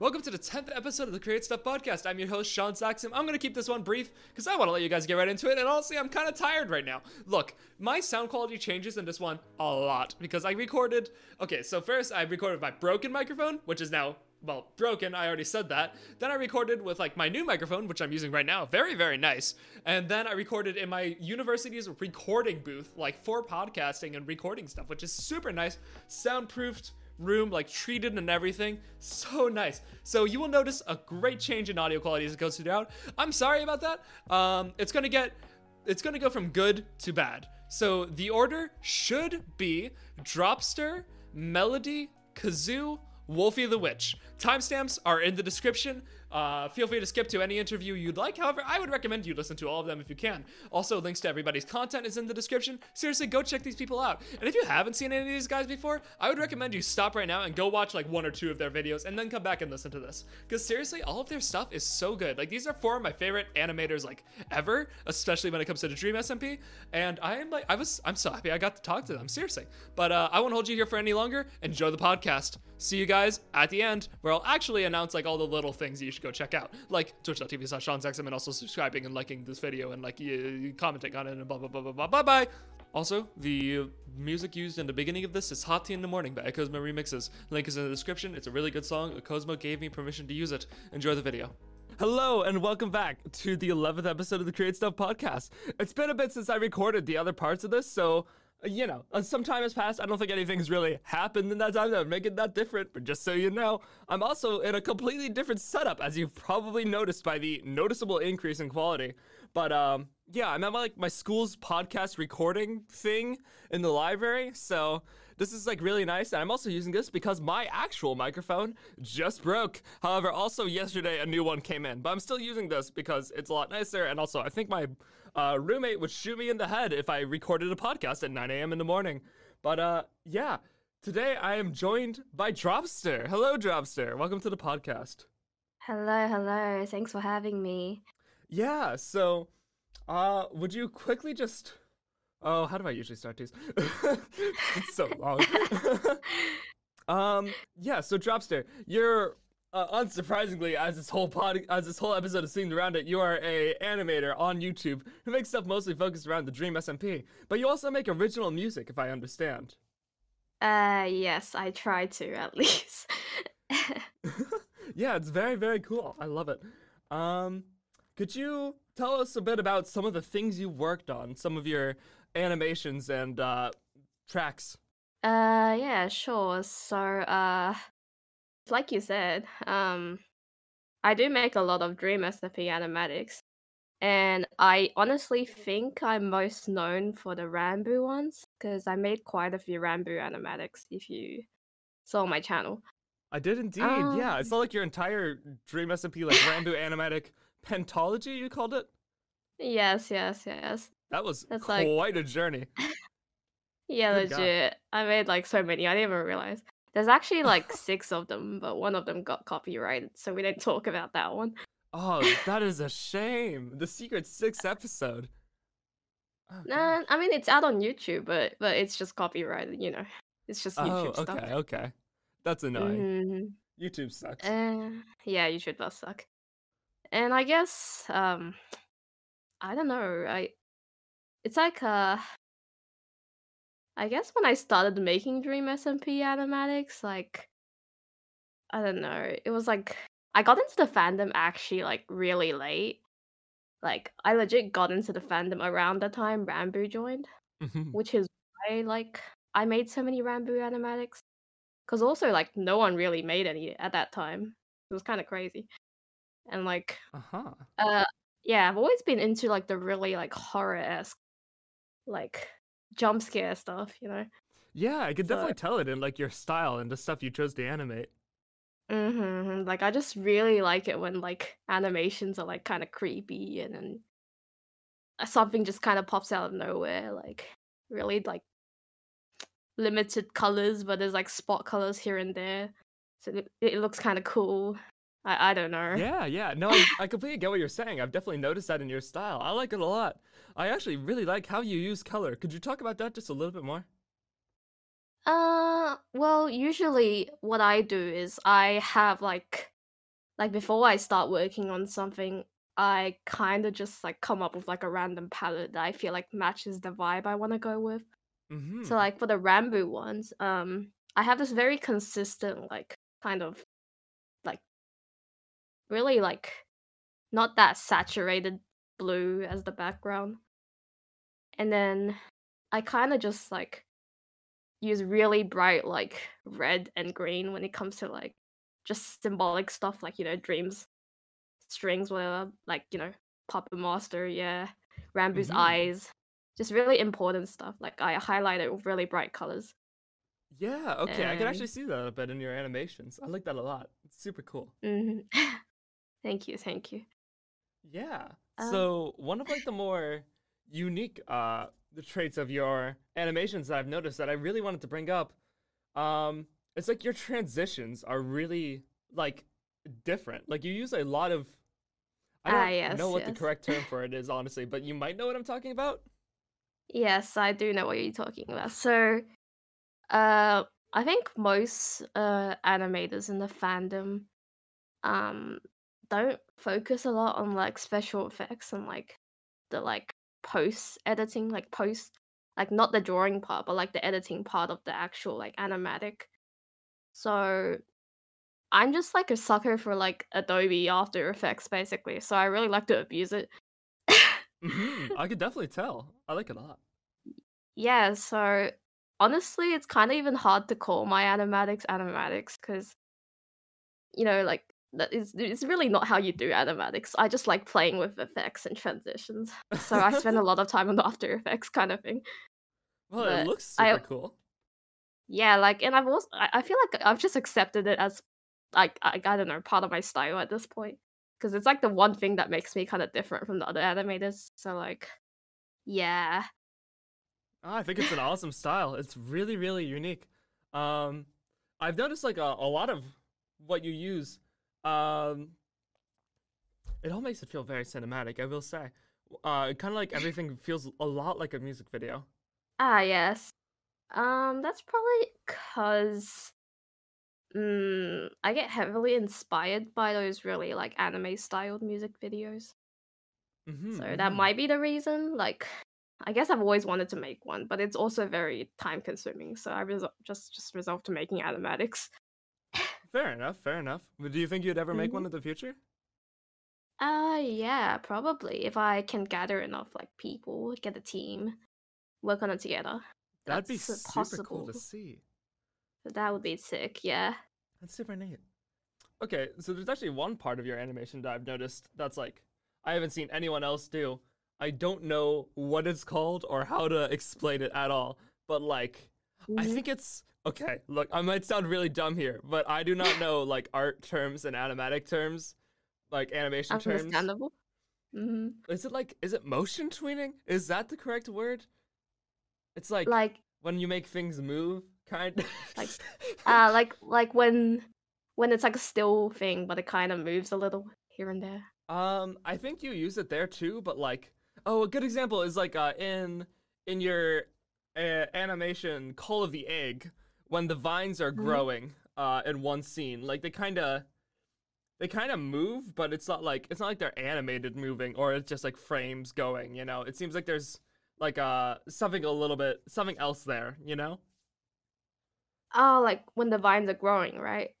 Welcome to the 10th episode of the Create Stuff Podcast. I'm your host, Sean Saxon. I'm going to keep this one brief because I want to let you guys get right into it. And honestly, I'm kind of tired right now. Look, my sound quality changes in this one a lot because I recorded. Okay, so first I recorded my broken microphone, which is now well, broken. I already said that. Then I recorded with like my new microphone, which I'm using right now. Very, very nice. And then I recorded in my university's recording booth, like for podcasting and recording stuff, which is super nice. Soundproofed room, like treated and everything. So nice. So you will notice a great change in audio quality as it goes throughout. I'm sorry about that. Um, it's gonna get, it's gonna go from good to bad. So the order should be Dropster, Melody, Kazoo, Wolfie the Witch. Timestamps are in the description. Uh, feel free to skip to any interview you'd like. However, I would recommend you listen to all of them if you can. Also, links to everybody's content is in the description. Seriously, go check these people out. And if you haven't seen any of these guys before, I would recommend you stop right now and go watch like one or two of their videos and then come back and listen to this. Because seriously, all of their stuff is so good. Like these are four of my favorite animators like ever, especially when it comes to the Dream SMP. And I am like, I was, I'm so happy I got to talk to them. Seriously. But uh, I won't hold you here for any longer. Enjoy the podcast. See you guys at the end, where I'll actually announce like all the little things you should go check out, like twitch.tv slash Sean Saxon, and also subscribing and liking this video and like you, commenting on it and blah blah blah blah blah bye bye. Also, the music used in the beginning of this is Hot Tea in the Morning by Cosmo Remixes. Link is in the description. It's a really good song. Cosmo gave me permission to use it. Enjoy the video. Hello and welcome back to the 11th episode of the Create Stuff podcast. It's been a bit since I recorded the other parts of this, so you know, uh, some time has passed. I don't think anything's really happened in that time that would make it that different. But just so you know, I'm also in a completely different setup, as you've probably noticed by the noticeable increase in quality. But um, yeah, I'm at my, like my school's podcast recording thing in the library, so this is like really nice. And I'm also using this because my actual microphone just broke. However, also yesterday a new one came in, but I'm still using this because it's a lot nicer. And also, I think my uh, roommate would shoot me in the head if I recorded a podcast at 9 a.m. in the morning. But uh, yeah, today I am joined by Dropster. Hello, Dropster. Welcome to the podcast. Hello, hello. Thanks for having me. Yeah. So, uh, would you quickly just Oh, how do I usually start these? it's so long. um, yeah. So, Dropster, you're uh, unsurprisingly, as this whole pod, as this whole episode is themed around it, you are a animator on YouTube who makes stuff mostly focused around the Dream SMP. But you also make original music, if I understand. Uh, yes, I try to at least. yeah, it's very very cool. I love it. Um, could you tell us a bit about some of the things you worked on, some of your animations and uh, tracks? Uh, yeah, sure. So, uh, like you said, um, I do make a lot of Dream SMP animatics, and I honestly think I'm most known for the Ranboo ones because I made quite a few Ranboo animatics. If you saw my channel, I did indeed. Um... Yeah, I saw like your entire Dream SMP like Ranboo animatic pentology. You called it. Yes, yes, yes. That was That's quite like... a journey. yeah, Good legit. God. I made like so many. I didn't even realize. There's actually like six of them, but one of them got copyrighted, so we didn't talk about that one. Oh, that is a shame. The Secret Six episode. Oh, nah, I mean it's out on YouTube, but but it's just copyrighted. You know, it's just YouTube oh, okay, stuff. okay, that's annoying. Mm-hmm. YouTube sucks. Uh, yeah, YouTube does suck. And I guess um, I don't know. I it's like uh I guess when I started making Dream SMP animatics, like I don't know, it was like I got into the fandom actually like really late. Like I legit got into the fandom around the time Ranboo joined, mm-hmm. which is why like I made so many Ranboo animatics. Cause also like no one really made any at that time. It was kind of crazy. And like uh-huh. uh yeah, I've always been into like the really like horror esque like jump scare stuff, you know. Yeah, I could so, definitely tell it in like your style and the stuff you chose to animate. Mm-hmm. Like I just really like it when like animations are like kind of creepy and then something just kind of pops out of nowhere, like really like limited colors, but there's like spot colors here and there, so it, it looks kind of cool. I, I don't know. Yeah, yeah. No, I, I completely get what you're saying. I've definitely noticed that in your style. I like it a lot. I actually really like how you use color. Could you talk about that just a little bit more? Uh, well, usually what I do is I have like like before I start working on something, I kind of just like come up with like a random palette that I feel like matches the vibe I want to go with. hmm So like for the Ranboo ones, um, I have this very consistent like kind of like really like not that saturated blue as the background, and then I kind of just like use really bright like red and green when it comes to like just symbolic stuff like you know dreams, strings, whatever, like you know Puppet Master, yeah, Ranboo's hmm eyes, just really important stuff. Like I highlight it with really bright colors. Yeah, okay, I can actually see that a bit in your animations. I like that a lot. It's super cool. mhm. thank you, thank you. Yeah. Um, So one of like the more unique uh the traits of your animations that I've noticed that I really wanted to bring up, um, it's like your transitions are really like different. Like you use a lot of I ah, don't know yes, what the correct term for it is, honestly, but you might know what I'm talking about. yes. I do know what you're talking about. So, uh, I think most uh animators in the fandom um don't focus a lot on like special effects and like the like post editing, like post like not the drawing part, but like the editing part of the actual like animatic. So I'm just like a sucker for like Adobe After Effects basically. So I really like to abuse it. hmm I could definitely tell. I like it a lot. yeah, so honestly, it's kind of even hard to call my animatics animatics because you know, like that is it's really not how you do animatics. I just like playing with effects and transitions. So I spend a lot of time on the After Effects kind of thing. Well, it But looks I cool. yeah, like and I've also I, feel like I've just accepted it as like I, I don't know, part of my style at this point. Because it's like the one thing that makes me kind of different from the other animators. So like yeah. Ah, I think it's an awesome style. It's really, really unique. Um, I've noticed like a, a lot of what you use. Um, it all makes it feel very cinematic. I will say. Uh, kind of like everything feels a lot like a music video. Ah yes. Um that's probably cuz mm, I get heavily inspired by those really like anime styled music videos. Mm-hmm. So that mm-hmm. might be the reason. Like I guess I've always wanted to make one, but it's also very time consuming. So I resol- just just resolved to making animatics. Fair enough. Fair enough. Do you think you'd ever make hmm one in the future? Uh yeah, probably if I can gather enough like people, get a team, work on it together. That'd be super cool to see. That would be sick. Yeah. That's super neat. Okay, so there's actually one part of your animation that I've noticed that's like I haven't seen anyone else do. I don't know what it's called or how to explain it at all, but like I hmm think it's okay. Look, I might sound really dumb here, but I do not know like art terms and animatic terms, like animation terms. Understandable. hmm Is it like is it motion tweening? Is that the correct word? It's like Like when you make things move, kind. like uh like like when when it's like a still thing, but it kind of moves a little here and there. Um, I think you use it there too, but like, oh, a good example is like uh in in your uh, animation Call of the Egg when the vines are hmm growing uh in one scene, like they kind of they kind of move, but it's not like it's not like they're animated moving or it's just like frames going, you know. It seems like there's like uh something a little bit something else there, you know? Oh, like when the vines are growing, right?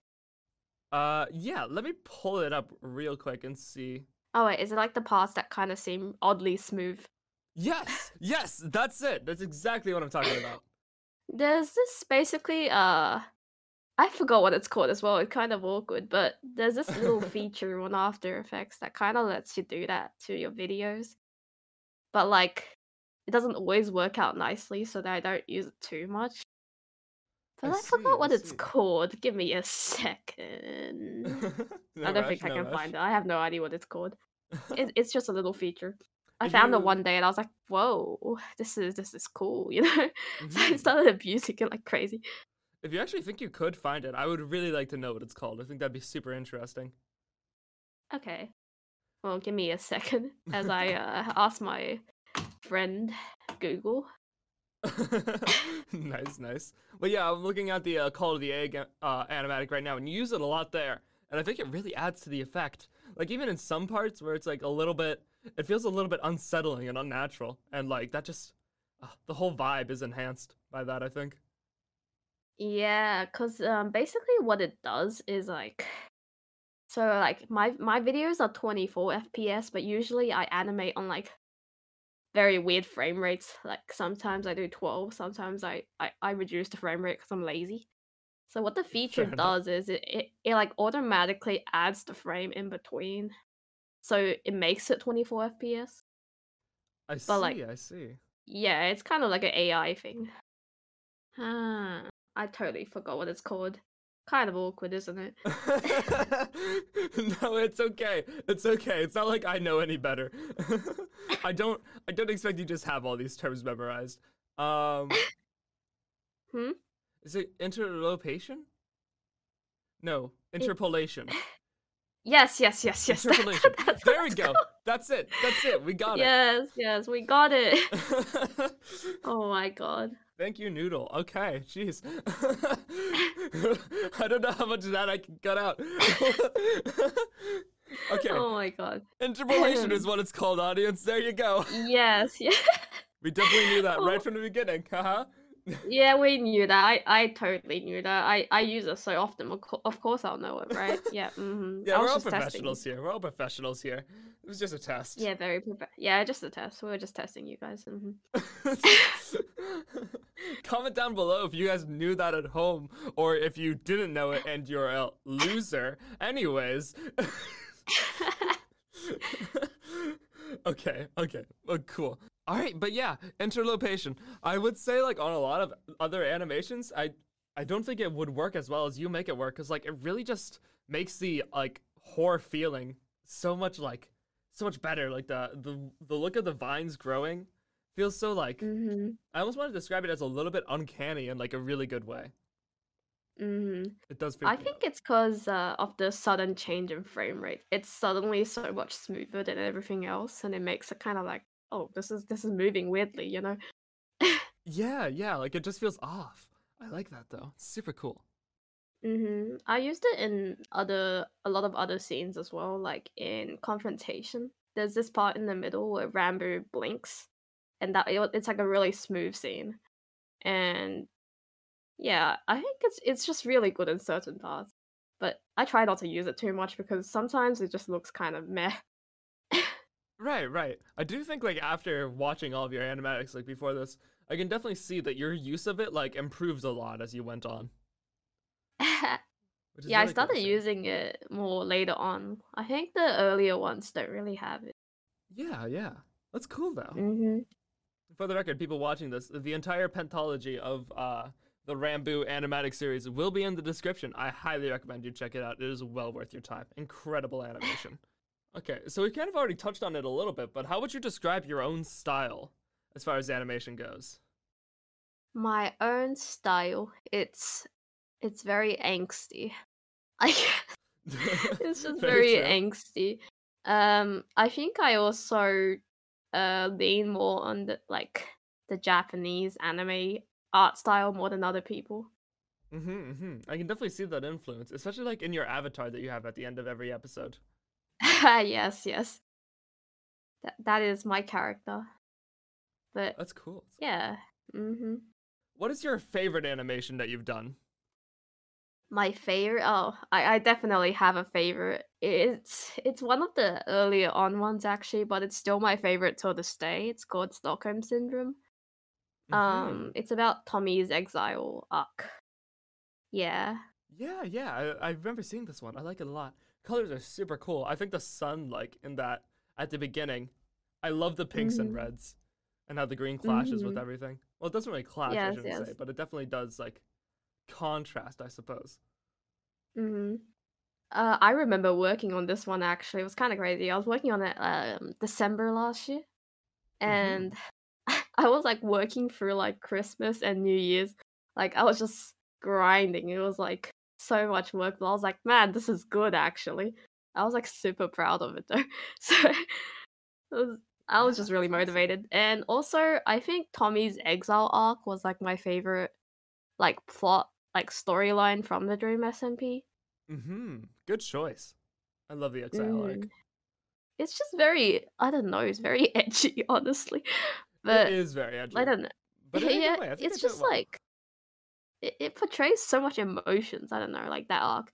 Uh yeah, let me pull it up real quick and see. Oh wait, is it like the parts that kind of seem oddly smooth? Yes, yes, that's it. That's exactly what I'm talking about. There's this basically uh I forgot what it's called as well. It's kind of awkward, but there's this little feature on After Effects that kind of lets you do that to your videos. But like it doesn't always work out nicely, so that I don't use it too much. But I see, forgot I what it's see. called. Give me a second. I don't rush, think I no can rush. find it. I have no idea what it's called. It, it's just a little feature. I found it one day and I was like, "Whoa, this is this is cool," you know. So I mhm. started abusing it like crazy. if you actually think you could find it, I would really like to know what it's called. I think that'd be super interesting. Okay, well, give me a second as I uh, ask my friend Google. nice, nice. But yeah, I'm looking at the uh, Call of the Egg uh, animatic right now, and you use it a lot there. and I think it really adds to the effect. Like even in some parts where it's like a little bit, it feels a little bit unsettling and unnatural, and like that just uh, the whole vibe is enhanced by that. I think. Yeah, cause um, basically what it does is like, so like my my videos are 24 FPS, but usually I animate on like very weird frame rates. Like sometimes I do 12, sometimes I I, I reduce the frame rate because I'm lazy. So what the feature Fair enough. does is it, it it like automatically adds the frame in between, so it makes it 24 FPS. I see. But like, I see. yeah, it's kind of like an AI thing. Ah, I totally forgot what it's called. Kind of awkward, isn't it? no, it's okay. It's okay. It's not like I know any better. I don't. I don't expect you just have all these terms memorized. Um. Hmm? Is it interlopation? No, interpolation. Yes, yes, yes, yes. that- that's there we go. That's it. That's it. We got it. Yes, yes, we got it. Oh my god. Thank you, Noodle. Okay, jeez. I don't know how much of that I can cut out. okay, Oh my god. interpolation is what it's called, audience. There you go. Yes, yeah. We definitely knew that oh. right Oh. from the beginning. Haha. Yeah, we knew that. I, I totally knew that. I, I use it so often. Of, course I'll know it, right? Yeah. Mm-hmm. yeah, I we're all professionals here. We're all professionals here. It was just a test. Yeah, very prof- Yeah, just a test. We were just testing you guys. hmm Comment down below if you guys knew that at home or if you didn't know it and you're a loser. Anyways. okay, okay. Well, cool. All right, but yeah, interlopation. I would say like on a lot of other animations, I I don't think it would work as well as you make it work cuz like it really just makes the like horror feeling so much like so much better. Like the the the look of the vines growing feels so like hmm I almost want to describe it as a little bit uncanny in like a really good way. hmm It does feel I think it's because uh, of the sudden change in frame rate. It's suddenly so much smoother than everything else, and it makes it kind of like, oh, this is this is moving weirdly, you know? Yeah, yeah, like it just feels off. I like that though. It's super cool. hmm I used it in other a lot of other scenes as well, like in confrontation. There's this part in the middle where Ranboo blinks, and that it, it's like a really smooth scene, and yeah, I think it's it's just really good in certain parts. But I try not to use it too much because sometimes it just looks kind of meh. Right, right. I do think like after watching all of your animatics like before this, I can definitely see that your use of it like improves a lot as you went on. Yeah, I really cool to started see. using it more later on. I think the earlier ones don't really have it. Yeah, yeah. That's cool though. hmm For the record, people watching this, the entire pentology of uh the Ranboo animatic series will be in the description. I highly recommend you check it out. It is well worth your time. Incredible animation. Okay, so we kind of already touched on it a little bit, but how would you describe your own style as far as animation goes? My own style. It's it's very angsty. I it's just very, true. angsty. Um, I think I also uh lean more on the like the Japanese anime art style more than other people. Mm-hmm, mm-hmm. I can definitely see that influence, especially like in your avatar that you have at the end of every episode. yes, yes. That that is my character. But That's cool. yeah. Mm-hmm. What is your favorite animation that you've done? My favorite oh, I, I definitely have a favorite. It's it's one of the earlier on ones actually, but it's still my favorite till this day. It's called Stockholm Syndrome. Mhm. Um it's about Tommy's exile arc. Yeah. Yeah, yeah, I, I remember seeing this one. I like it a lot. Colors are super cool. I think the sun, like in that at the beginning, I love the pinks and Mhm. reds, and how the green clashes with Mhm. everything. Well, it doesn't really clash, I shouldn't say, but it definitely does like contrast, I suppose. hmm Uh, I remember working on this one actually. It was kind of crazy. I was working on it um, December last year, and I was like working through like Christmas and New Year's. Like I was just grinding. It was like so much work, but I was like, man, this is good actually. I was like super proud of it though. So was, I was just really motivated. And also, I think Tommy's exile arc was like my favorite, like plot, like storyline from the Dream SMP. Mm-hmm. Good choice. I love the Exile arc. Mm. It's just very I don't know, it's very edgy, honestly. But it is very edgy. I don't know. But in a good yeah, way. I think it's just like it, it portrays so much emotions. I don't know, like that arc.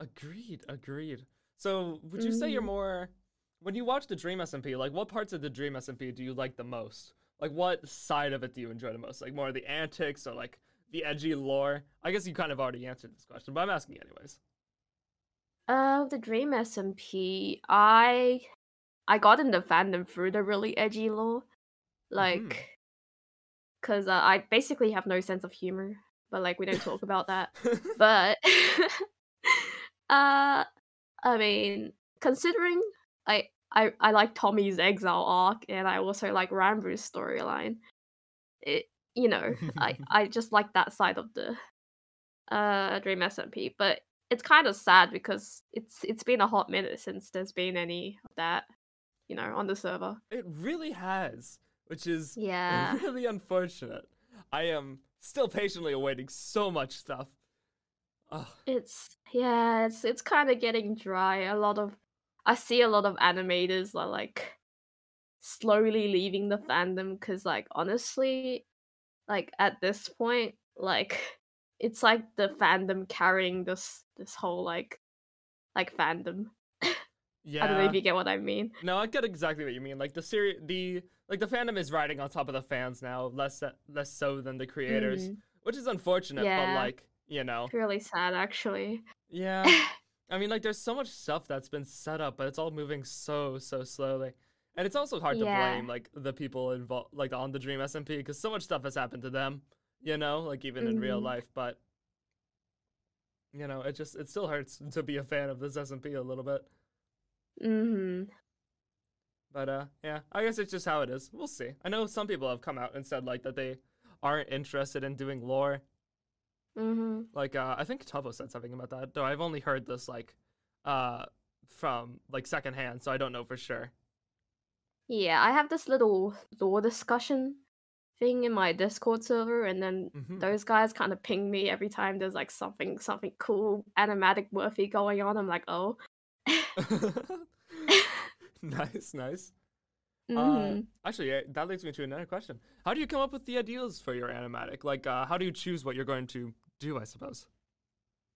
Agreed, agreed. So, would you say you're Mhm. more when you watch the Dream SMP, like what parts of the Dream SMP do you like the most? Like what side of it do you enjoy the most? Like more of the antics or like the edgy lore? I guess you kind of already answered this question, but I'm asking anyways. Uh, the Dream SMP, I I got into fandom through the really edgy lore, Mhm. like, cause uh, I basically have no sense of humor, but like we don't talk about that. But uh, I mean, considering I I I like Tommy's exile arc, and I also like Ranboo's storyline. It you know I I just like that side of the uh Dream SMP, but it's kind of sad because it's it's been a hot minute since there's been any of that, you know, on the server. it really has, which is Yeah. really unfortunate. I am still patiently awaiting so much stuff. Ugh. It's yeah, it's it's kind of getting dry. A lot of I see a lot of animators are like slowly leaving the fandom because like honestly, like at this point, like it's like the fandom carrying this this whole like like fandom. Yeah. I don't know if you get what I mean. No, I get exactly what you mean. Like the series, the like the fandom is riding on top of the fans now, less so- less so than the creators, Mhm. which is unfortunate. Yeah. But like you know, It's really sad actually. yeah. I mean, like there's so much stuff that's been set up, but it's all moving so so slowly, and it's also hard to blame like the people involved, like on the Dream SMP, because so much stuff has happened to them. You know, like even in real Mhm. life, but. You know, it just it still hurts to be a fan of this SMP a little bit. Mhm. But uh, yeah, I guess it's just how it is. We'll see. I know some people have come out and said like that they aren't interested in doing lore. Mm-hmm. Like uh, I think Tavo said something about that, though I've only heard this like uh from like secondhand, so I don't know for sure. Yeah, I have this little lore discussion thing in my Discord server, and then Mhm. those guys kind of ping me every time there's like something something cool animatic worthy going on. I'm like, oh. nice, nice. Uh, Mhm. actually, yeah, that leads me to another question. How do you come up with the ideas for your animatic? Like, uh, how do you choose what you're going to do? I suppose.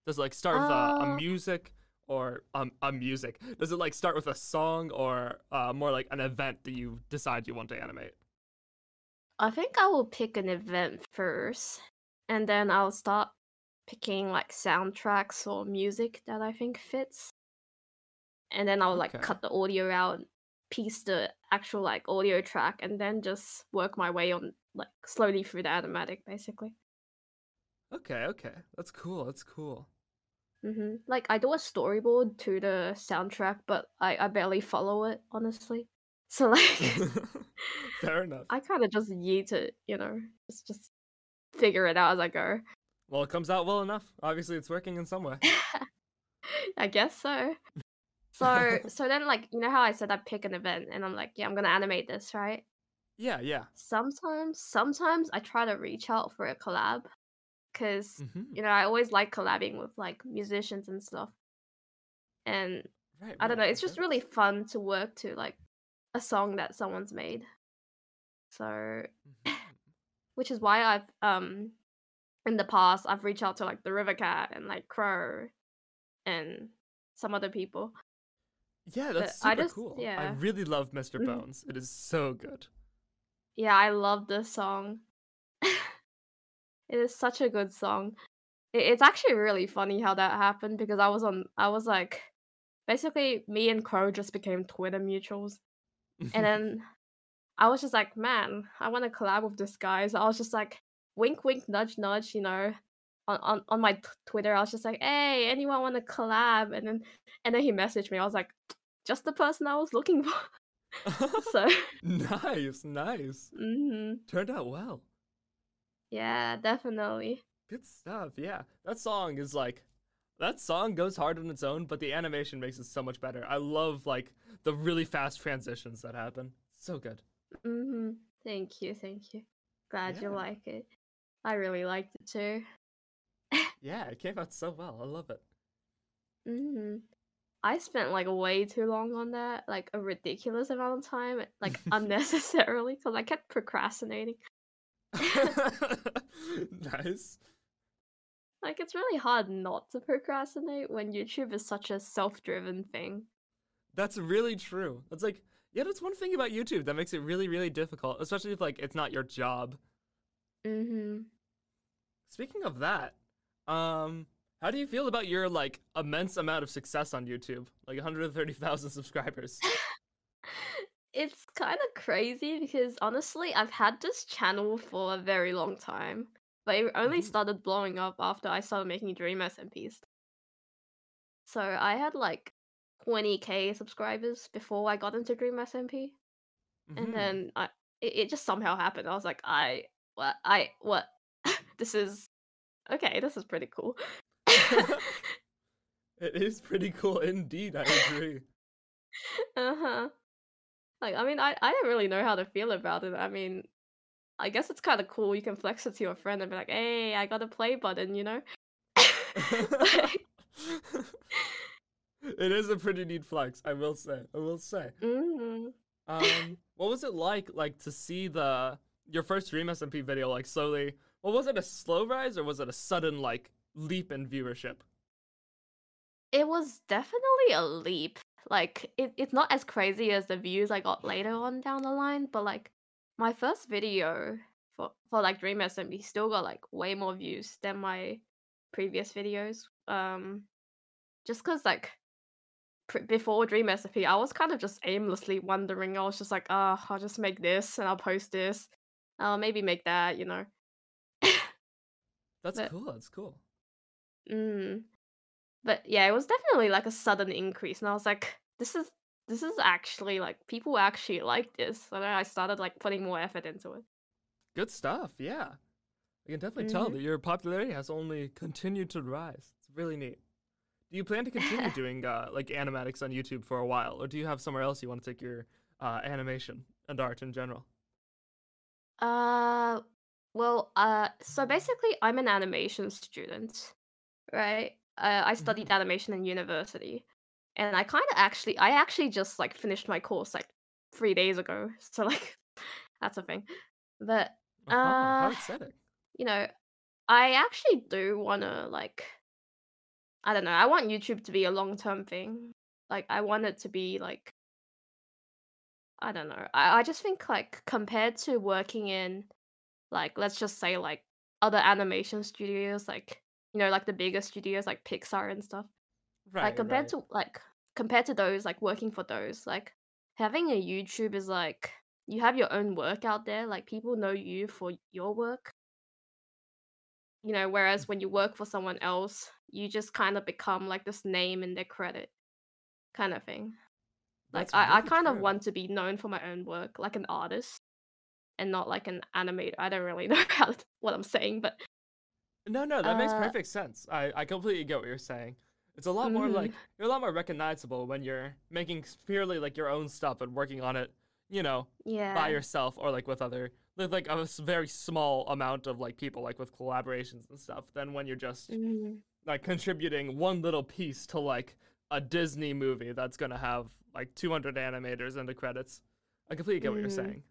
Does it like start with a, a Uh, music or um, a music? Does it like start with a song or uh, more like an event that you decide you want to animate? I think I will pick an event first, and then I'll start picking like soundtracks or music that I think fits. And then I'll like Okay. cut the audio out, piece the actual like audio track, and then just work my way on like slowly through the animatic, basically. Okay, okay, that's cool. That's cool. hmm Like I do a storyboard to the soundtrack, but I I barely follow it honestly. So like Fair enough. I kind of just yeet it, you know, just just figure it out as I go. Well, it comes out well enough. Obviously, it's working in some way. I guess so. So so then like you know how I said I pick an event and I'm like, yeah, I'm gonna animate this, right? Yeah, yeah. Sometimes sometimes I try to reach out for a collab because hmm you know I always like collabing with like musicians and stuff. And Right. I don't know, right, it's just really fun to work to like a song that someone's made. So Mhm. which is why I've um in the past I've reached out to like the River Cat and like Crow and some other people. Yeah, that's I super just- cool. I really love mister Mhm. Bones. It is so good. Yeah, I love this song. it is such a good song. It, it's actually really funny how that happened because I was on I was like basically me and Crow just became Twitter mutuals. And then I was just like, man, I want to collab with this guy. So I was just like, wink, wink, nudge, nudge, you know, on on, on my t- Twitter. I was just like, hey, anyone want to collab? And then and then he messaged me. I was like, just the person I was looking for. so, nice, nice. hmm Turned out well. yeah, definitely. Good stuff. Yeah, that song is like, that song goes hard on its own, but the animation makes it so much better. I love like the really fast transitions that happen. So good. hmm Thank you, thank you. Glad you like it. I really liked it too. Yeah, it came out so well. I love it. Mm. I spent like way too long on that, like a ridiculous amount of time, like unnecessarily, because I kept procrastinating. nice. Like it's really hard not to procrastinate when YouTube is such a self-driven thing. That's really true. That's like, yeah, that's one thing about YouTube that makes it really, really difficult, especially if like it's not your job. Mm-hmm. Speaking of that, um, how do you feel about your like immense amount of success on YouTube, like 130,000 subscribers? it's kind of crazy because honestly, I've had this channel for a very long time, but it only Mhm. started blowing up after I started making Dream SMPs. So I had like 20k subscribers before I got into Dream SMP, and Mhm. then I it, it just somehow happened. I was like, I what I what this is okay. This is pretty cool. it is pretty cool indeed. I agree. uh huh. Like I mean, I I don't really know how to feel about it. I mean, I guess it's kind of cool. You can flex it to your friend and be like, "Hey, I got a play button," you know. Like, it is a pretty neat flex, I will say. I will say. Mm-hmm. Um, what was it like, like to see the your first Dream SMP video, like slowly? Well, was it a slow rise or was it a sudden like leap in viewership? It was definitely a leap. Like it, it's not as crazy as the views I got later on down the line, but like my first video for for like Dream SMP still got like way more views than my previous videos. Um, just cause like before Dream SMP, I was kind of just aimlessly wondering. I was just like, ah, I'll just make this and I'll post this. I'll maybe make that, you know. That's But cool. That's cool. mm, but yeah, it was definitely like a sudden increase, and I was like, this is this is actually like people actually like this. So then I started like putting more effort into it. Good stuff. Yeah, I can definitely tell hmm that your popularity has only continued to rise. It's really neat. Do you plan to continue doing uh, like animatics on YouTube for a while, or do you have somewhere else you want to take your uh, animation and art in general? uh, well, uh, so basically, I'm an animation student, right? Uh, I studied hmm animation in university, and I kind of actually, I actually just like finished my course like three days ago. So like, that's a thing. But Aha! uh, How exciting! you know, I actually do want to like I don't know. I want YouTube to be a long-term thing. Like I want it to be like I don't know. I, I just think like compared to working in like let's just say like other animation studios like you know like the bigger studios like Pixar and stuff. right Like compared right. to like compared to those like working for those like having a YouTube is like you have your own work out there like people know you for your work You know, whereas mm. when you work for someone else, you just kind of become like this name in their credit kind of thing. Like That's I, I really kind of want to be known for my own work, like an artist, and not like an animator. I don't really know how what I'm saying, but No, no, that makes uh, perfect sense. I, I completely get what you're saying. It's a lot more mhm, like you're a lot more recognizable when you're making purely like your own stuff and working on it, you know, yeah. by yourself or like with other with like a very small amount of like people like with collaborations and stuff than when you're just mhm, like contributing one little piece to like a Disney movie that's gonna have like 200 animators in the credits. I completely get what you're mhm, saying.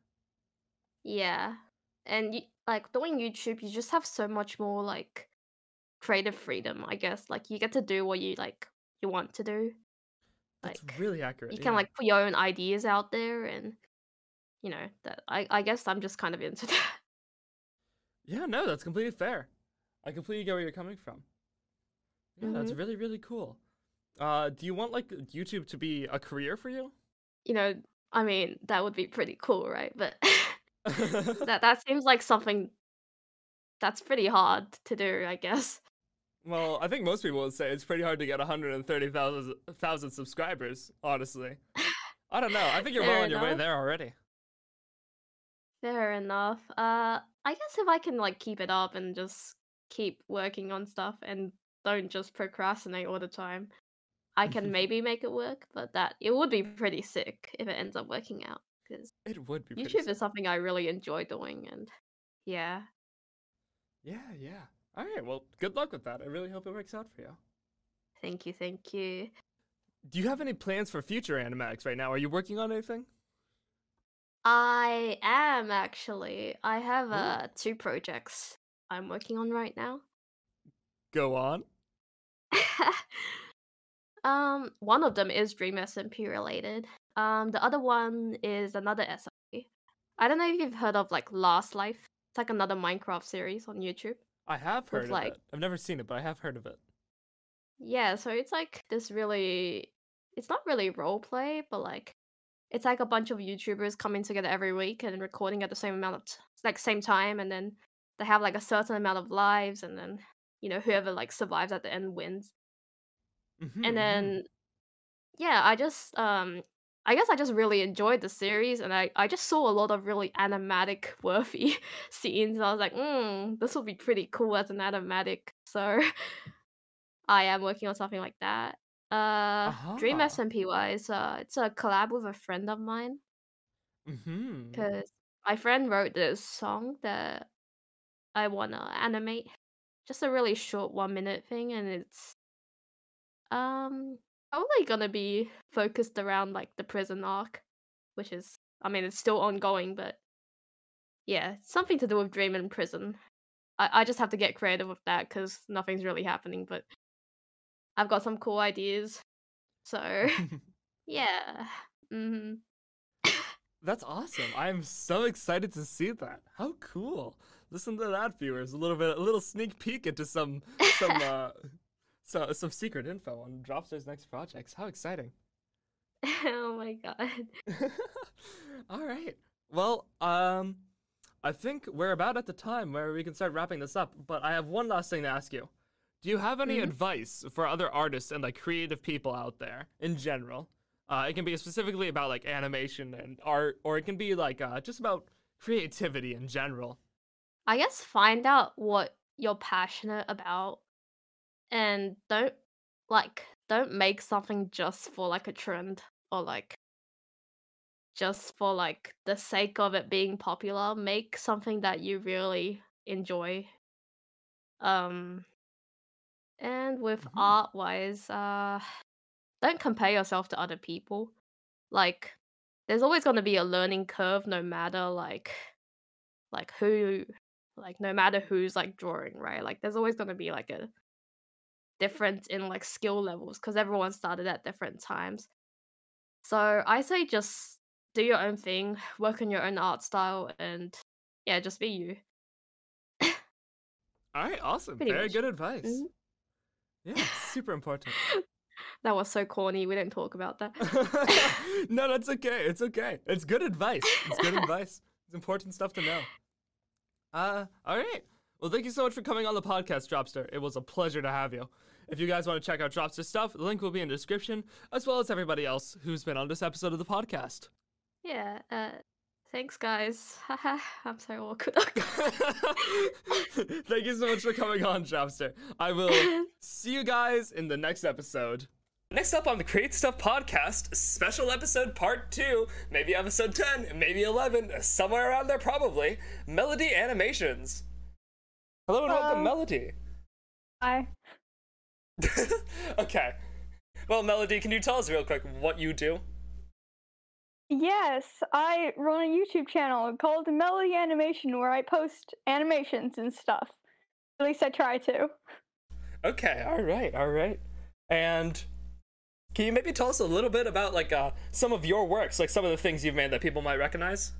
Yeah, and you, like doing YouTube, you just have so much more like creative freedom. I guess like you get to do what you like you want to do. That's Like really accurate. you can like put your own ideas out there and You know, that I I guess I'm just kind of into that. Yeah, no, that's completely fair. I completely get where you're coming from. Yeah, that's Mhm. really, really cool. Uh, do you want like YouTube to be a career for you? You know, I mean, that would be pretty cool, right? But that that seems like something that's pretty hard to do, I guess. well, I think most people would say it's pretty hard to get 130,000 thousand subscribers, honestly. I don't know. I think you're well on your way there already. Fair enough. Uh, I guess if I can like keep it up and just keep working on stuff and don't just procrastinate all the time, I can maybe make it work. But that it would be pretty sick if it ends up working out because it would be YouTube is something I really enjoy doing, and yeah. Yeah, yeah. All right, well, good luck with that. I really hope it works out for you. Thank you, thank you. Do you have any plans for future animatics right now? Are you working on anything? I am actually. I have uh two projects I'm working on right now. Go on. um, one of them is Dream SMP related. Um, the other one is another SMP. I don't know if you've heard of like Last Life. It's like another Minecraft series on YouTube. I have heard of like- it. I've never seen it, but I have heard of it. Yeah, so it's like this really it's not really role play, but like it's like a bunch of YouTubers coming together every week and recording at the same amount of t- like same time and then they have like a certain amount of lives and then you know whoever like survives at the end wins. Mhm, mhm. And then yeah, I just um I guess I just really enjoyed the series and I, I just saw a lot of really animatic worthy scenes and I was like, mm, this will be pretty cool as an animatic. So I am working on something like that. Uh Dream Aha. SMP wise, uh it's a collab with a friend of mine because my friend wrote this song that I wanna animate. Just a really short one minute thing and it's um probably gonna be focused around like the prison arc, which is I mean it's still ongoing, but yeah, something to do with Dream in prison. I, I just have to get creative with that because nothing's really happening, but I've got some cool ideas. So yeah. hmm That's awesome. I'm so excited to see that. How cool. Listen to that, viewers. A little bit, a little sneak peek into some, some, uh, so, some secret info on Dropster's next projects. How exciting. oh my god. All right. Well, um, I think we're about at the time where we can start wrapping this up, but I have one last thing to ask you. Do you have any Mhm. advice for other artists and like creative people out there in general? Uh, it can be specifically about like animation and art, or it can be like uh, just about creativity in general. I guess find out what you're passionate about and don't like don't make something just for like a trend or like just for like the sake of it being popular. Make something that you really enjoy. Um and with Mhm. art wise, uh don't compare yourself to other people. Like there's always going to be a learning curve no matter like like who like no matter who's like drawing, right? Like there's always going to be like a difference in like skill levels because everyone started at different times. So I say just do your own thing, work on your own art style, and yeah, just be you. All right, awesome. Pretty Very much. good advice. Mhm. Yeah, super important. That was so corny. We didn't talk about that. no, that's okay. It's okay. It's good advice. It's good advice. It's important stuff to know. Uh, all right. Well, thank you so much for coming on the podcast, Dropster. It was a pleasure to have you. If you guys want to check out Dropster stuff, the link will be in the description, as well as everybody else who's been on this episode of the podcast. yeah. Uh, thanks, guys. I'm so awkward. thank you so much for coming on, Dropster. I will see you guys in the next episode. Next up on the Create Stuff podcast, special episode part 2, maybe episode 10, maybe 11, somewhere around there probably, Melody Animations. Hello and welcome, Melody. Hi. okay. Well, Melody, can you tell us real quick what you do? Yes, I run a YouTube channel called Melody Animation where I post animations and stuff. At least I try to. Okay, all right, all right. And can you maybe tell us a little bit about like uh, some of your works, like some of the things you've made that people might recognize?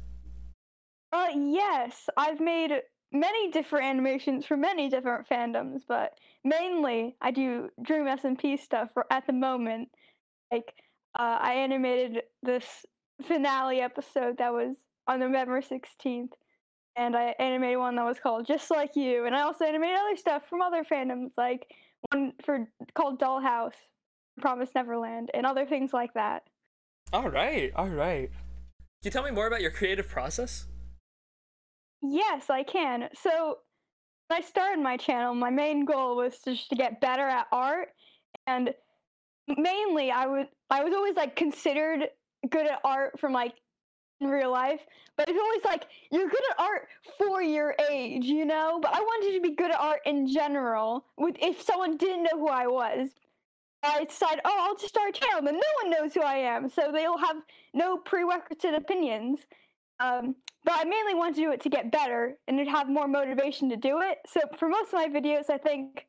Uh, yes, I've made many different animations for many different fandoms, but mainly I do Dream SMP stuff for, at the moment. Like, uh, I animated this finale episode that was on November 16th, and I animated one that was called Just Like You, and I also animated other stuff from other fandoms, like one for called Dollhouse, Promise Neverland, and other things like that. All right, all right. Can you tell me more about your creative process? Yes, I can. So, when I started my channel, my main goal was just to get better at art, and mainly I was I was always like considered good at art from like in real life, but it's always like you're good at art for your age, you know. But I wanted to be good at art in general. With if someone didn't know who I was, I decide, oh, I'll just start a channel. Then no one knows who I am, so they'll have no prerequisite opinions. Um, but I mainly want to do it to get better and to have more motivation to do it. So for most of my videos, I think,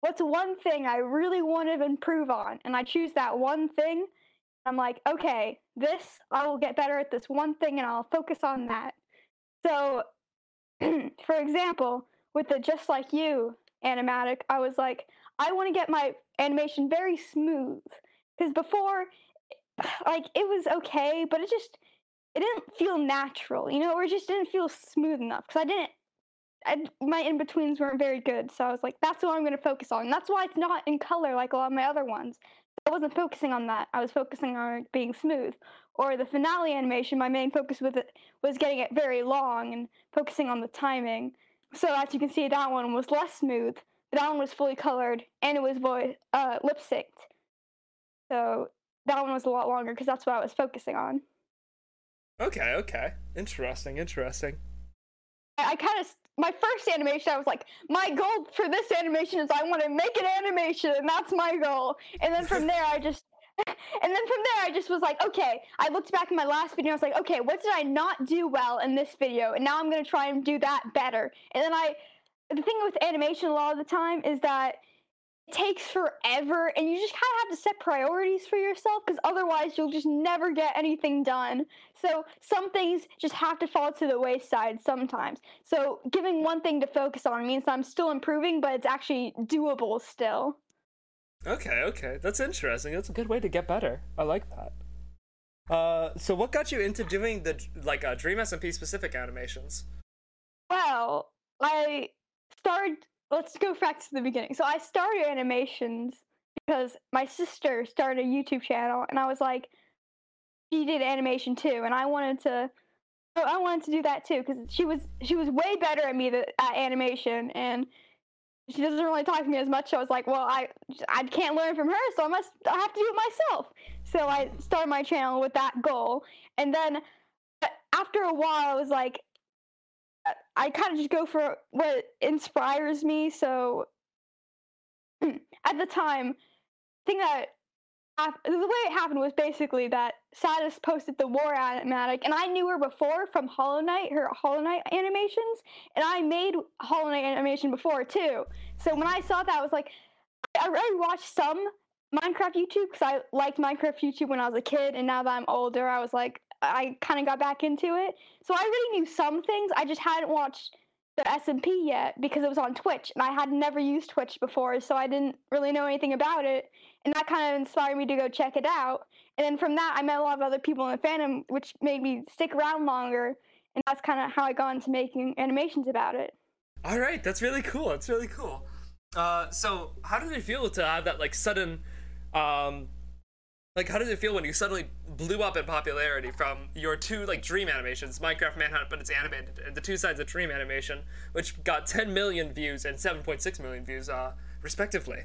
what's one thing I really want to improve on? And I choose that one thing. I'm like, okay, this, I will get better at this one thing and I'll focus on that. So, for example, with the Just Like You animatic, I was like, I want to get my animation very smooth. Because before, like, it was okay, but it just, it didn't feel natural, you know, or it just didn't feel smooth enough. Because I didn't, I, my in betweens weren't very good. So I was like, that's what I'm going to focus on. And that's why it's not in color like a lot of my other ones. I wasn't focusing on that. I was focusing on being smooth. Or the finale animation, my main focus with it was getting it very long and focusing on the timing. So as you can see, that one was less smooth. That one was fully colored and it was voice uh, lip synced. So that one was a lot longer because that's what I was focusing on. Okay, okay. Interesting, interesting. I, I kind of my first animation, I was like, my goal for this animation is I want to make an animation, and that's my goal. And then from there, I just, and then from there, I just was like, okay. I looked back in my last video, I was like, okay, what did I not do well in this video? And now I'm gonna try and do that better. And then I, the thing with animation a lot of the time is that takes forever and you just kind of have to set priorities for yourself because otherwise you'll just never get anything done. So some things just have to fall to the wayside sometimes. So giving one thing to focus on means I'm still improving, but it's actually doable still. Okay, okay. That's interesting. That's a good way to get better. I like that. Uh, so what got you into doing the like uh, Dream SMP specific animations? Well, I started let's go back to the beginning. So I started animations because my sister started a YouTube channel, and I was like, she did animation too, and I wanted to. I wanted to do that too because she was she was way better at me at animation, and she doesn't really talk to me as much. So I was like, well, I I can't learn from her, so I must I have to do it myself. So I started my channel with that goal, and then after a while, I was like, I kind of just go for what inspires me. So at the time, thing that the way it happened was basically that SAD-ist posted the war animatic, and I knew her before from Hollow Knight, her Hollow Knight animations, and I made Hollow Knight animation before too. So when I saw that, I was like, I already watched some Minecraft YouTube because I liked Minecraft YouTube when I was a kid, and now that I'm older, I was like, I kind of got back into it. So I already knew some things. I just hadn't watched the SMP yet because it was on Twitch, and I had never used Twitch before, so I didn't really know anything about it. And that kind of inspired me to go check it out. And then from that, I met a lot of other people in the fandom, which made me stick around longer. And that's kind of how I got into making animations about it. All right, that's really cool. That's really cool. Uh, so how did it feel to have that like sudden um, like how did it feel when you suddenly blew up in popularity from your two like dream animations minecraft manhunt but it's animated and the two sides of dream animation which got 10 million views and 7.6 million views uh respectively?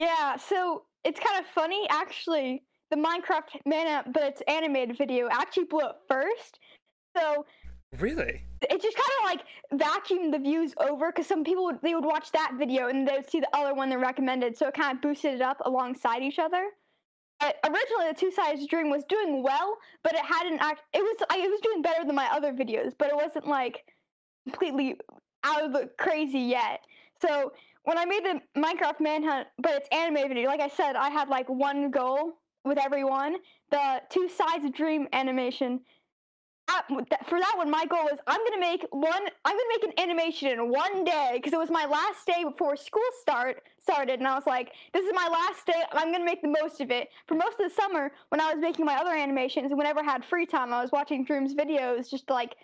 Yeah so it's kind of funny actually the minecraft manhunt but it's animated video actually blew up first so really? it just kind of like vacuumed the views over because some people would, they would watch that video and they would see the other one they recommended so it kind of boosted it up alongside each other originally the two sides dream was doing well but it hadn't act it was I, it was doing better than my other videos but it wasn't like completely out of the crazy yet. So when i made the minecraft manhunt but it's animated video like i said i had like one goal with everyone the two sides of dream animation for that one, my goal was I'm gonna make one. I'm gonna make an animation in one day because it was my last day before school start started, and I was like, this is my last day. I'm gonna make the most of it. For most of the summer, when I was making my other animations, whenever I had free time, I was watching Dream's videos just to like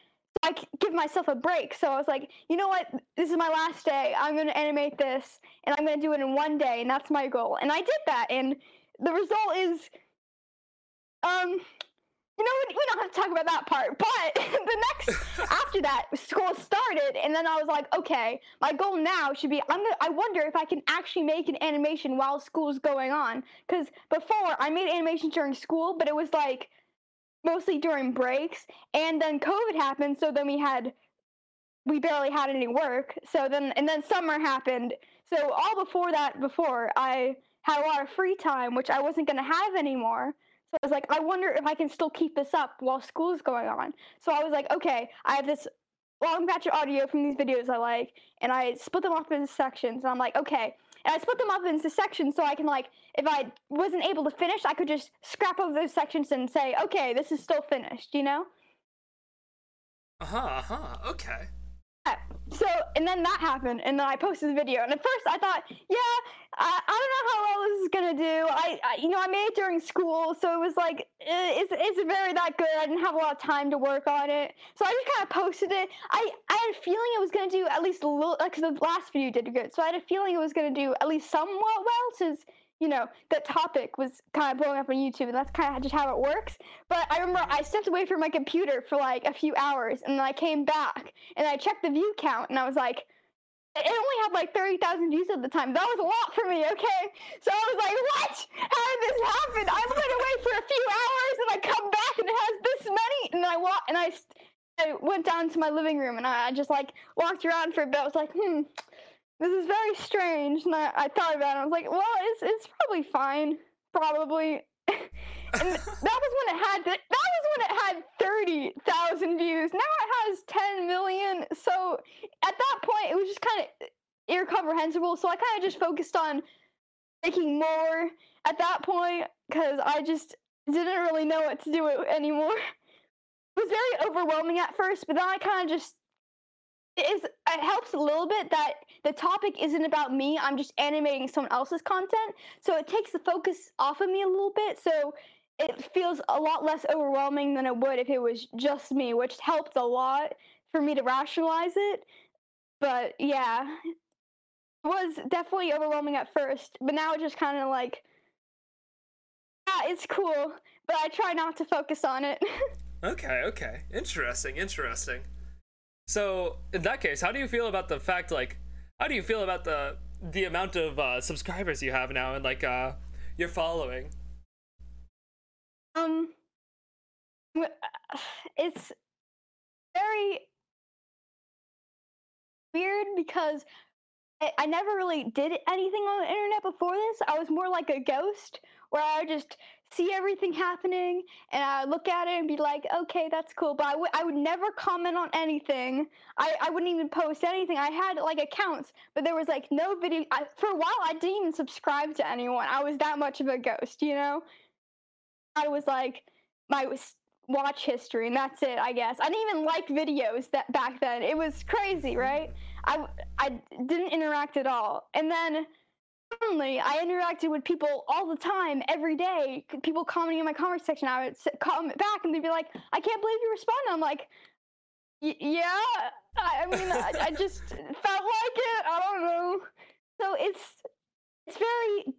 I give myself a break. So I was like, you know what? This is my last day. I'm gonna animate this, and I'm gonna do it in one day, and that's my goal. And I did that, and the result is, um, you know, we, don't have to talk about that part. But the next after that, school started, and then I was like, okay, my goal now should be I'm gonna. I wonder if I can actually make an animation while school's going on. Because before I made animations during school, but it was like mostly during breaks, and then COVID happened, so then we had we barely had any work. So then and then summer happened. So all before that, before I had a lot of free time, which I wasn't going to have anymore. So I was like, I wonder if I can still keep this up while school's going on. So I was like, okay, I have this long batch of audio from these videos I like, and I split them up into sections. And I'm like, okay. And I split them up into sections so I can like, if I wasn't able to finish, I could just scrap over those sections and say, okay, this is still finished, you know? Uh huh. Uh huh. Okay. So, and then that happened, and then I posted the video. And at first, I thought, yeah, I, I don't know how well this is gonna do. I, I, you know, I made it during school, so it was like, eh, it's, it's very that good. I didn't have a lot of time to work on it, so I just kind of posted it. I, I had a feeling it was gonna do at least a little, because the last video did good, so I had a feeling it was gonna do at least somewhat well, since you know that topic was kind of blowing up on YouTube, and that's kind of just how it works. But I remember I stepped away from my computer for like a few hours, and then I came back and I checked the view count, and I was like, it only had like 30,000 views at the time. That was a lot for me, okay? So I was like, what? How did this happen? I went away for a few hours and I come back and it has this many. And I walked and I, I went down to my living room and I, I just like walked around for a bit. I was like, hmm, this is very strange. And I, I thought about it. I was like, well, it's, it's probably fine. Probably. and that was when it had that was when it had 30,000 views. Now it has 10 million. So at that point it was just kind of incomprehensible. So I kind of just focused on making more at that point cuz I just didn't really know what to do anymore. It was very overwhelming at first, but then I kind of just it is it helps a little bit that the topic isn't about me i'm just animating someone else's content so it takes the focus off of me a little bit so it feels a lot less overwhelming than it would if it was just me which helped a lot for me to rationalize it but yeah it was definitely overwhelming at first but now it's just kind of like yeah it's cool but i try not to focus on it Okay. Okay. Interesting. Interesting. So in that case, how do you feel about the fact like how do you feel about the the amount of uh, subscribers you have now and like uh your following? Um, uh, it's very weird because I, I never really did anything on the internet before this. I was more like a ghost where I just see everything happening and I look at it and be like, okay, that's cool. But I would I would never comment on anything. I, I wouldn't even post anything. I had like accounts, but there was like no video. I, for a while, I didn't even subscribe to anyone. I was that much of a ghost, you know? I was like my watch history and that's it i guess i didn't even like videos that back then it was crazy right i i didn't interact at all and then suddenly i interacted with people all the time every day people commenting in my comment section i would comment back and they'd be like i can't believe you responded i'm like "Y- yeah i, I mean I, I just felt like it i don't know so it's it's very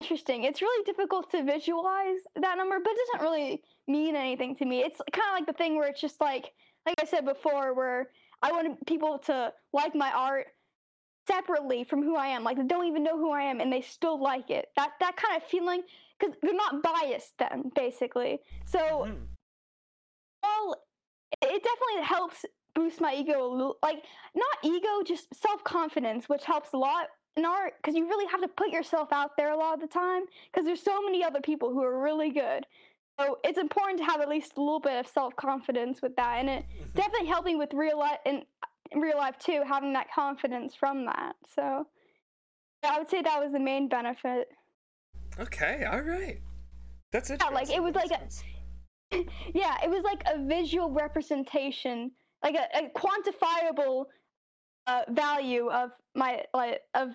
interesting. It's really difficult to visualize that number, but it doesn't really mean anything to me. It's kind of like the thing where it's just like, like I said before, where I wanted people to like my art separately from who I am. Like they don't even know who I am, and they still like it. That that kind of feeling, because they're not biased then, basically. So Mhm. well, it definitely helps boost my ego. Like not ego, just self confidence, which helps a lot in art because you really have to put yourself out there a lot of the time because there's so many other people who are really good. So it's important to have at least a little bit of self confidence with that, and it Mhm. definitely helping with real life and in real life too, having that confidence from that. So I would say that was the main benefit. Okay. All right. That's Yeah, like, it was like a- yeah, it was like a visual representation, like a, a quantifiable uh, value of my like of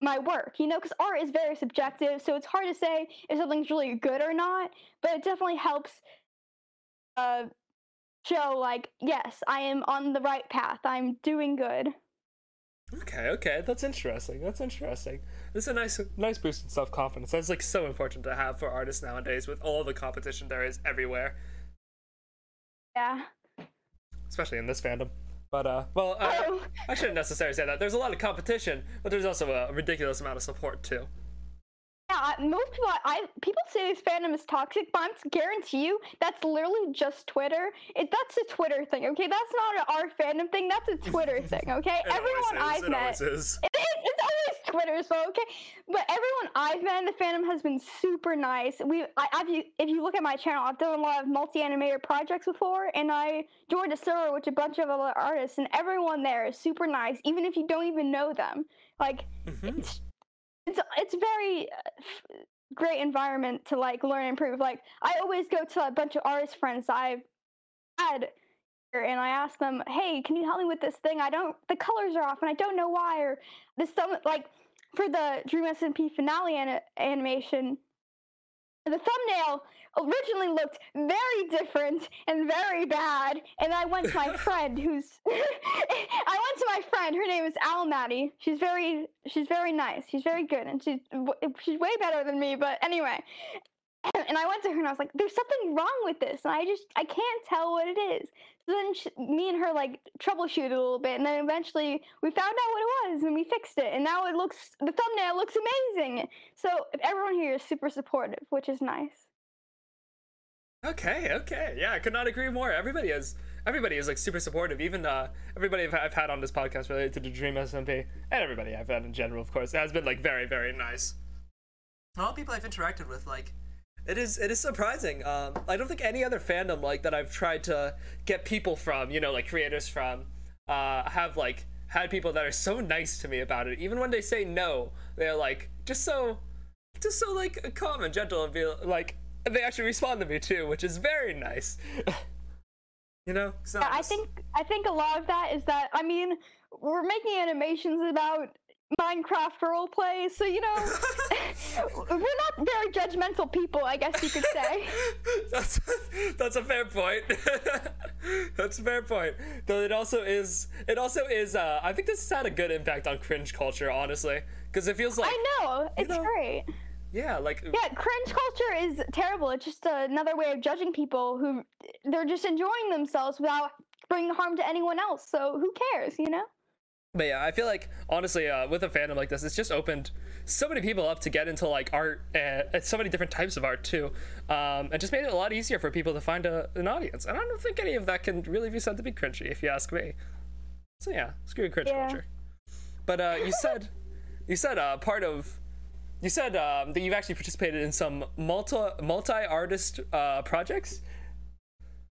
my work. You know, because art is very subjective, so it's hard to say if something's really good or not. But it definitely helps uh, show like, yes, I am on the right path. I'm doing good. Okay, okay, that's interesting. That's interesting. This is a nice, nice boost in self confidence. That's like so important to have for artists nowadays with all the competition there is everywhere, Yeah. especially in this fandom. But uh, well, I, Oh, I shouldn't necessarily say that. There's a lot of competition, but there's also a ridiculous amount of support too. Yeah, most people, I people say this fandom is toxic, but I guarantee you that's literally just Twitter. It that's a Twitter thing, okay? That's not an our fandom thing. That's a Twitter thing, okay? It Everyone I've it met, it it's always Twitter, so okay. But everyone I've met in the fandom has been super nice. We, I, I've, if you look at my channel, I've done a lot of multi-animator projects before, and I joined a server with a bunch of other artists, and everyone there is super nice, even if you don't even know them. Like, Mhm. it's, it's, it's very uh, great environment to like learn and improve. Like, I always go to a bunch of artist friends I've had here and I ask them, "Hey, can you help me with this thing? I don't the colors are off and I don't know why." Or this some like for the Dream SMP finale ana- animation, the thumbnail originally looked very different and very bad. And I went to my friend, who's I went to my friend. Her name is Al Maddie. She's very she's very nice. She's very good, and she's she's way better than me. But anyway. And I went to her and I was like, "There's something wrong with this," and I just I can't tell what it is. So then she, me and her like troubleshoot a little bit, and then eventually we found out what it was, and we fixed it. And now it looks the thumbnail looks amazing. So everyone here is super supportive, which is nice. Okay, okay, yeah, I could not agree more. Everybody is, everybody is like super supportive. Even uh, everybody I've, I've had on this podcast related to the Dream SMP, and everybody I've had in general, of course, has been like very, very nice. A lot of people I've interacted with, like, it is, it is surprising. Um, I don't think any other fandom like that I've tried to get people from, you know, like creators from, uh, have like had people that are so nice to me about it. Even when they say no, they're like just so just so like calm and gentle and be like they actually respond to me too which is very nice you know so Yeah, I think I think a lot of that is that I mean we're making animations about Minecraft roleplay, so you know we're not very judgmental people, I guess you could say. that's that's a fair point that's a fair point though it also is it also is uh i think this has had a good impact on cringe culture honestly because it feels like I know it's know, great. yeah like Yeah, cringe culture is terrible. It's just another way of judging people who they're just enjoying themselves without bringing harm to anyone else. So who cares, you know? But yeah, I feel like honestly, uh, with a fandom like this, it's just opened so many people up to get into like art and, so many different types of art too, um, and just made it a lot easier for people to find a, an audience. And I don't think any of that can really be said to be cringy, if you ask me. So yeah, screw cringe Yeah. culture. But uh, you said, you said uh, part of, you said um, that you've actually participated in some multi multi artist uh, projects.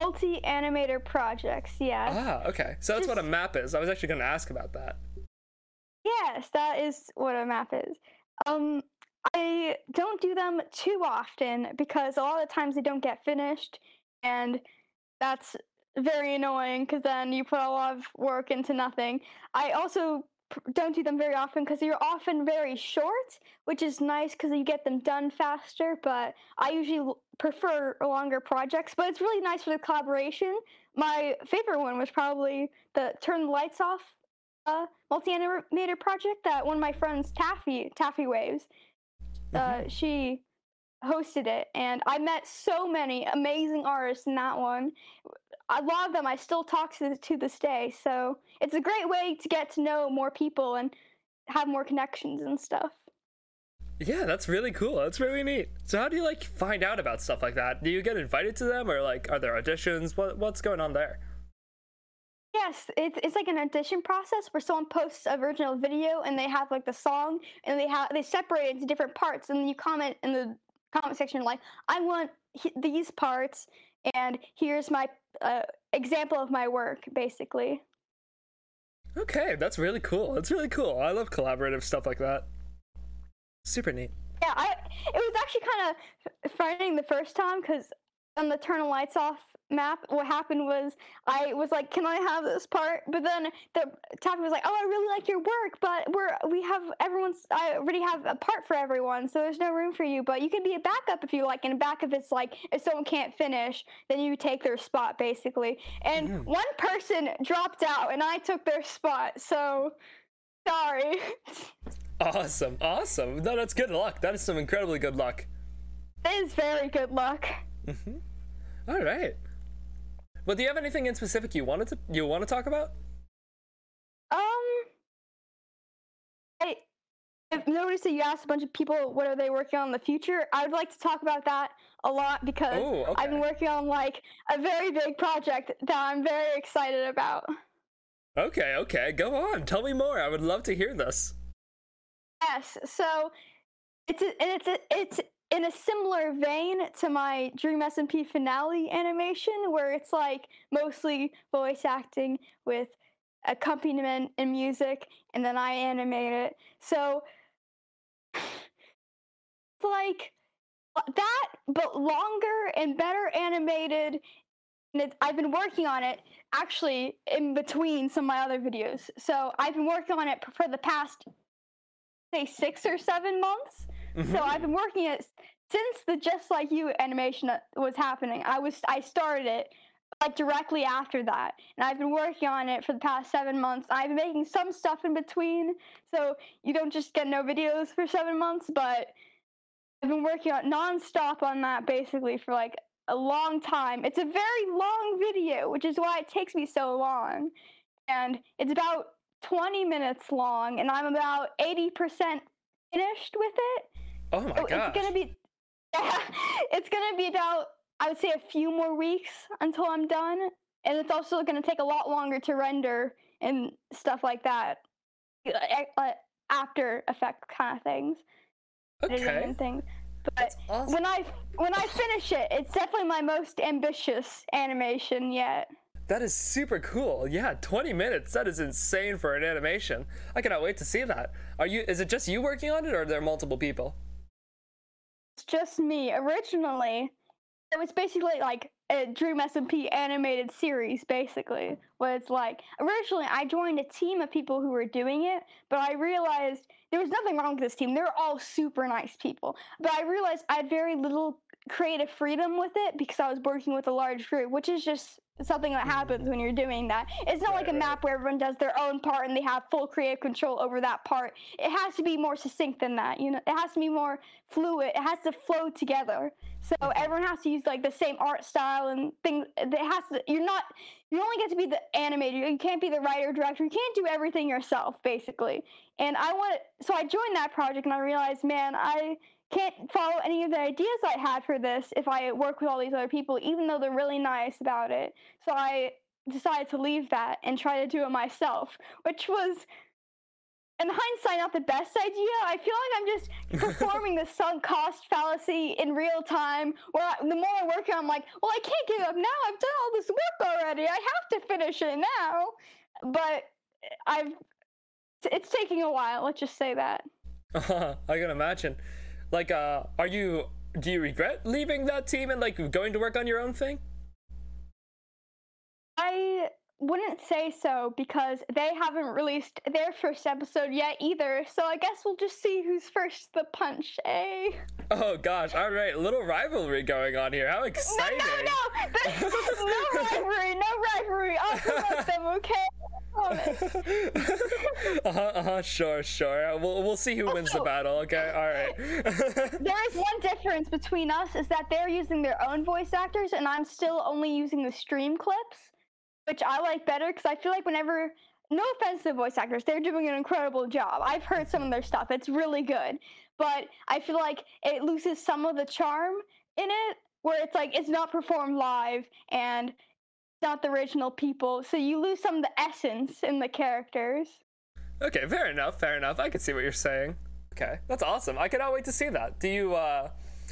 Multi animator projects, yes. Ah, okay. So that's what a map is. I was actually going to ask about that. Yes, that is what a map is. Um, I don't do them too often because a lot of the times they don't get finished, and that's very annoying because then you put a lot of work into nothing. I also don't do them very often because they're often very short, which is nice because you get them done faster. But I usually prefer longer projects. But it's really nice for the collaboration. My favorite one was probably the turn the lights off uh, multi-animator project that one of my friends, Taffy, Taffy Waves, uh, she hosted it, and I met so many amazing artists in that one. A lot of them I still talk to to this day, so it's a great way to get to know more people and have more connections and stuff. Yeah, that's really cool. That's really neat. So how do you like find out about stuff like that? Do you get invited to them or like are there auditions? What what's going on there? Yes, it's it's like an audition process where someone posts a original video and they have like the song and they have they separate it into different parts and you comment in the comment section like I want these parts and here's my uh, example of my work basically. Okay, that's really cool. That's really cool. I love collaborative stuff like that. Super neat. Yeah, I it was actually kind of frightening the first time because on the turn the lights off map, what happened was I was like, "Can I have this part?" But then the Taffy was like, "Oh, I really like your work, but we're we have everyone's. I already have a part for everyone, so there's no room for you. But you can be a backup if you like. And a backup it's like if someone can't finish, then you take their spot basically. And Mhm. one person dropped out, and I took their spot. So sorry." Awesome. Awesome. No, that's good luck. That is some incredibly good luck. It is very good luck. Mm-hmm. All right. Well, do you have anything in specific you wanted to you want to talk about? Um, I, I've noticed that you asked a bunch of people what are they working on in the future. I would like to talk about that a lot because Oh, I've been working on like a very big project that I'm very excited about. Okay, okay. Go on. Tell me more. I would love to hear this. Yes, so it's a, and it's a, it's in a similar vein to my Dream SMP finale animation, where it's like mostly voice acting with accompaniment and music, and then I animate it. So it's like uh, that, but longer and better animated. And it, I've been working on it actually in between some of my other videos. So I've been working on it for the past say six or seven months. Mm-hmm. So I've been working it since the Just Like You animation that was happening. I was I started it like directly after that, and I've been working on it for the past seven months. I've been making some stuff in between, so you don't just get no videos for seven months. But I've been working on nonstop on that basically for like a long time. It's a very long video, which is why it takes me so long, and it's about 20 minutes long, and I'm about 80% finished with it. Oh my gosh. it's gonna be it's gonna be about I would say a few more weeks until I'm done. And it's also gonna take a lot longer to render and stuff like that. After effect kind of things. Okay. And things. But awesome. when I when I finish it, it's definitely my most ambitious animation yet. That is super cool. Yeah, 20 minutes. That is insane for an animation. I cannot wait to see that. Are you is it just you working on it or are there multiple people? It's just me. Originally, it was basically like a Dream SMP animated series, basically. What it's like. Originally, I joined a team of people who were doing it, but I realized there was nothing wrong with this team. They're all super nice people. But I realized I had very little creative freedom with it because I was working with a large group, which is just something that mm-hmm. happens when you're doing that. It's not like a map where everyone does their own part and they have full creative control over that part. It has to be more succinct than that. You know, it has to be more fluid. It has to flow together. So mm-hmm. everyone has to use like the same art style and things. It has to. You're not. You only get to be the animator. You can't be the writer director. You can't do everything yourself, basically. And I want. So I joined that project and I realized, man, I can't follow any of the ideas I had for this if I work with all these other people, even though they're really nice about it. So I decided to leave that and try to do it myself, which was, in hindsight, not the best idea. I feel like I'm just performing the sunk cost fallacy in real time, where I, the more I work, on I'm like, well, I can't give up now. I've done all this work already. I have to finish it now. But eh, I've, it's taking a while. Let's just say that. I can imagine. Like uh are you do you regret leaving that team and like going to work on your own thing? I wouldn't say so because they haven't released their first episode yet either. So I guess we'll just see who's first the punch, eh? Oh gosh, all right, little rivalry going on here. How exciting! no, no! no no rivalry, no rivalry. I'll promote them, okay? Uh-huh, uh-huh, sure, sure. We'll we'll see who wins the battle, okay? All right. There is one difference between us is that they're using their own voice actors and I'm still only using the stream clips, which I like better because I feel like whenever no offense to the voice actors, they're doing an incredible job. I've heard some of their stuff. It's really good. But I feel like it loses some of the charm in it where it's like it's not performed live and not the original people. So you lose some of the essence in the characters. okay, fair enough, fair enough. I can see what you're saying. Okay, that's awesome. I cannot wait to see that. Do you uh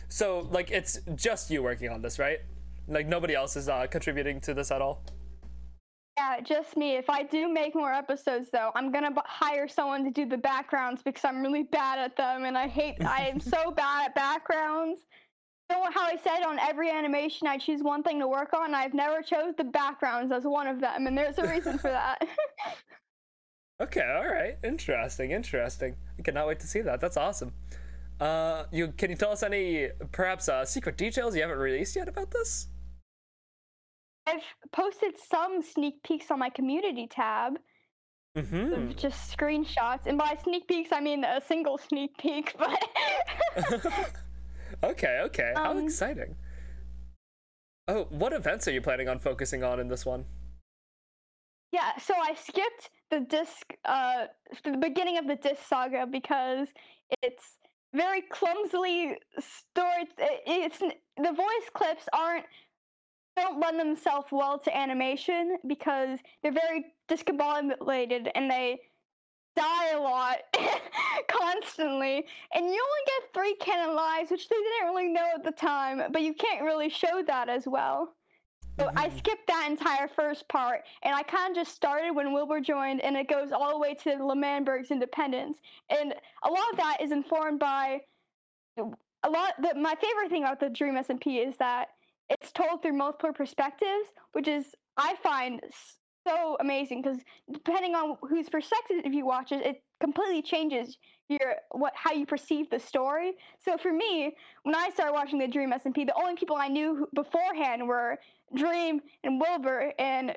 so like it's just you working on this, right? Like nobody else is uh contributing to this at all? Yeah, just me. If I do make more episodes, though, I'm gonna b- hire someone to do the backgrounds because I'm really bad at them, and I hate. I am so bad at backgrounds. You know how I said on every animation I choose one thing to work on. I've never chose the backgrounds as one of them, and there's a reason for that. Okay, all right. Interesting, interesting. I cannot wait to see that. That's awesome. Uh, you can you tell us any perhaps uh, secret details you haven't released yet about this? I've posted some sneak peeks on my community tab, Mm-hmm. just screenshots, and by sneak peeks I mean a single sneak peek. But okay, okay. How Um, exciting. Oh, what events are you planning on focusing on in this one? Yeah, so I skipped the disc, uh, the beginning of the disc saga because it's very clumsily stored. It's the voice clips aren't don't lend themselves well to animation because they're very discombobulated and they die a lot constantly, and you only get three canon lives, which they didn't really know at the time, but you can't really show that as well. So I Mhm. skipped that entire first part, and I kind of just started when Wilbur joined, and it goes all the way to L'Manberg's independence. And a lot of that is informed by a lot. The, my favorite thing about the Dream SMP is that it's told through multiple perspectives, which is I find so amazing because depending on whose perspective you watch it, it completely changes your what how you perceive the story. So for me, when I started watching the Dream SMP, the only people I knew beforehand were Dream and Wilbur, and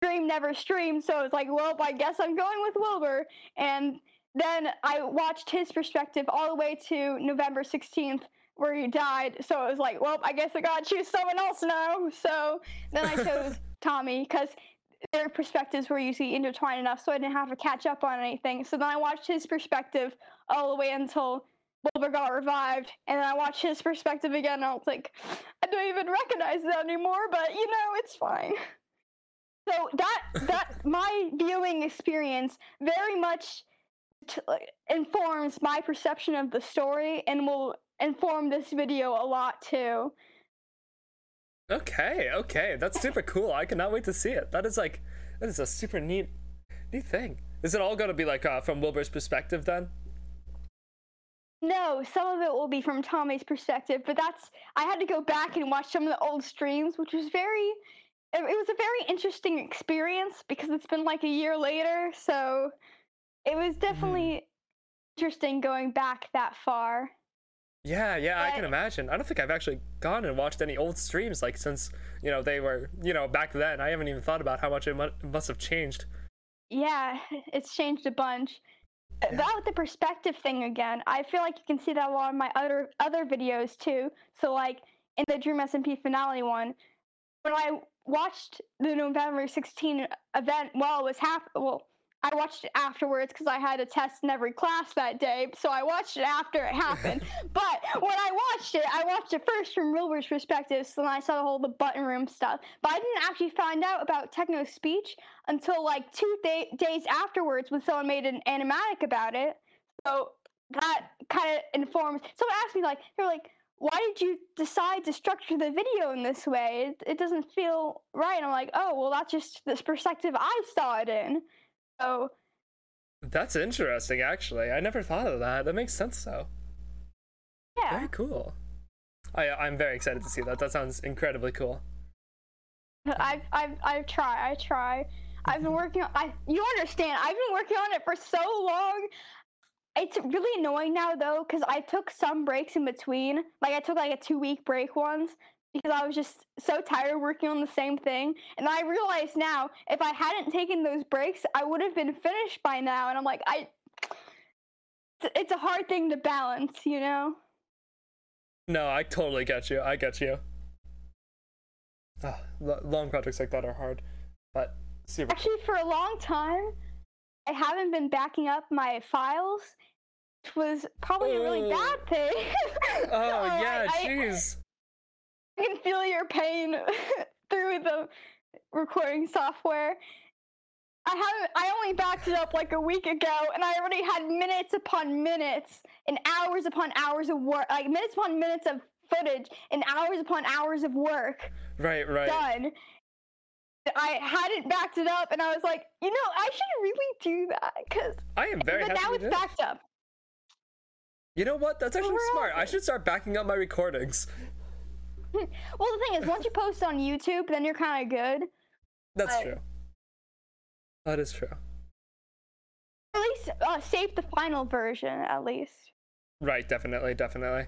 Dream never streamed, so it's like, well, I guess I'm going with Wilbur. And then I watched his perspective all the way to November 16th, where he died. So it was like, well, I guess I gotta choose someone else now. So then I chose Tommy because their perspectives were usually intertwined enough, so I didn't have to catch up on anything. So then I watched his perspective all the way until Wilbur got revived, and then I watched his perspective again, and I was like, I don't even recognize that anymore, but you know, it's fine. So that that my viewing experience very much t- informs my perception of the story, and will inform this video a lot too. Okay, okay, that's super cool. I cannot wait to see it. That is like, that is a super neat, neat thing. Is it all gonna be like uh, from Wilbur's perspective then? No, some of it will be from Tommy's perspective, but that's I had to go back and watch some of the old streams, which was very it, it was a very interesting experience because it's been like a year later, so it was definitely interesting going back that far. Yeah, yeah, I can imagine. I don't think I've actually gone and watched any old streams like since you know they were you know back then. I haven't even thought about how much it must have changed. Yeah, it's changed a bunch. Uh, about the perspective thing again, I feel like you can see that a lot in my other other videos too. So like in the Dream SMP finale one, when I watched the November 16 event while it was hap- well, I watched it afterwards because I had a test in every class that day. So I watched it after it happened. but when I watched it, I watched it first from Wilbur's perspective. So then I saw the whole the button room stuff. But I didn't actually find out about Techno's speech until like two da- days afterwards when someone made an animatic about it. So that kind of informs. Someone asked me like, they're like, why did you decide to structure the video in this way? It, it doesn't feel right. I'm like, oh, well, that's just this perspective I saw it in. So That's interesting, actually. I never thought of that. That makes sense, though. yeah, Very cool. I I'm very excited to see that. That sounds incredibly cool. I've I've I've tried. I try. I've been working on. I you understand? I've been working on it for so long. It's really annoying now though, because I took some breaks in between. Like I took like a two week break once because I was just so tired of working on the same thing. And I realize now, if I hadn't taken those breaks, I would have been finished by now. And I'm like, I. it's- a hard thing to balance, you know. No, I totally get you. I get you. Ah, lo- long projects like that are hard, but super. Actually, for a long time, I haven't been backing up my files, which was probably a really Oh. bad thing. Oh So yeah, jeez. I can feel your pain through the recording software. I haven't. I only backed it up like a week ago, and I already had minutes upon minutes and hours upon hours of work, like minutes upon minutes of footage and hours upon hours of work Right, right. done. I hadn't backed it up, and I was like, you know, I should really do that because. I am very But happy. now it's backed up. You know what? That's actually we're smart. I should start backing up my recordings. Well, the thing is, once you post on YouTube, then you're kind of good. That's But- true. That is true. At least uh, save the final version, at least. Right, definitely, definitely.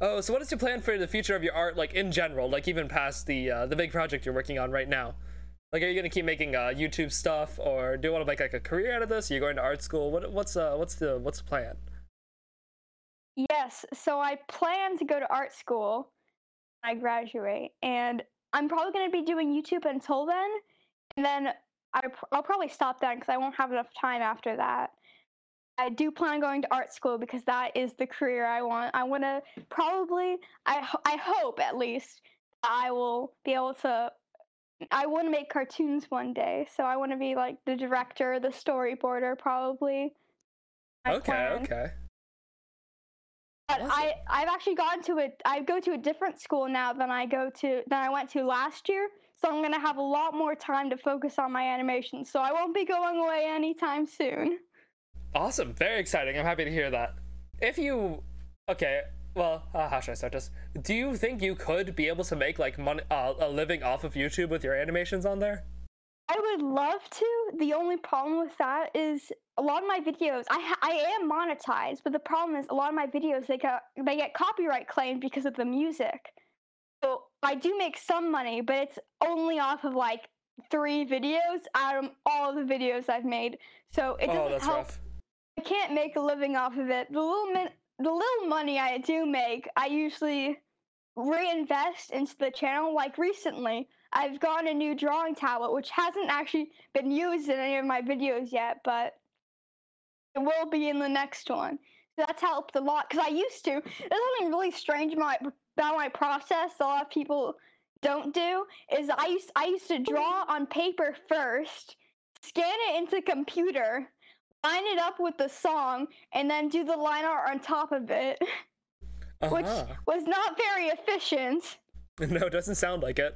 Oh, so what is your plan for the future of your art, like in general, like even past the uh, the big project you're working on right now? Like, are you gonna keep making uh, YouTube stuff, or do you want to make like a career out of this? Are you going to art school? What what's uh what's the what's the plan? Yes, so I plan to go to art school I graduate, and I'm probably going to be doing YouTube until then, and then I, pr- I'll probably stop that because I won't have enough time after that. I do plan on going to art school because that is the career I want. I want to probably, I, I hope at least, I will be able to I want to make cartoons one day, so I want to be like the director, the storyboarder, probably. My Okay, plan. okay. But I I've actually gone to a I go to a different school now than I go to than I went to last year. So I'm gonna have a lot more time to focus on my animation. So I won't be going away anytime soon. Awesome. Very exciting. I'm happy to hear that. If you, okay, well, uh, how should I start this? Do you think you could be able to make like money, uh, a living off of YouTube with your animations on there? I would love to. The only problem with that is a lot of my videos. I ha- I am monetized, but the problem is a lot of my videos they get they get copyright claimed because of the music. So I do make some money, but it's only off of like three videos out of all the videos I've made. So it oh, doesn't that's help. rough. I can't make a living off of it. The little min- the little money I do make, I usually reinvest into the channel. Like recently, I've gotten a new drawing tablet, which hasn't actually been used in any of my videos yet, but it will be in the next one. So that's helped a lot because I used to. There's something really strange about my, about my process. A lot of people don't do is I used I used to draw on paper first, scan it into computer, line it up with the song, and then do the line art on top of it, which Uh-huh. was not very efficient. No, it doesn't sound like it.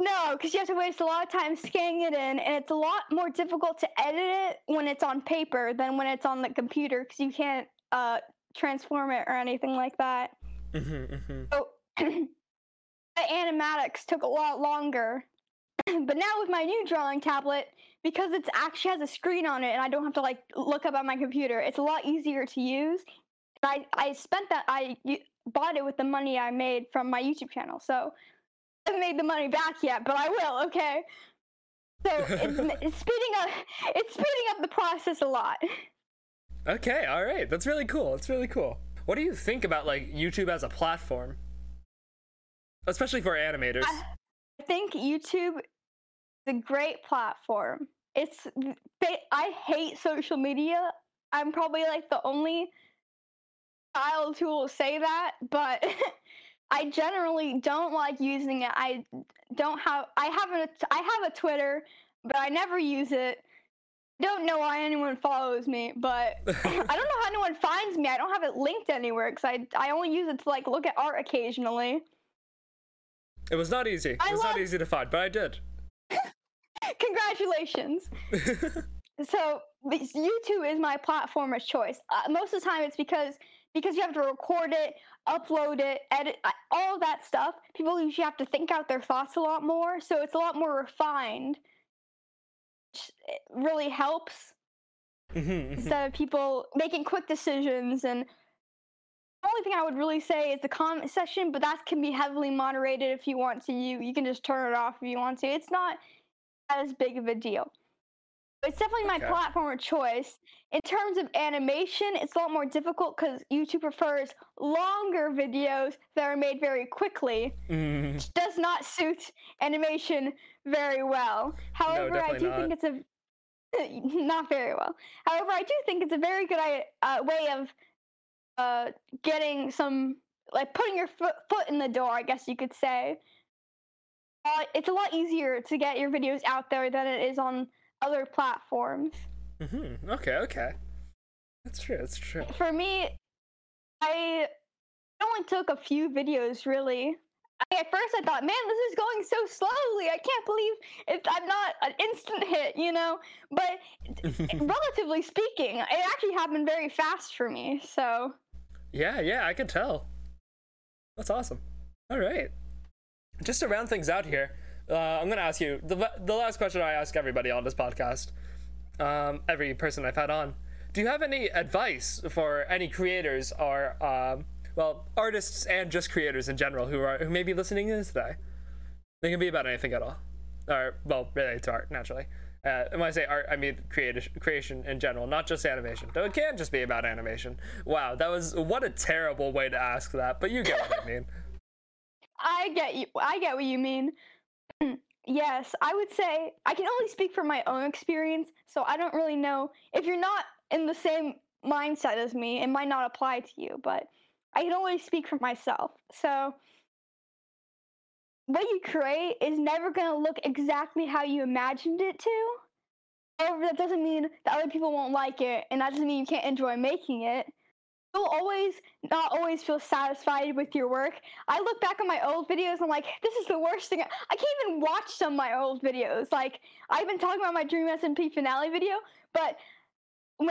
No, because you have to waste a lot of time scanning it in, and it's a lot more difficult to edit it when it's on paper than when it's on the computer because you can't uh, transform it or anything like that. hmm hmm So the animatics took a lot longer. but now with my new drawing tablet, because it actually has a screen on it and I don't have to like look up on my computer, it's a lot easier to use. I I spent that I bought it with the money I made from my YouTube channel. So haven't made the money back yet, but I will, okay? So it's, it's speeding up it's speeding up the process a lot. Okay, all right. That's really cool. That's really cool. What do you think about like YouTube as a platform? Especially for animators. I think YouTube is a great platform. It's I hate social media. I'm probably like the only child who will say that, but I generally don't like using it. I don't have I have a I have a Twitter, but I never use it. Don't know why anyone follows me, but I don't know how anyone finds me. I don't have it linked anywhere because I I only use it to like look at art occasionally. it was not easy. It I was not easy to find, but I did. Congratulations. so YouTube is my platform of choice. Uh, most of the time, it's because because you have to record it, upload it, edit all of that stuff. People usually have to think out their thoughts a lot more, so it's a lot more refined. It really helps Mhm, mhm. instead of people making quick decisions. And the only thing I would really say is the comment section, but that can be heavily moderated if you want to. You you can just turn it off if you want to. It's not as big of a deal. It's definitely my Okay. platform of choice. In terms of animation, it's a lot more difficult because YouTube prefers longer videos that are made very quickly, Mm, which does not suit animation very well. However, I definitely do think it's a not very well. However, I do think it's a very good uh, way of uh, getting some like putting your foot, foot in the door. I guess you could say. Uh, it's a lot easier to get your videos out there than it is on other platforms. mhm. Okay, okay. That's true. That's true. For me, I only took a few videos really. I, at first, I thought, man, this is going so slowly. I can't believe it, I'm not an instant hit, you know. But relatively speaking, it actually happened very fast for me. So Yeah, yeah, I could tell. That's awesome. All right. Just to round things out here, uh, I'm going to ask you the, the last question I ask everybody on this podcast, um, every person I've had on. Do you have any advice for any creators or, um, well, artists and just creators in general who are who may be listening to this today? They can be about anything at all, or well, related to art naturally. Uh, when I say art, I mean creation, creation in general, not just animation. Though it can just be about animation. Wow, that was what a terrible way to ask that, but you get what I mean. I get you. I get what you mean. yes, I would say I can only speak from my own experience, so I don't really know if you're not in the same mindset as me. It might not apply to you, but I can only speak for myself. So what you create is never going to look exactly how you imagined it to. However, that doesn't mean that other people won't like it, and that doesn't mean you can't enjoy making it. You'll always not always feel satisfied with your work. I look back on my old videos and I'm like, this is the worst thing. I can't even watch some of my old videos. Like, I've been talking about my Dream SMP finale video, but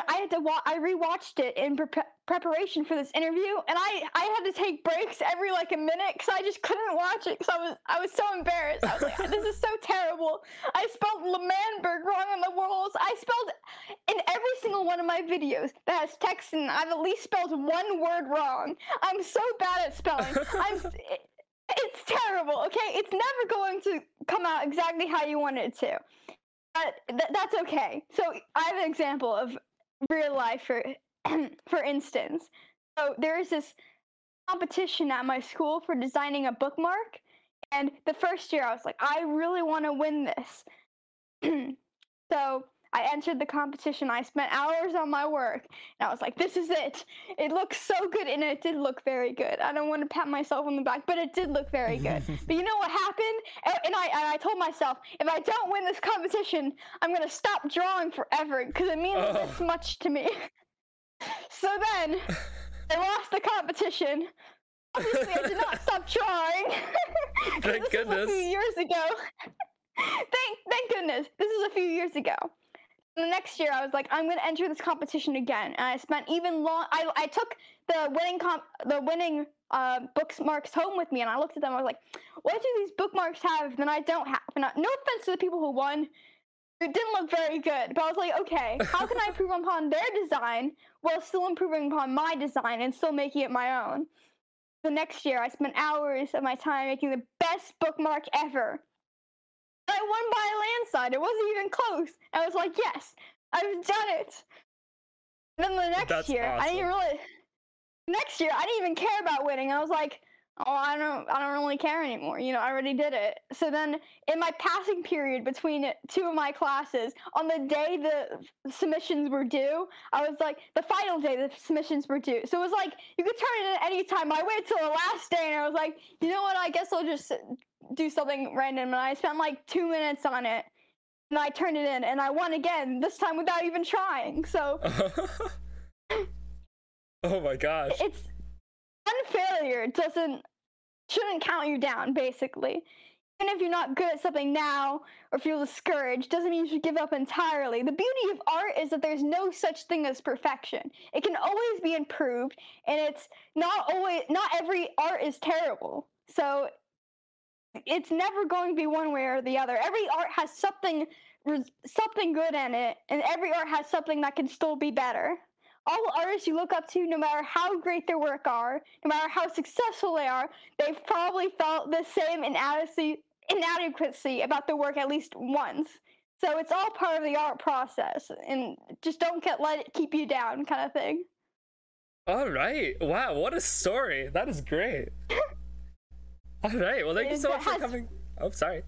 I had to wa- I rewatched it in pre- preparation for this interview, and I I had to take breaks every like a minute because I just couldn't watch it because I was I was so embarrassed. I was like, this is so terrible. I spelled L'Manberg wrong on the walls. I spelled in every single one of my videos that has text, and I've at least spelled one word wrong. I'm so bad at spelling. I'm. It's terrible. Okay, it's never going to come out exactly how you want it to. But th- that's okay. So I have an example of real life for for instance. So there is this competition at my school for designing a bookmark and the first year I was like I really want to win this. so I entered the competition. I spent hours on my work, and I was like, "This is it. It looks so good, and it did look very good. I don't want to pat myself on the back, but it did look very good. but you know what happened? And, I and I told myself, if I don't win this competition, I'm gonna stop drawing forever because it means Oh. this much to me. so then, I lost the competition. Obviously, I did not stop drawing. 'Cause Thank this was a goodness. few years ago. thank, thank goodness. This is a few years ago. The next year, I was like, I'm going to enter this competition again, and I spent even long. I, I took the winning comp, the winning uh, bookmarks home with me, and I looked at them. I was like, what do these bookmarks have that I don't have? And I, no offense to the people who won, it didn't look very good. But I was like, okay, how can I improve upon their design while still improving upon my design and still making it my own? The next year, I spent hours of my time making the best bookmark ever. I won by a landslide. It wasn't even close. I was like, yes, I've done it. And then the next That's year, I didn't awesome. really. Next year, I didn't even care about winning. I was like, oh, I don't, I don't really care anymore. You know, I already did it. So then, in my passing period between two of my classes, on the day the submissions were due, I was like, the final day the submissions were due. So it was like you could turn it in any time. I waited till the last day, and I was like, you know what? I guess I'll just do something random. And I spent like two minutes on it, and I turned it in, and I won again. This time without even trying. So oh my gosh. it's one failure doesn't shouldn't count you down basically. Even if you're not good at something now or feel discouraged doesn't mean you should give up entirely. The beauty of art is that there's no such thing as perfection. It can always be improved and it's not always not every art is terrible. So it's never going to be one way or the other. Every art has something something good in it and every art has something that can still be better all artists you look up to, no matter how great their work are, no matter how successful they are, they've probably felt the same inadequacy, inadequacy about their work at least once. So it's all part of the art process, and just don't get let it keep you down, kind of thing. All right. Wow, what a story. That is great. All right. Well, thank you so much for coming. Oh, sorry.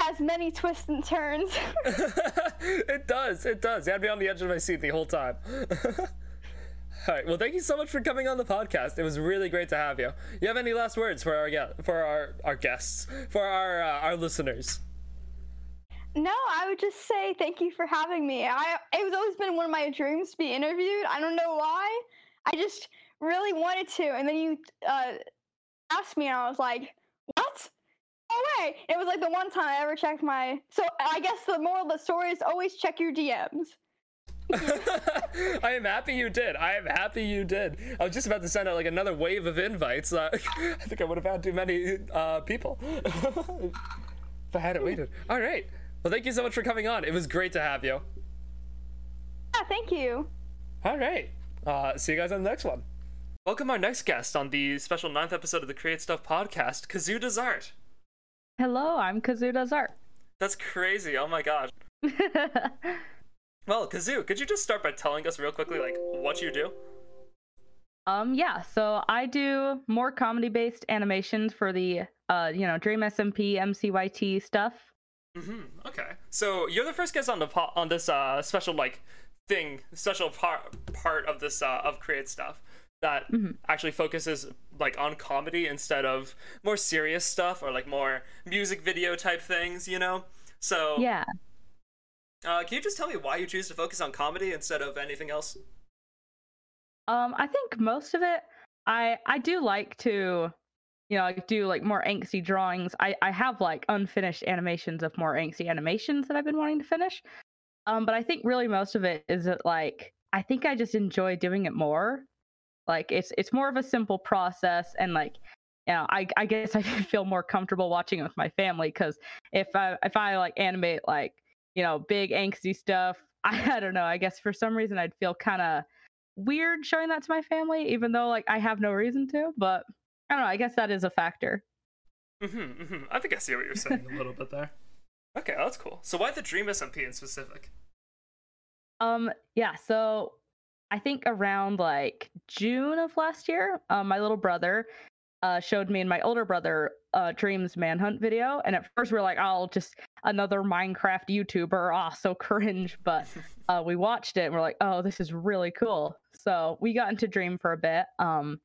Has many twists and turns. it does. It does. You had me on the edge of my seat the whole time. All right. Well, thank you so much for coming on the podcast. It was really great to have you. You have any last words for our for our our guests, for our uh, our listeners? No, I would just say thank you for having me. I it was always been one of my dreams to be interviewed. I don't know why. I just really wanted to, and then you uh, asked me, and I was like, "What? No way!" It was like the one time I ever checked my. So I guess the moral of the story is always check your DMs. I am happy you did. I am happy you did. I was just about to send out like another wave of invites. Uh, I think I would have had too many uh, people if I hadn't waited. All right. Well, thank you so much for coming on. It was great to have you. Yeah, thank you. All right. Uh, see you guys on the next one. Welcome our next guest on the special ninth episode of the Create Stuff podcast, Kazoo Desart. Hello, I'm Kazuda's art. That's crazy. Oh my gosh. Well, Kazoo, could you just start by telling us real quickly, like, what you do? um, yeah, so I do more comedy-based animations for the, uh, you know, Dream SMP, MCYT stuff. Mm-hmm. Okay. So you're the first guest on the po- on this uh special like thing, special part part of this uh of create stuff. That Mhm. actually focuses like on comedy instead of more serious stuff or like more music video type things, you know? So Yeah. uh, can you just tell me why you choose to focus on comedy instead of anything else? Um, I think most of it, I I do like to, you know, like do like more angsty drawings. I I have like unfinished animations of more angsty animations that I've been wanting to finish. Um, but I think really most of it is that like I think I just enjoy doing it more. Like it's it's more of a simple process, and like you know, I I guess I feel more comfortable watching it with my family because if I if I like animate like you know big angsty stuff, I, I don't know. I guess for some reason I'd feel kind of weird showing that to my family, even though like I have no reason to. But I don't know. I guess that is a factor. Mm-hmm, hmm I think I see what you're saying a little bit there. Okay, that's cool. So why the Dream SMP in specific? Um, yeah. So I think around like June of last year, um, my little brother uh, showed me and my older brother uh, Dreams Manhunt video, and at first we are like, "Oh, just another Minecraft YouTuber." Ah, so cringe. But uh, we watched it and we're like, "Oh, this is really cool." So we got into Dream for a bit. Um,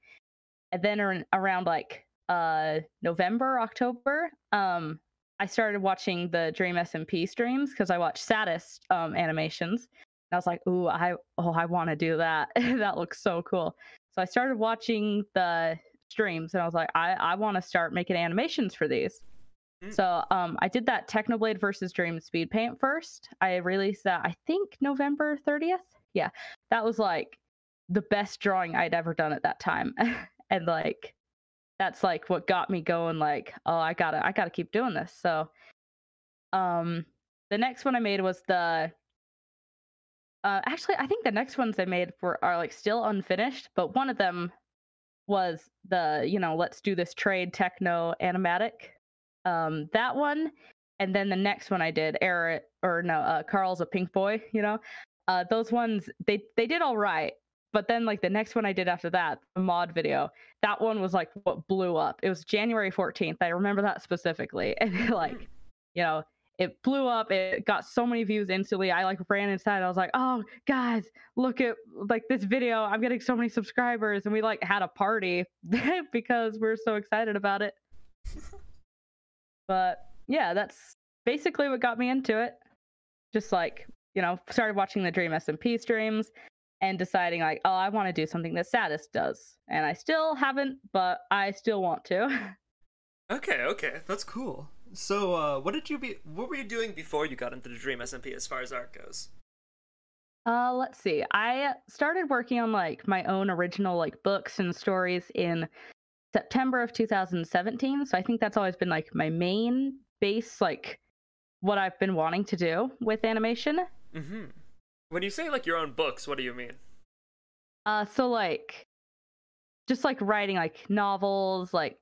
and then around like uh November, October, um, I started watching the Dream SMP streams because I watched SAD-ist um animations. And I was like, "Ooh, I oh, I want to do that. that looks so cool." So I started watching the streams, and I was like, "I I want to start making animations for these." Mm. So um, I did that Technoblade versus Dream Speed Paint first. I released that I think November 30th. Yeah, that was like the best drawing I'd ever done at that time, and like that's like what got me going. Like, oh, I gotta I gotta keep doing this. So um, the next one I made was the uh, actually, I think the next ones I made were are like still unfinished, but one of them was the you know let's do this trade techno animatic. Um, that one, and then the next one I did, Eric or no, uh, Carl's a pink boy. You know, uh, those ones they they did all right, but then like the next one I did after that, the mod video, that one was like what blew up. It was January fourteenth. I remember that specifically, and like you know it blew up it got so many views instantly i like ran inside i was like oh guys look at like this video i'm getting so many subscribers and we like had a party because we are so excited about it. But yeah that's basically what got me into it. Just like you know started watching the dream smp streams and deciding like oh i want to do something that SAD-ist does and i still haven't but i still want to. Okay, okay, that's cool. So, uh, what did you be? What were you doing before you got into the Dream SMP as far as art goes? Uh, let's see. I started working on like my own original like books and stories in September of 2017. So I think that's always been like my main base, like what I've been wanting to do with animation. Mm-hmm. When you say like your own books, what do you mean? Uh, so like just like writing like novels, like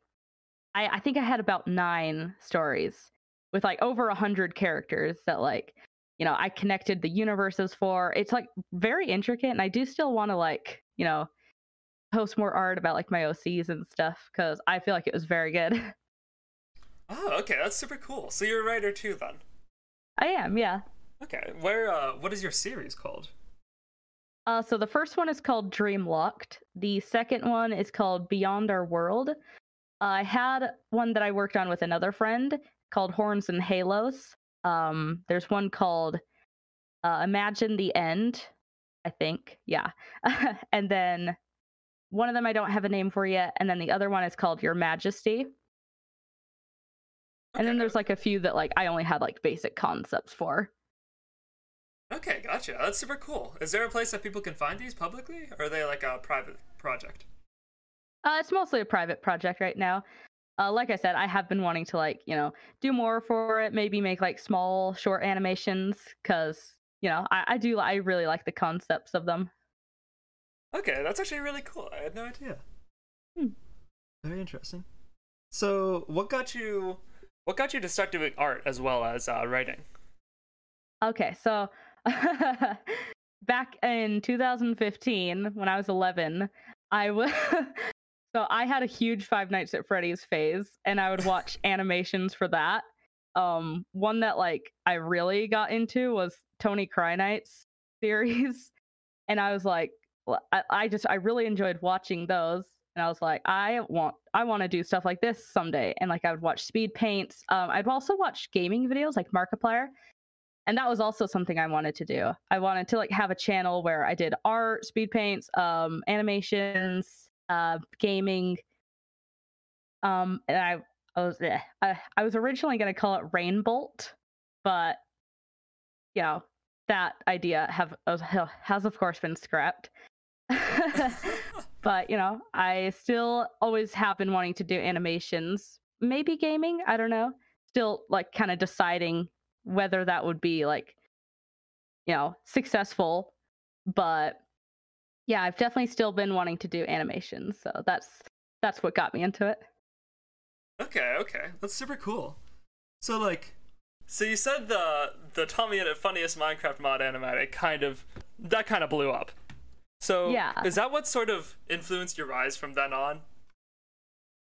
I, I think I had about nine stories with like over a hundred characters that like you know I connected the universes for. It's like very intricate, and I do still want to like you know post more art about like my OCs and stuff because I feel like it was very good. Oh, okay, that's super cool. So you're a writer too, then? I am, yeah. Okay, where? Uh, what is your series called? Uh, so the first one is called Dream Locked. The second one is called Beyond Our World. I had one that I worked on with another friend called Horns and Halos. Um, there's one called uh, Imagine the End, I think. Yeah. and then one of them I don't have a name for yet. And then the other one is called Your Majesty. And then there's like a few that like I only had like basic concepts for. Okay, gotcha. That's super cool. Is there a place that people can find these publicly, or are they like a private project? Uh, it's mostly a private project right now. Uh, like I said, I have been wanting to like you know do more for it. Maybe make like small short animations because you know I, I do I really like the concepts of them. Okay, that's actually really cool. I had no idea. Hmm. Very interesting. So, what got you? What got you to start doing art as well as uh, writing? Okay, so back in 2015 when I was 11, I was so I had a huge Five Nights at Freddy's phase, and I would watch animations for that. Um, one that like I really got into was Tony Crynight's series, and I was like, I, I just I really enjoyed watching those, and I was like, I want I want to do stuff like this someday. And like I would watch speed paints. Um, I'd also watch gaming videos like Markiplier, and that was also something I wanted to do. I wanted to like have a channel where I did art, speed paints, um, animations, uh, gaming. Um, and I I was eh, I, I was originally gonna call it Rainbolt, but you know that idea have has of course been scrapped. but you know, I still always have been wanting to do animations, maybe gaming. I don't know. Still like kind of deciding whether that would be like, you know, successful. But yeah, I've definitely still been wanting to do animations, so that's that's what got me into it. Okay, okay. That's super cool. So like so you said the the TommyInnit funniest Minecraft mod animatic kind of that kind of blew up. So Yeah. is that what sort of influenced your rise from then on?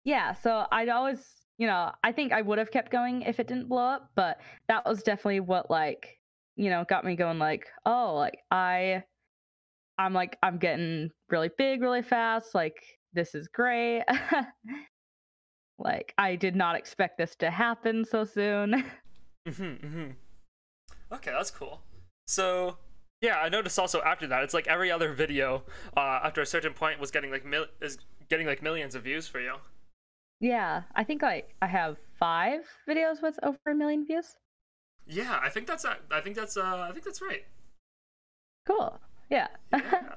Yeah, so I'd always, you know, I think I would have kept going if it didn't blow up, but that was definitely what like, you know, got me going like, oh, like I I'm like I'm getting really big really fast, like this is great. like I did not expect this to happen so soon. Mhm, mhm. Okay, that's cool. So, yeah, I noticed also after that, it's like every other video uh, after a certain point was getting like mil- is getting like millions of views for you. yeah, I think like I have 5 videos with over a million views. Yeah, I think that's I think that's uh, I think that's right. Cool. Yeah. Yeah.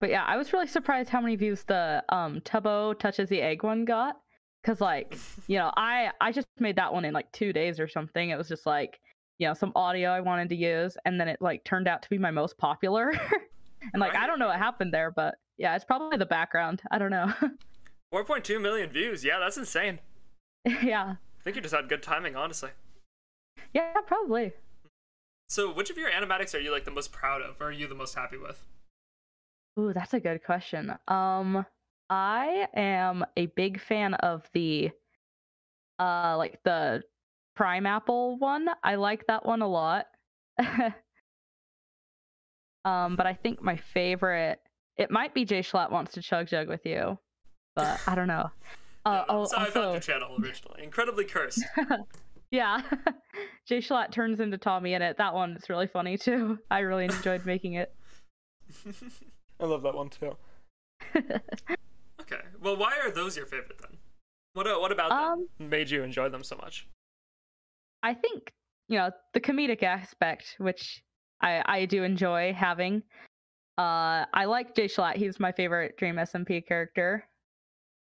But yeah, I was really surprised how many views the um Tubbo touches the egg one got. Cause like, you know, I I just made that one in like two days or something. It was just like, you know, some audio I wanted to use, and then it like turned out to be my most popular. and like I don't know what happened there, but yeah, it's probably the background. I don't know. 4.2 million views. Yeah, that's insane. yeah. I think you just had good timing, honestly. Yeah, probably. So, which of your animatics are you like the most proud of, or are you the most happy with? Ooh, that's a good question. Um, I am a big fan of the, uh, like the Prime Apple one. I like that one a lot. um, but I think my favorite, it might be Jay Schlatt wants to chug jug with you, but I don't know. Uh, oh, so I found also, your channel originally. Incredibly cursed. yeah, Jay Schlatt turns into Tommy in it. That one is really funny too. I really enjoyed making it. I love that one too. Okay. Well, why are those your favorite then? What uh, what about Um, them made you enjoy them so much? I think you know the comedic aspect, which I I do enjoy having. Uh, I like Jay Schlatt. He's my favorite Dream SMP character.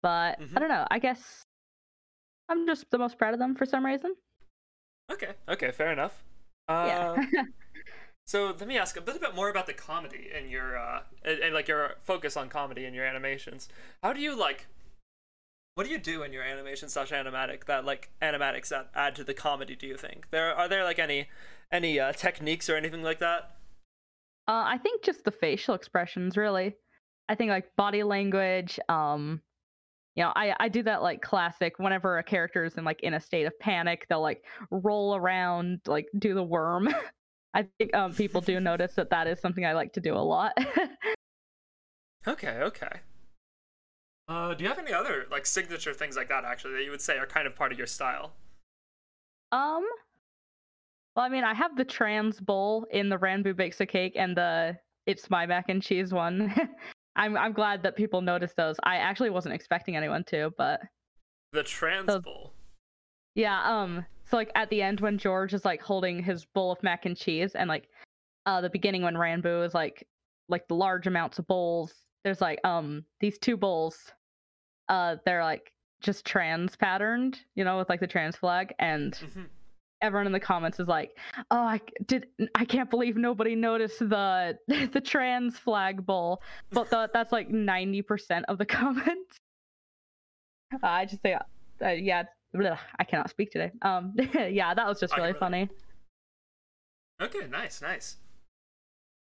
But Mhm. I don't know. I guess I'm just the most proud of them for some reason. Okay. Okay. Fair enough. yeah. Uh, so let me ask a little bit more about the comedy in your uh and, and like your focus on comedy in your animations. How do you like? What do you do in your animation slash animatic that like animatics that add to the comedy? Do you think there are there like any any uh, techniques or anything like that? Uh, I think just the facial expressions, really. I think like body language. Um, you know, I I do that like classic. Whenever a character is in like in a state of panic, they'll like roll around, like do the worm. I think um people do notice that that is something I like to do a lot. Okay, okay. Uh, do you have any other like signature things like that actually that you would say are kind of part of your style? um, well, I mean, I have the trans bowl in the Ranboo bakes a cake and the it's my mac and cheese one. I'm I'm glad that people noticed those. I actually wasn't expecting anyone to, but The trans So- bowl. Yeah, um so like at the end when George is like holding his bowl of mac and cheese and like uh the beginning when Ranboo is like like the large amounts of bowls, there's like um these two bowls uh they're like just trans patterned, you know, with like the trans flag and Mhm. Everyone in the comments is like, "Oh, I did I can't believe nobody noticed the the trans flag bowl." But the, that's like 90% of the comments. Uh, I just say uh, yeah, bleh, I cannot speak today. Um yeah, that was just really funny. Okay, nice, nice.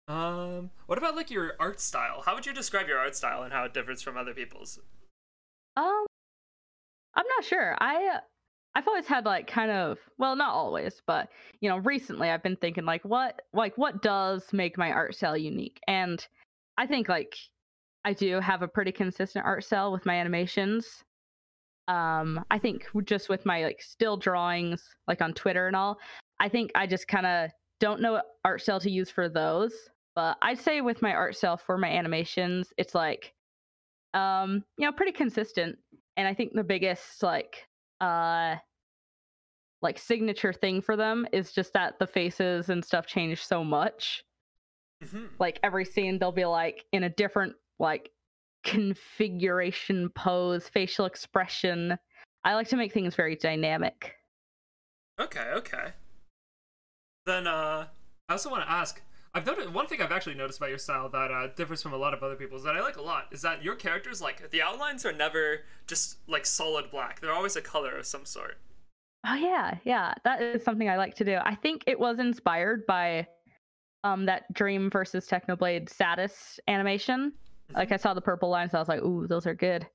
Um, what about like your art style? How would you describe your art style and how it differs from other people's? Um I'm not sure. I uh, I've always had like kind of well, not always, but you know, recently I've been thinking like what like what does make my art style unique? And I think like I do have a pretty consistent art style with my animations. Um, I think just with my like still drawings, like on Twitter and all, I think I just kind of don't know what art style to use for those. But I'd say with my art style for my animations, it's like, um, you know, pretty consistent. And I think the biggest like, uh, like signature thing for them is just that the faces and stuff change so much Mhm. like every scene they'll be like in a different like configuration pose facial expression i like to make things very dynamic Okay, okay. Then uh I also want to ask I've noticed one thing I've actually noticed about your style that uh, differs from a lot of other people's that I like a lot is that your characters like the outlines are never just like solid black. They're always a color of some sort. Oh yeah yeah that is something i like to do. I think it was inspired by um that dream versus technoblade SAD-ist animation. Like i saw the purple lines i was like ooh those are good.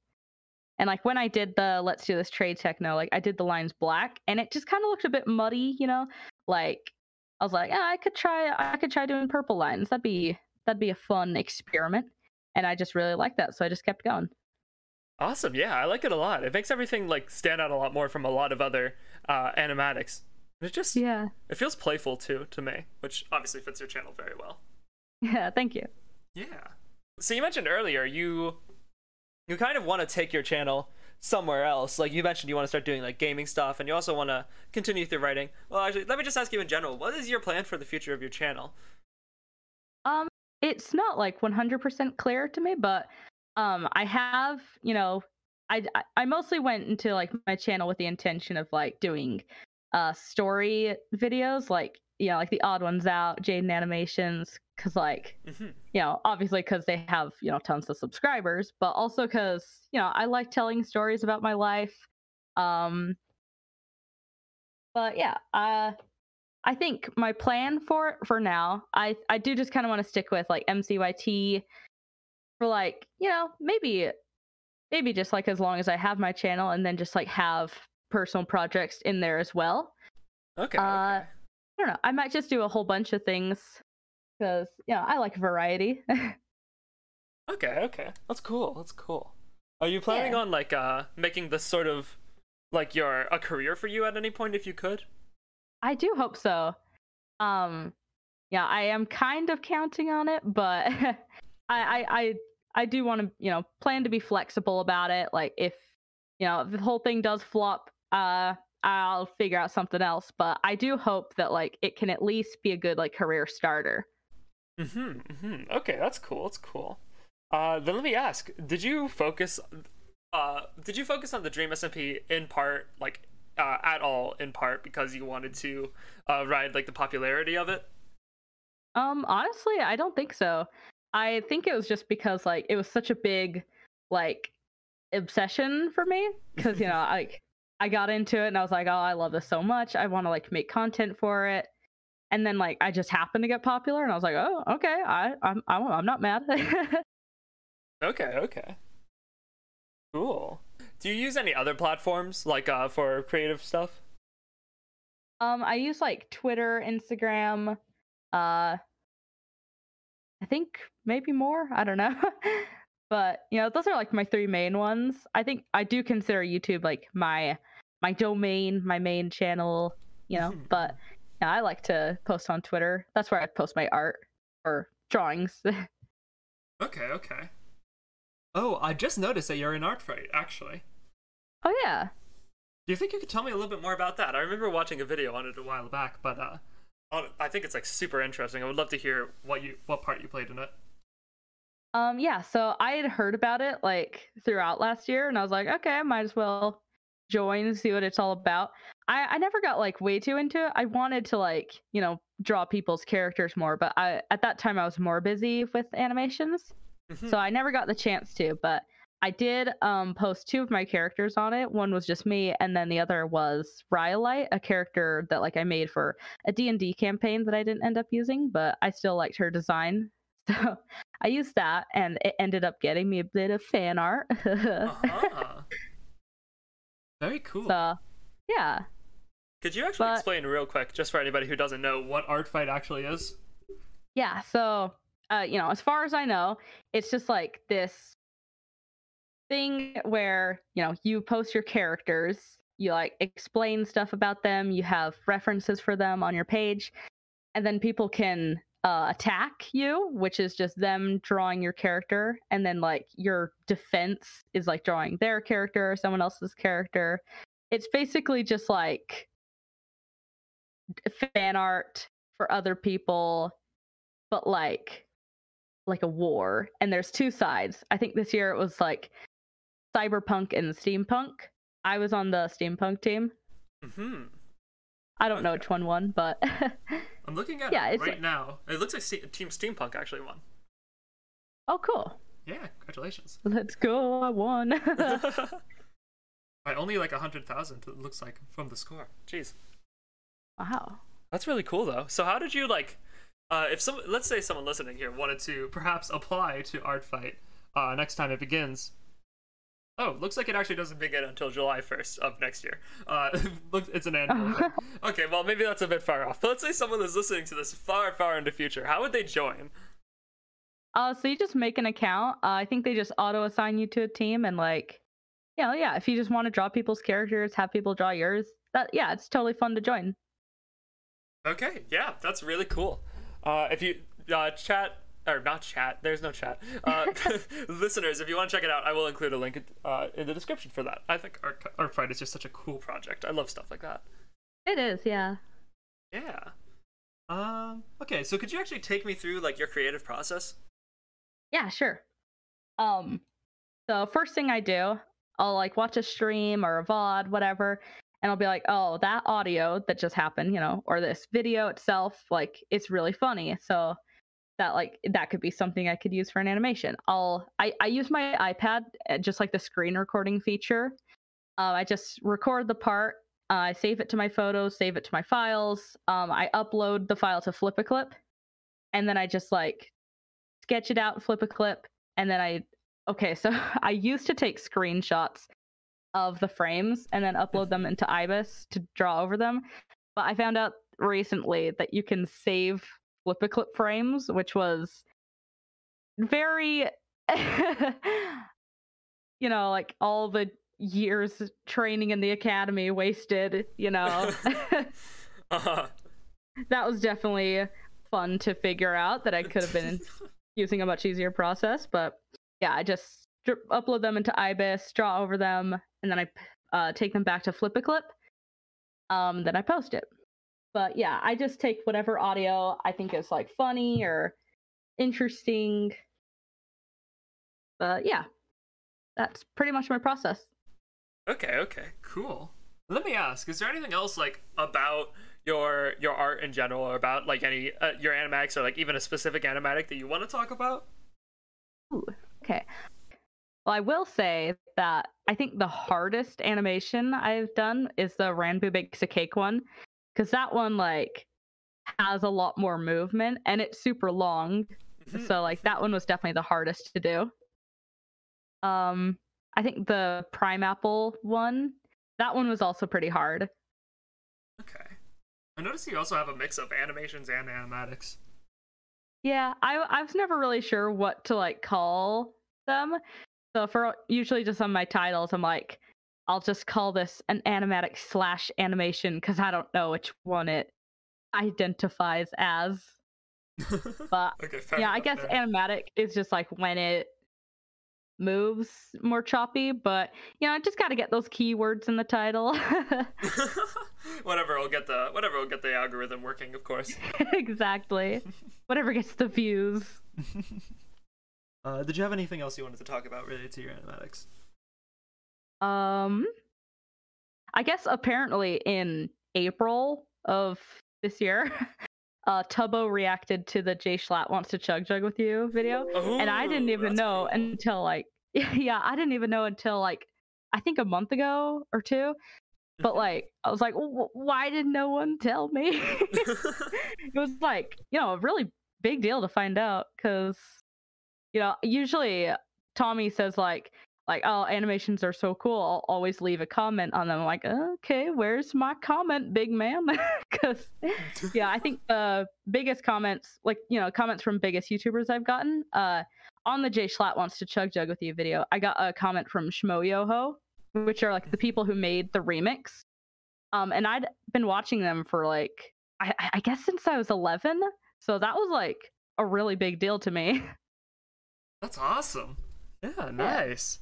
And like when i did the let's do this trade techno like i did the lines black and it just kind of looked a bit muddy you know? Like i was like yeah, i could try i could try doing purple lines. That'd be that'd be a fun experiment. And i just really liked that so i just kept going. Awesome. Yeah, I like it a lot. It makes everything like stand out a lot more from a lot of other uh animatics. It just yeah it feels playful too to me, which obviously fits your channel very well. yeah thank you Yeah. So you mentioned earlier you you kind of want to take your channel somewhere else. Like you mentioned you want to start doing like gaming stuff and you also want to continue through writing. Well, actually, let me just ask you in general, what is your plan for the future of your channel? Um, it's not like 100% clear to me, but um, I have, you know, I I- mostly went into like my channel with the intention of like doing uh story videos, like you know, like the odd ones out, Jaiden Animations, because like hmm you know, obviously because they have you know tons of subscribers, but also because you know I like telling stories about my life. Um, but yeah, uh, I think my plan for for now, I I do just kind of want to stick with like MCYT for like you know maybe maybe just like as long as I have my channel, and then just like have personal projects in there as well. Okay. Uh, okay. I don't know. I might just do a whole bunch of things because you know I like variety. Okay, okay. That's cool. That's cool. Are you planning Yeah. on like uh making this sort of like your a career for you at any point if you could? I do hope so. Um, yeah, I am kind of counting on it, but I, I, I, I do want to, you know, plan to be flexible about it. Like if, you know, if the whole thing does flop, uh, I'll figure out something else. But I do hope that like it can at least be a good like career starter. Mhm. mhm. Okay, that's cool. That's cool. Uh then let me ask, did you focus uh did you focus on the Dream SMP in part like uh at all in part because you wanted to uh ride like the popularity of it? Um, honestly, I don't think so. I think it was just because like it was such a big like obsession for me because you know like I got into it and I was like, oh, I love this so much. I want to like make content for it. And then like I just happened to get popular and I was like, oh, okay, I I'm I'm, I'm not mad. Okay, okay. Cool. Do you use any other platforms like uh for creative stuff? um, I use like Twitter, Instagram, uh, I think maybe more. I don't know. but you know, those are like my three main ones. I think I do consider YouTube like my my domain, my main channel, you know, but yeah, I like to post on Twitter. That's where I post my art or drawings. Okay, okay. Oh, I just noticed that you're in Art Fight, actually. oh yeah. Do you think you could tell me a little bit more about that? I remember watching a video on it a while back, but uh, I think it's like super interesting. I would love to hear what you what part you played in it. Um yeah, so I had heard about it like throughout last year and I was like, okay, I might as well join and see what it's all about. I I never got like way too into it. I wanted to like, you know, draw people's characters more, but I at that time I was more busy with animations. Mhm. So I never got the chance to, but I did um post two of my characters on it. One was just me and then the other was Rhyolite, a character that like I made for a D&D campaign that I didn't end up using, but I still liked her design. So I used that and it ended up getting me a bit of fan art. uh-huh. Very cool. so yeah. Could you actually but- explain real quick, just for anybody who doesn't know, what Art Fight actually is? Yeah, so uh, you know, as far as I know, it's just like this thing where you know you post your characters, you like explain stuff about them, you have references for them on your page, and then people can uh, attack you, which is just them drawing your character, and then like your defense is like drawing their character or someone else's character. It's basically just like fan art for other people, but like like a war. And there's two sides. I think this year it was like cyberpunk and steampunk. I was on the steampunk team. hmm I don't know which one won, but I'm looking at Yeah, it right now. It looks like Ste- Team Steampunk actually won. oh, cool. Yeah, congratulations. Let's go. I won. By only like a hundred thousand, it looks like from the score. Jeez, wow. that's really cool though. So how did you like? Uh, if some, let's say someone listening here wanted to perhaps apply to Art Fight uh, next time it begins. Oh, looks like it actually doesn't begin until July 1st of next year. Uh, it's an annual thing. Okay, well maybe that's a bit far off. But let's say someone is listening to this far, far into the future. How would they join? Uh, so you just make an account. Uh, I think they just auto assign you to a team and like, you know, yeah. If you just want to draw people's characters, have people draw yours. That yeah, it's totally fun to join. Okay, yeah, that's really cool. Uh, if you uh, chat or not chat, there's no chat. Uh, listeners, if you want to check it out, I will include a link uh, in the description for that. I think Art, Art Fight is just such a cool project. I love stuff like that. It is, yeah. Yeah. Um. Okay, so could you actually take me through like your creative process? Yeah, sure. Um, so first thing I do, I'll like watch a stream or a VOD, whatever, and I'll be like, oh, that audio that just happened, you know, or this video itself, like it's really funny. So that like that could be something I could use for an animation. I'll I, I use my iPad uh, just like the screen recording feature. Uh, I just record the part. Uh, I save it to my photos, save it to my files. Um, I upload the file to Flipaclip, and then I just like sketch it out, Flipaclip, and then I okay, so I used to take screenshots of the frames and then upload them into Ibis to draw over them. But I found out recently that you can save Flipaclip frames, which was very you know, like all the years training in the academy wasted, you know. Uh-huh. that was definitely fun to figure out that I could have been using a much easier process. But yeah, I just upload them into Ibis, draw over them, and then I uh, take them back to Flipaclip. Um, then I post it. But yeah, I just take whatever audio I think is like funny or interesting. But yeah, that's pretty much my process. Okay, okay, cool. Let me ask: Is there anything else like about your your art in general, or about like any uh, your animatics, or like even a specific animatic that you want to talk about? Ooh, okay. Well, I will say that I think the hardest animation I've done is the Ranboo Bakes a Cake one, because that one like has a lot more movement and it's super long. Mhm. So like that one was definitely the hardest to do. Um, I think the Prime Apple one, that one was also pretty hard. Okay. I noticed you also have a mix of animations and animatics. Yeah, I I was never really sure what to like call them. So for usually just on my titles, I'm like, I'll just call this an animatic slash animation because I don't know which one it identifies as. But okay, yeah, I guess animatic is just like when it moves more choppy, but you know, I just got to get those keywords in the title. whatever will get the whatever will get the algorithm working, of course. exactly. Whatever gets the views. Uh, did you have anything else you wanted to talk about related to your animatics? Um, I guess apparently in April of this year, uh, Tubbo reacted to the Jay Schlatt wants to chug jug with you video, and I didn't even know cool. until like yeah, I didn't even know until like I think a month ago or two. But Mhm. like, I was like, "Wh- why did no one tell me? it was like, you know, a really big deal to find out because, you know, usually Tommy says like, like, oh, animations are so cool. I'll always leave a comment on them. I'm like, okay, where's my comment, big man? Because yeah, I think the biggest comments, like you know, comments from biggest YouTubers I've gotten, uh, on the Jay Schlatt wants to chug jug with you video. I got a comment from Schmoyoho, which are like the people who made the remix. Um, and I'd been watching them for like I, I guess since I was 11, so that was like a really big deal to me. That's awesome. Yeah, nice.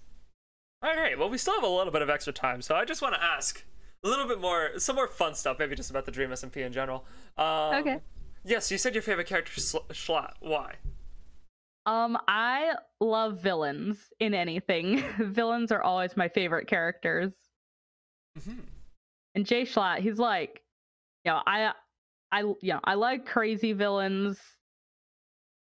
All right, well, we still have a little bit of extra time, so I just want to ask a little bit more, some more fun stuff, maybe just about the Dream SMP in general. Um, Okay. Yes, you said your favorite character is Sl- Why? Um, I love villains in anything. villains are always my favorite characters. hmm And Jay Schlatt, he's like, you know, I, I, you know, I like crazy villains.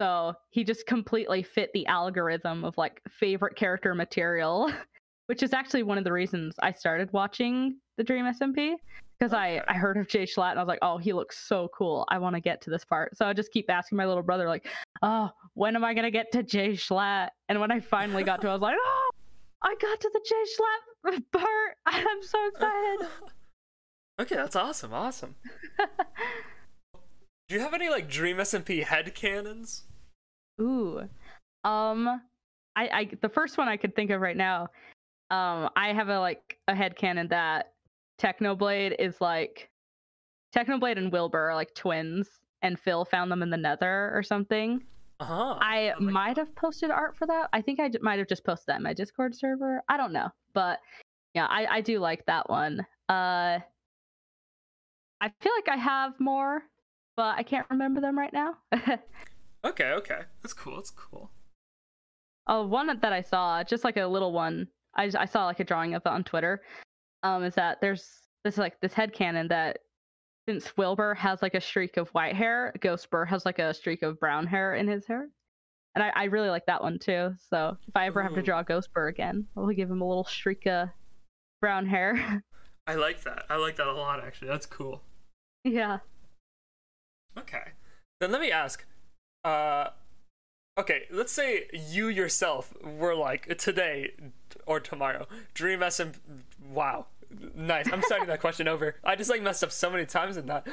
So he just completely fit the algorithm of like favorite character material, which is actually one of the reasons I started watching the Dream SMP because I I heard of Jay Schlatt and I was like, oh, he looks so cool. I want to get to this part. So I just keep asking my little brother like, oh, when am I gonna get to Jay Schlatt? And when I finally got to, it, I was like, oh, I got to the Jay Schlatt part. I'm so excited. okay, that's awesome. Awesome. Do you have any like Dream SMP head canons? Ooh. Um I I the first one I could think of right now, um I have a like a headcanon that Technoblade is like Technoblade and Wilbur are like twins and Phil found them in the nether or something. Uh huh. I like might have posted art for that. I think I j- might have just posted that in my Discord server. I don't know. But yeah, I, I do like that one. Uh I feel like I have more, but I can't remember them right now. Okay, okay, that's cool. That's cool. Oh, one that I saw, just like a little one. I I saw like a drawing of it on Twitter. Um, is that there's this like this head headcanon that since Wilbur has like a streak of white hair, Ghostbur has like a streak of brown hair in his hair. And I, I really like that one too. So if I ever have to draw Ghostbur again, I'll give him a little streak of brown hair. I like that. I like that a lot, actually. That's cool. yeah. Okay. Then let me ask. Uh, okay, let's say you yourself were like today or tomorrow. Dream SM. Wow. Nice. I'm starting that question over. I just like messed up so many times in that.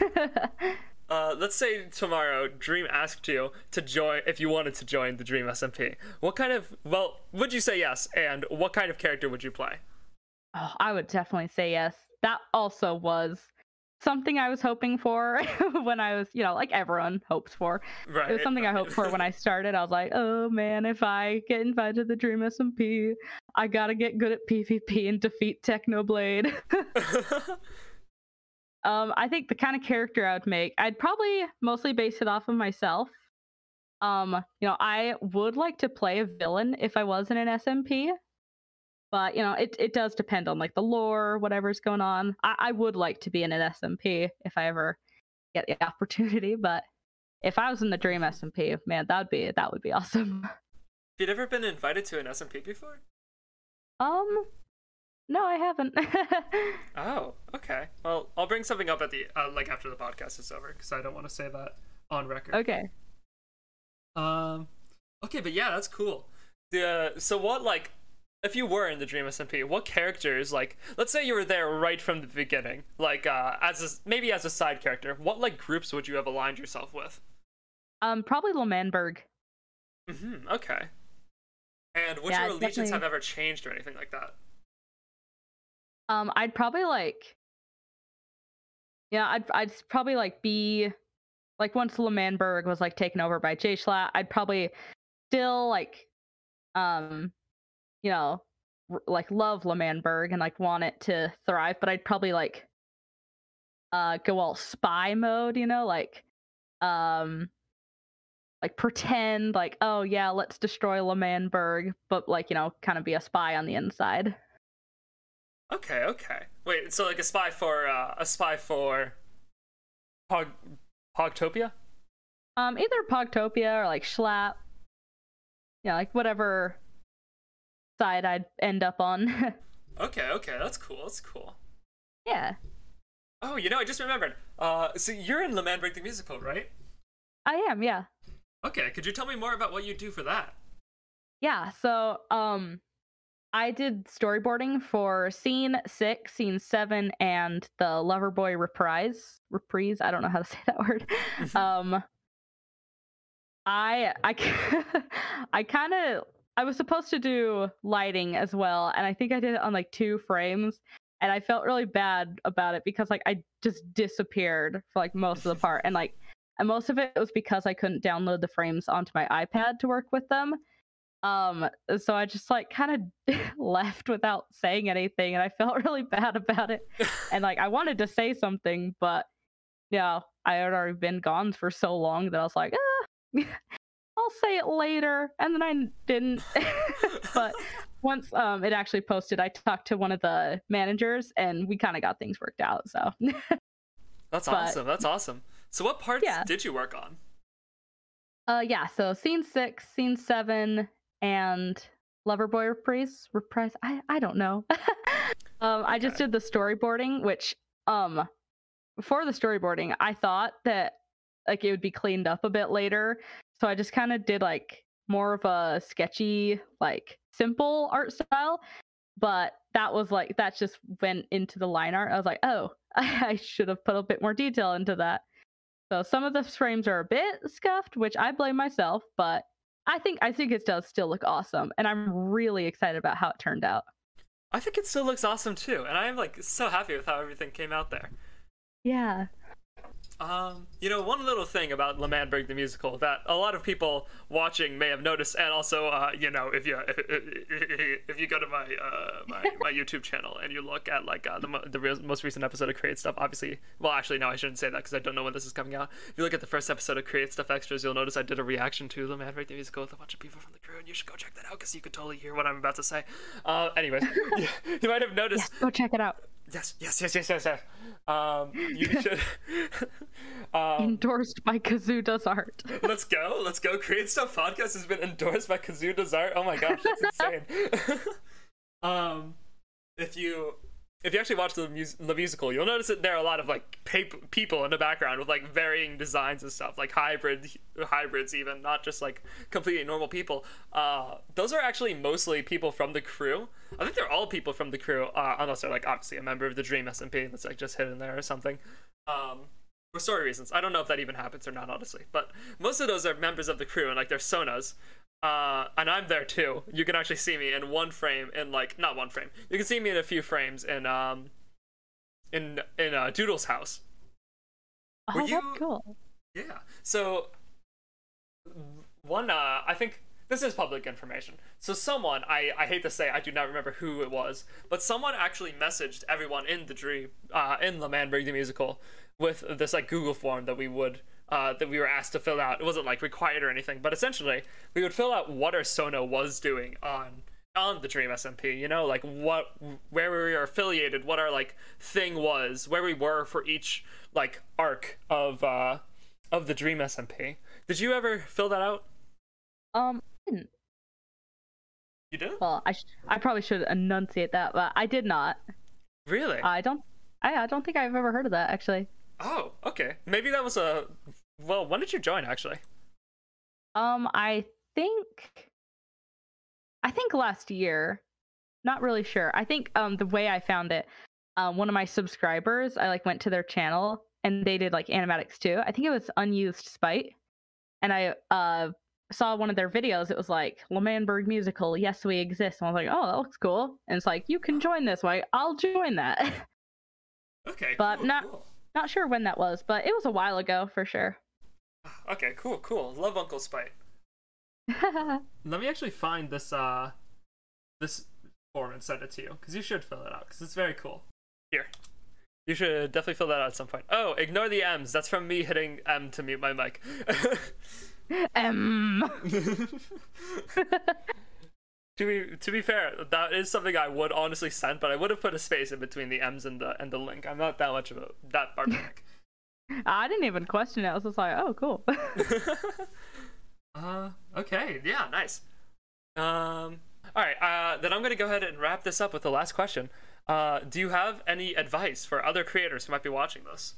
uh, let's say tomorrow Dream asked you to join if you wanted to join the Dream SMP. What kind of well would you say yes? And what kind of character would you play? Oh, I would definitely say yes. That also was something I was hoping for when I was, you know, like everyone hopes for. Right. It was something I hoped for when I started. I was like, oh man, if I get invited to the Dream SMP, I gotta get good at PvP and defeat Technoblade. um, I think the kind of character I would make, I'd probably mostly base it off of myself. Um, you know, I would like to play a villain if I was in an SMP. But you know, it, it does depend on like the lore, whatever's going on. I, I would like to be in an SMP if I ever get the opportunity, but if I was in the Dream SMP, man, that would be that would be awesome. Have you ever been invited to an SMP before? Um, no, I haven't. Oh, okay. Well, I'll bring something up at the uh, like after the podcast is over because I don't want to say that on record. okay. Um. Okay, but yeah, that's cool. The so what like if you were in the Dream SMP, what characters like let's say you were there right from the beginning, like uh as a, maybe as a side character, what like groups would you have aligned yourself with? Um, probably L'Manberg. Mm-hmm. Okay. And would Yeah, your allegiance have ever changed or anything like that? Um, I'd probably like, yeah, I'd I'd probably like be like once L'Manberg was like taken over by Jay Schlatt, I'd probably still like, um, you know, r- like love L'Manberg and like want it to thrive, but I'd probably like, uh, go all spy mode, you know, like, um. Like pretend like oh yeah let's destroy L'Manberg but like you know kind of be a spy on the inside. Okay, okay. Wait, so like a spy for uh, a spy for Pog Pogtopia? Um, either Pogtopia or like Schlatt. Yeah, like whatever side I'd end up on. Okay, okay, that's cool. That's cool. yeah, Oh, you know, I just remembered. Uh, so you're in L'Manberg the musical, right? I am. Yeah, Okay, could you tell me more about what you do for that? yeah, so um I did storyboarding for scene six, scene seven, and the Loverboy reprise. Reprise. I don't know how to say that word. um, I I I kind of I was supposed to do lighting as well, and I think I did it on like two frames, and I felt really bad about it because like I just disappeared for like most of the part, and like and most of it was because I couldn't download the frames onto my iPad to work with them. Um, so I just like kind of left without saying anything, and I felt really bad about it. and like I wanted to say something, but yeah, I had already been gone for so long that I was like, ah, I'll say it later, and then I didn't. but once um it actually posted, I talked to one of the managers, and we kind of got things worked out. So That's But- awesome. That's awesome. So what parts Yeah. did you work on? Uh, yeah. So scene six, scene seven, and Loverboy reprise. Reprise. I I don't know. um, I just did the storyboarding, which um, before the storyboarding, I thought that like it would be cleaned up a bit later. So I just kind of did like more of a sketchy, like simple art style. But that was like that just went into the line art. I was like, oh, I should have put a bit more detail into that. So some of the frames are a bit scuffed, which I blame myself, but I think I think it does still look awesome, and I'm really excited about how it turned out. I think it still looks awesome too, and I am like so happy with how everything came out there. Yeah. Um, you know, one little thing about L'Manberg the musical that a lot of people watching may have noticed, and also, uh, you know, if you if you go to my uh, my, my YouTube channel and you look at like uh, the mo- the real, most recent episode of Create Stuff, obviously, well, actually, no, I shouldn't say that because I don't know when this is coming out. If you look at the first episode of Create Stuff Extras, you'll notice I did a reaction to L'Manberg the musical with a bunch of people from the crew, and you should go check that out because you could totally hear what I'm about to say. Uh, anyways, you, you might have noticed. Go check it out. Yes, yes, yes, yes, yes, yes. Um, you should. um, Endorsed by Kazoo Does Art. let's go, let's go. Create Stuff Podcast has been endorsed by Kazoo Does Art. Oh my gosh, that's insane. um, if you if you actually watch the, mus- the musical, you'll notice that there are a lot of like people in the background with like varying designs and stuff, like hybrid hybrids, even not just like completely normal people. Uh, those are actually mostly people from the crew. I think they're all people from the crew, uh, unless they're like obviously a member of the Dream SMP that's like just hidden there or something. Um, for story reasons, I don't know if that even happens or not, honestly. But most of those are members of the crew and like they're sonas. Uh, and I'm there too. You can actually see me in one frame, in like not one frame. You can see me in a few frames in um, in in uh, Doodle's house. Oh, Were that's you- cool. Yeah. So one, uh, I think this is public information. So someone, I, I hate to say, I do not remember who it was, but someone actually messaged everyone in the dream, uh, in the Manberg the musical, with this like Google form that we would. Uh, that we were asked to fill out. It wasn't like required or anything, but essentially we would fill out what our sona was doing on on the Dream SMP. You know, like what where we were affiliated, what our like thing was, where we were for each like arc of uh of the Dream SMP. Did you ever fill that out? Um, I didn't. You did? well, I sh- I probably should enunciate that, but I did not. Really? I don't. I, I don't think I've ever heard of that actually. Oh, okay. Maybe that was a. Well, when did you join actually? Um, I think. I think last year. Not really sure. I think um the way I found it, um, one of my subscribers, I like went to their channel and they did like animatics too. I think it was unused spite, and I uh saw one of their videos. It was like L'Manberg musical. Yes, we exist. And I was like, oh, that looks cool. And it's like you can join this. Like I'll join that. Okay. But cool, not- cool. Not sure when that was, but it was a while ago for sure. Okay, cool, cool. Love Uncle Spite. Let me actually find this uh this form and send it to you because you should fill it out because it's very cool. Here. You should definitely fill that out at some point. Oh, ignore the M's. That's from me hitting M to mute my mic. um. to be to be fair, that is something I would honestly send, but I would have put a space in between the M's and the and the link. I'm not that much of a that barbaric. I didn't even question it. I was just like, oh, cool. uh, okay, yeah, nice. Um, all right, uh, then I'm gonna go ahead and wrap this up with the last question. Uh, do you have any advice for other creators who might be watching this?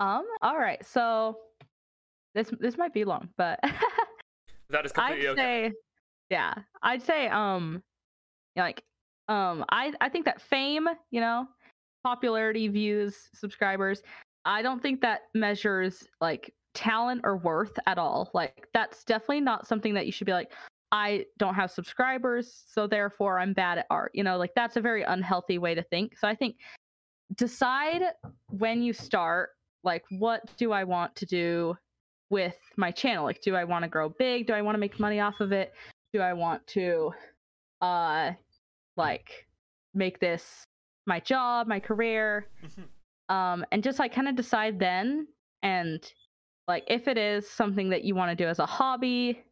um. All right. So this this might be long, but That is I'd completely okay. say Yeah, I'd say um, like um, I I think that fame, you know, popularity, views, subscribers, I don't think that measures like talent or worth at all. Like that's definitely not something that you should be like. I don't have subscribers, so therefore I'm bad at art. You know, like that's a very unhealthy way to think. So I think decide when you start, like, what do I want to do with my channel? Like, do I want to grow big? Do I want to make money off of it? Do I want to, uh, like, make this my job, my career? um, and just like kind of decide then. And like, if it is something that you want to do as a hobby,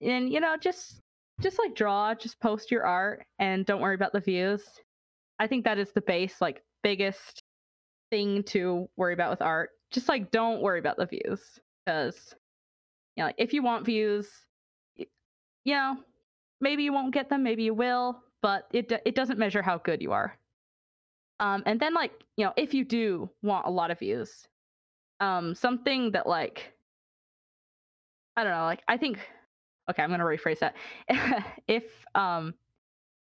and you know, just just like draw, just post your art, and don't worry about the views. I think that is the base, like biggest thing to worry about with art. Just like don't worry about the views because you know, like if you want views, you know, maybe you won't get them, maybe you will, but it it doesn't measure how good you are. Um, and then like you know, if you do want a lot of views, um, something that like I don't know, like I think okay, I'm gonna rephrase that. if um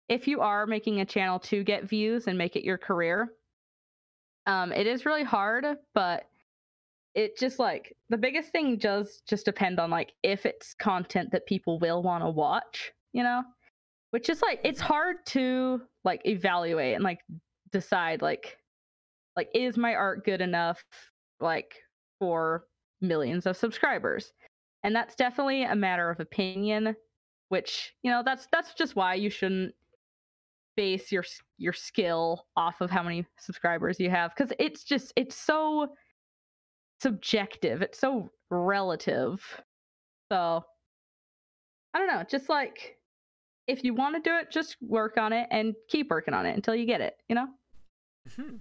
if you are making a channel to get views and make it your career, um, it is really hard, but it just like the biggest thing does just depend on like if it's content that people will want to watch, you know? Which is like it's hard to like evaluate and like decide like like is my art good enough like for millions of subscribers? And that's definitely a matter of opinion, which, you know, that's that's just why you shouldn't base your your skill off of how many subscribers you have cuz it's just it's so subjective. It's so relative. So I don't know, just like if you want to do it, just work on it and keep working on it until you get it, you know? Mhm.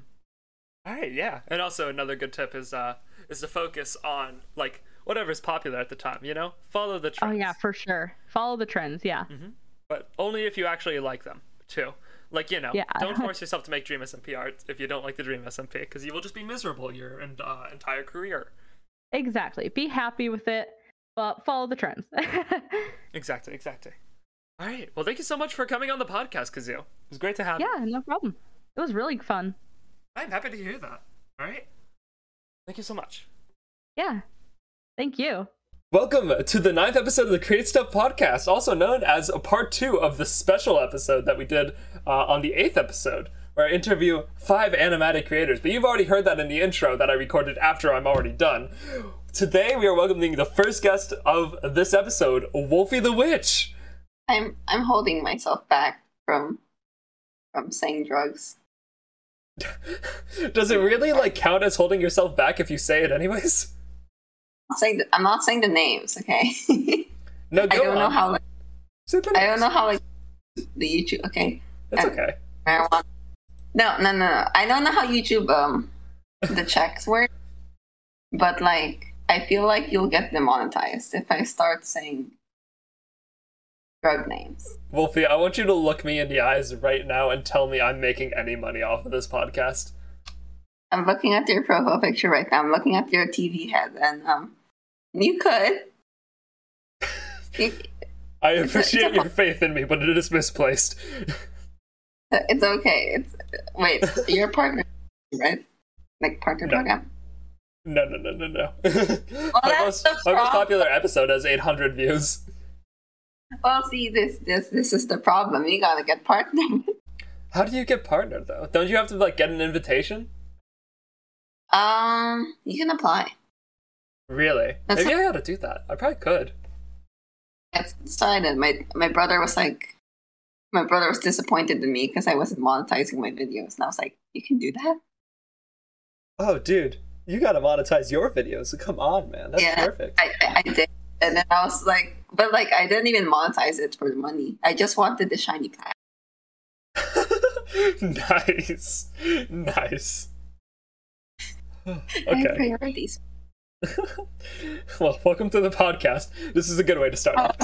All right, yeah. And also another good tip is uh is to focus on like whatever's popular at the time, you know? Follow the trends. Oh yeah, for sure. Follow the trends, yeah. But only if you actually like them, too. Like, you know, Yeah. don't force yourself to make Dream SMP art if you don't like the Dream SMP because you will just be miserable your uh, entire career. Exactly. Be happy with it, but follow the trends. Exactly, exactly. All right. Well, thank you so much for coming on the podcast, Kazoo. It was great to have you. yeah, no problem. It was really fun. I'm happy to hear that. All right. Thank you so much. Yeah. Thank you. Welcome to the ninth episode of the Create Stuff podcast, also known as a part two of the special episode that we did uh, on the eighth episode, where I interview five animatic creators. But you've already heard that in the intro that I recorded after I'm already done. Today we are welcoming the first guest of this episode, Wolfie the Witch. I'm I'm holding myself back from from saying drugs. Does it really like count as holding yourself back if you say it anyways? I'm saying the, I'm not saying the names, okay? No, I don't know how like Say I don't know how like the YouTube okay. It's okay. Marijuana. No, no, no, no. I don't know how YouTube um the checks work, but like I feel like you'll get demonetized if I start saying drug names. Wolfie, I want you to look me in the eyes right now and tell me I'm making any money off of this podcast. I'm looking at your profile picture right now. I'm looking at your TV head, and um, you could. You- I appreciate your faith in me, but it is misplaced. It's okay. It's wait, your partner, right? Like partner No. program. No, no, no, no, no. my, most, my most popular episode has 800 views. Well, see, this this this is the problem. You gotta get partnered. How do you get partnered though? Don't you have to like get an invitation? Um, you can apply. Really? That's Maybe I ought to do that. I probably could. That's decided. My my brother was like, my brother was disappointed in me because I wasn't monetizing my videos, and I was like, you can do that. Oh, dude, you gotta monetize your videos. Come on, man. That's Yeah. perfect. I, I I did, and then I was like, but like I didn't even monetize it for the money. I just wanted the shiny pack. nice, nice. Okay. priorities. well, welcome to the podcast. This is a good way to start off.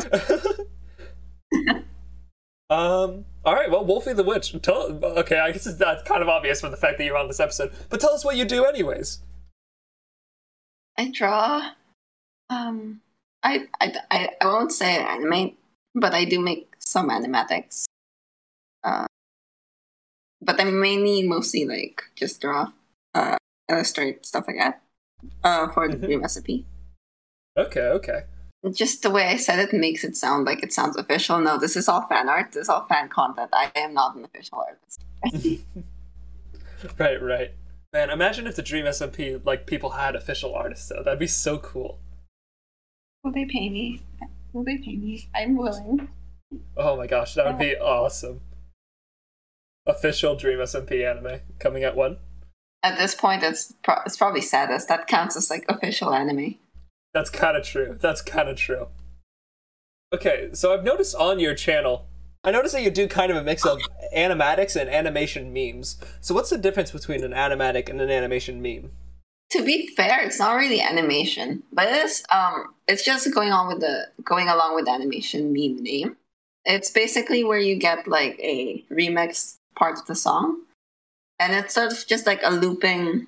um. All right. Well, Wolfie the Witch. Tell. Okay. I guess that's kind of obvious from the fact that you're on this episode. But tell us what you do, anyways. I draw. Um, I I I, I won't say I animate. but I do make some animatics. Uh, but I'm mainly mostly like just draw, uh, illustrate stuff like that. Uh, for the Mhm. Dream SMP. Okay, okay. Just the way I said it makes it sound like it sounds official. No, this is all fan art. This is all fan content. I am not an official artist. right, right. Man, imagine if the Dream SMP like people had official artists though. That'd be so cool. Will they pay me? Will they pay me? I'm willing. Oh my gosh, that would be awesome. Official Dream SMP anime coming at one. At this point, it's pro- it's probably SAD-ist. That counts as like official enemy. That's kind of true. That's kind of true. Okay, so I've noticed on your channel, I noticed that you do kind of a mix of animatics and animation memes. So what's the difference between an animatic and an animation meme? To be fair, it's not really animation, but it is. Um, it's just going on with the going along with the animation meme name. It's basically where you get like a remix part of the song, and it's sort of just like a looping.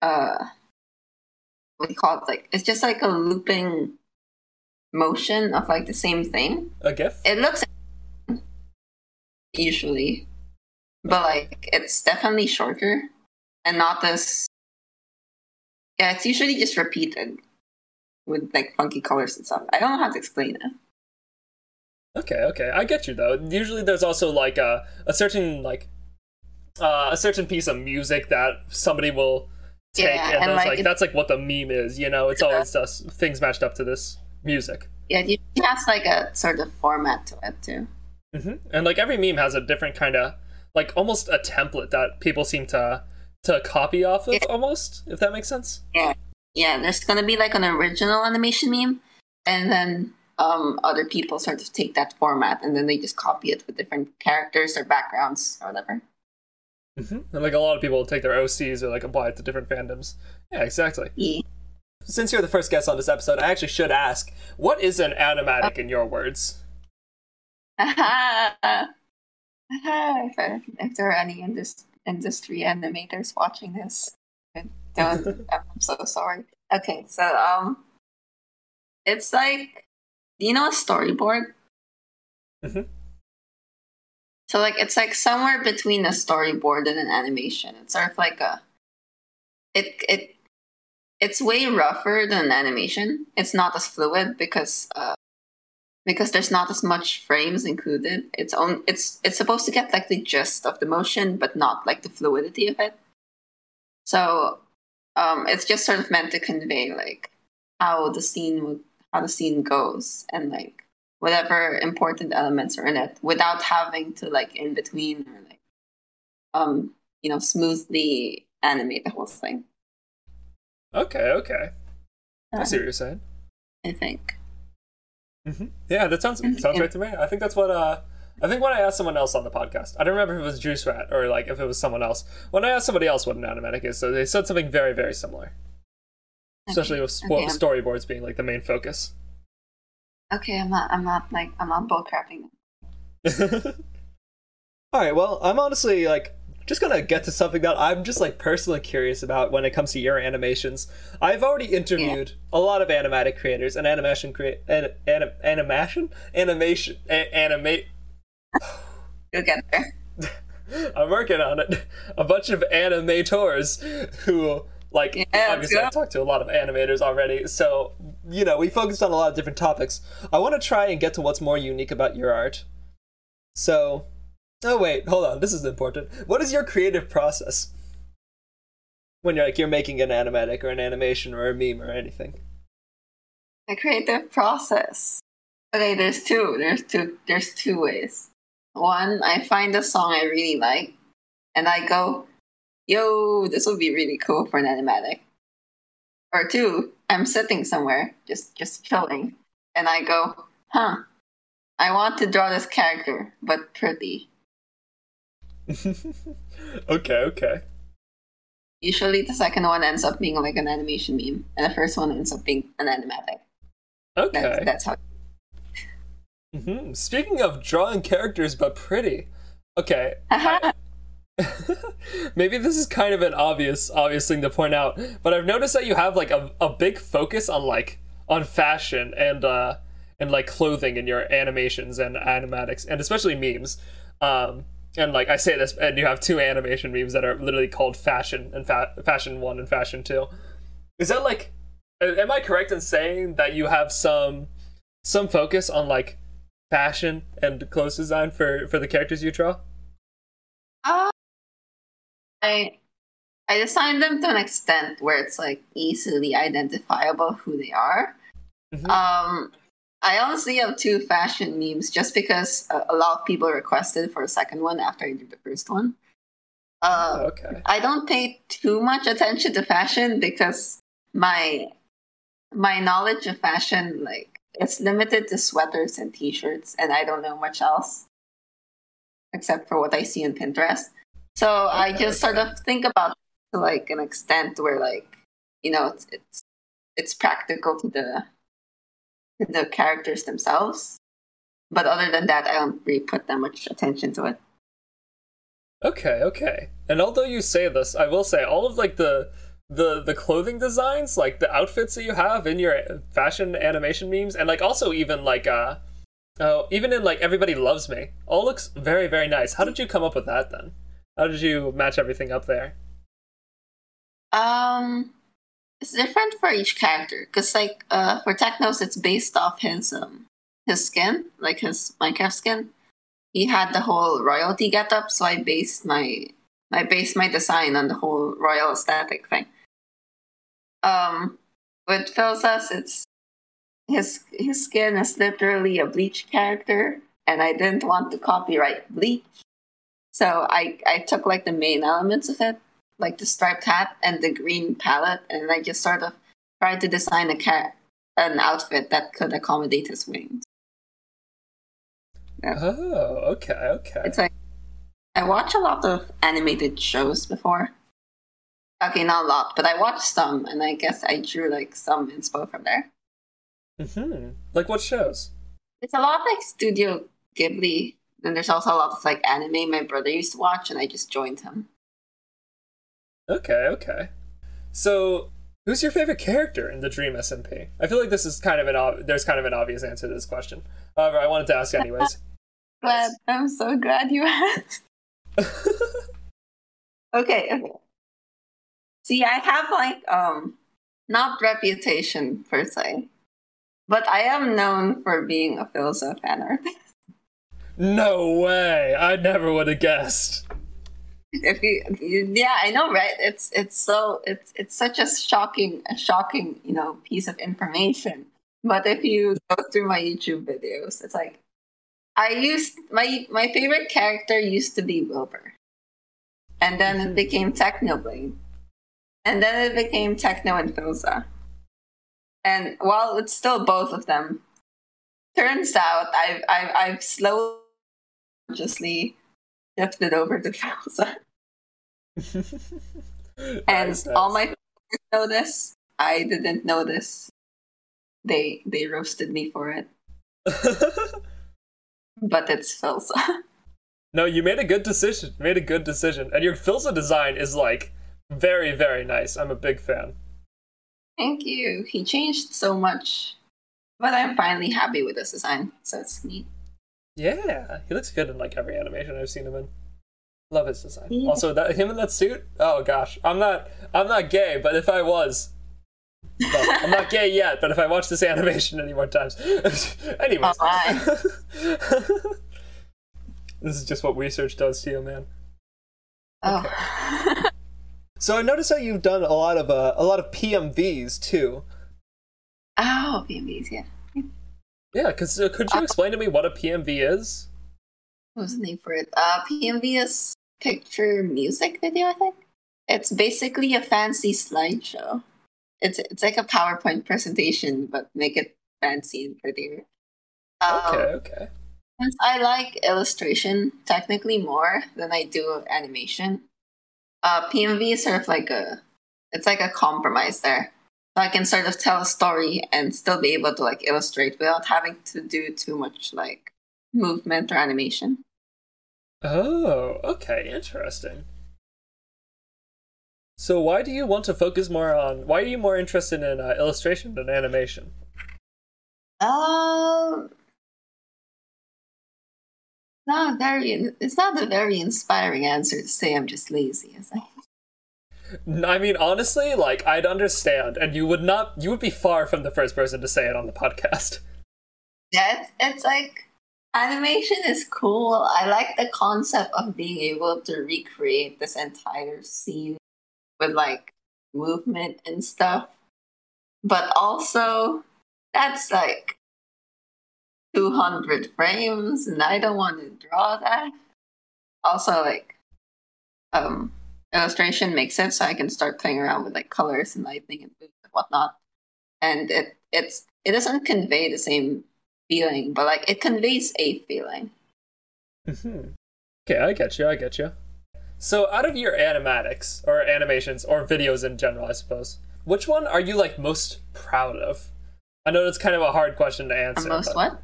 Uh, what do you call it? Like it's just like a looping motion of like the same thing. A GIF? It looks usually, but like it's definitely shorter and not this. Yeah, it's usually just repeated with like funky colors and stuff. I don't know how to explain it. Okay, okay, I get you though. Usually, there's also like a a certain like uh, a certain piece of music that somebody will take, Yeah, and, and, that's like, like it- that's like what the meme is. You know, it's always just things matched up to this music. Yeah, you has like a sort of format to it too. hmm And like every meme has a different kind of like almost a template that people seem to to copy off of Yeah. almost, if that makes sense. Yeah. Yeah, there's gonna be like an original animation meme, and then um other people sort of take that format and then they just copy it with different characters or backgrounds or whatever. Hmm And like a lot of people take their OCs or like apply it to different fandoms. Yeah, exactly. Yeah. Since you're the first guest on this episode, I actually should ask, what is an animatic in your words? if, if there are any indus- industry animators watching this, I'm so sorry. Okay, so um, it's like, do you know a storyboard? Mhm. So like, it's like somewhere between a storyboard and an animation. It's sort of like a, it it, it's way rougher than an animation. It's not as fluid because uh, because there's not as much frames included. It's on it's it's supposed to get like the gist of the motion, but not like the fluidity of it. So um, it's just sort of meant to convey like how the scene would how the scene goes and like whatever important elements are in it without having to like in between or like um you know smoothly animate the whole thing. Okay, okay. I see what you're saying. I think. hmm Yeah, that sounds sounds right to me. I think that's what uh I think when I asked someone else on the podcast, I don't remember if it was Juice Rat or like if it was someone else. When I asked somebody else what an animatic is, so they said something very very similar, especially with spo- Okay, storyboards being like the main focus. Okay, I'm not. I'm not like. I'm not bullcrapping. All right, well, I'm honestly like just gonna get to something that I'm just like personally curious about when it comes to your animations. I've already interviewed a lot of animatic creators and animation create an, anim, animation animation a- animate. You'll get there. I'm working on it. A bunch of animators who like Yeah, obviously yeah. I've talked to a lot of animators already, so you know we focused on a lot of different topics. I want to try and get to what's more unique about your art. So, oh wait, hold on. This is important. What is your creative process when you're like you're making an animatic or an animation or a meme or anything? The creative process. Okay, there's two. There's two. There's two ways. One, I find a song I really like, and I go, "Yo, this would be really cool for an animatic." Or two, I'm sitting somewhere, just just chilling, and I go, "Huh, I want to draw this character, but pretty." okay, okay. Usually, the second one ends up being like an animation meme, and the first one ends up being an animatic. Okay. That's, that's how. hmm Speaking of drawing characters but pretty, okay. I- Maybe this is kind of an obvious obvious thing to point out, but I've noticed that you have like a, a big focus on like on fashion and uh and like clothing in your animations and animatics and especially memes. Um, and like I say this, and you have two animation memes that are literally called fashion and fa- fashion one and fashion two. Is that like, am I correct in saying that you have some some focus on like fashion and clothes design for for the characters you draw? Uh, I I designed them to an extent where it's like easily identifiable who they are. Mhm. Um, I honestly have two fashion memes just because a, a lot of people requested for a second one after I did the first one. Uh, Oh, okay. I don't pay too much attention to fashion because my my knowledge of fashion like it's limited to sweaters and t-shirts and I don't know much else except for what I see on Pinterest. So I Okay, just sort of think about to like an extent where like you know it's it's it's practical to the to the characters themselves. But other than that, I don't really put that much attention to it. Okay, okay. And although you say this, I will say all of like the the the clothing designs, like the outfits that you have in your fashion animation memes, and like also even like uh oh even in like Everybody Loves Me, all looks very very nice. How did you come up with that then? How did you match everything up there? Um, it's different for each character because, like, uh, for Technos, it's based off his um his skin, like his Minecraft skin. He had the whole royalty getup, so I based my I based my design on the whole royal aesthetic thing. Um, with Philzas, it's his his skin is literally a bleach character, and I didn't want to copyright bleach, so I I took like the main elements of it like the striped hat and the green palette, and I just sort of tried to design a cat an outfit that could accommodate his wings. Oh, okay, okay. It's like I watch a lot of animated shows before. Okay, not a lot, but I watched some, and I guess I drew like some inspo from there. hmm Like what shows? It's a lot like Studio Ghibli, and there's also a lot of like anime my brother used to watch, and I just joined him. Okay, okay. So, who's your favorite character in the Dream SMP? I feel like this is kind of an ob- there's kind of an obvious answer to this question. However, I wanted to ask anyways. Glad I'm so glad you asked. Okay, okay. See, I have like um not reputation per se, but I am known for being a Philza fan artist. No way! I never would have guessed. If you, yeah, I know, right? It's it's so it's it's such a shocking a shocking you know piece of information. But if you go through my YouTube videos, it's like I used my my favorite character used to be Wilbur, and then it became Technoblade, and then it became Techno and Philza. And while it's still both of them, turns out I've I've I've slowly consciously shifted over to Philza. and Nice, all nice. my friends know this. I didn't know this. They they roasted me for it, but it's Philza. no, you made a good decision. You made a good decision, and your Philza design is like very, very nice. I'm a big fan. Thank you. He changed so much, but I'm finally happy with this design. So it's neat. Yeah, he looks good in like every animation I've seen him in. Love his design. Yeah. Also, that him in that suit. Oh gosh, I'm not. I'm not gay, but if I was, well, I'm not gay yet. But if I watch this animation any more times, anyways. Alright. this is just what research does to you, man. Oh. So I noticed that you've done a lot of uh, a lot of PMVs too. oh, PMVs, yeah. Yeah, because uh, could you explain to me what a PMV is? What was the name for it? Uh, PMV is picture music video, I think. It's basically a fancy slideshow. It's it's like a PowerPoint presentation, but make it fancy and prettier. Um, Okay, okay. Since I like illustration technically more than I do animation, uh, PMV is sort of like a, it's like a compromise there. So I can sort of tell a story and still be able to like illustrate without having to do too much like movement or animation. Oh, okay, interesting. So why do you want to focus more on? Why are you more interested in uh, illustration than animation? Um, not very. It's not a very inspiring answer to say I'm just lazy. It's like, I mean, honestly, like I'd understand, and you would not. You would be far from the first person to say it on the podcast. yeah, it's, it's like animation is cool. I like the concept of being able to recreate this entire scene with like movement and stuff. But also, that's like 200 frames, and I don't want to draw that. Also, like, um, illustration makes it so I can start playing around with like colors and lighting and whatnot. And it it's it doesn't convey the same feeling, but like it conveys a feeling. Mm-hmm. Okay, I get you. I get you. So, out of your animatics or animations or videos in general, I suppose, which one are you like most proud of? I know it's kind of a hard question to answer. most what?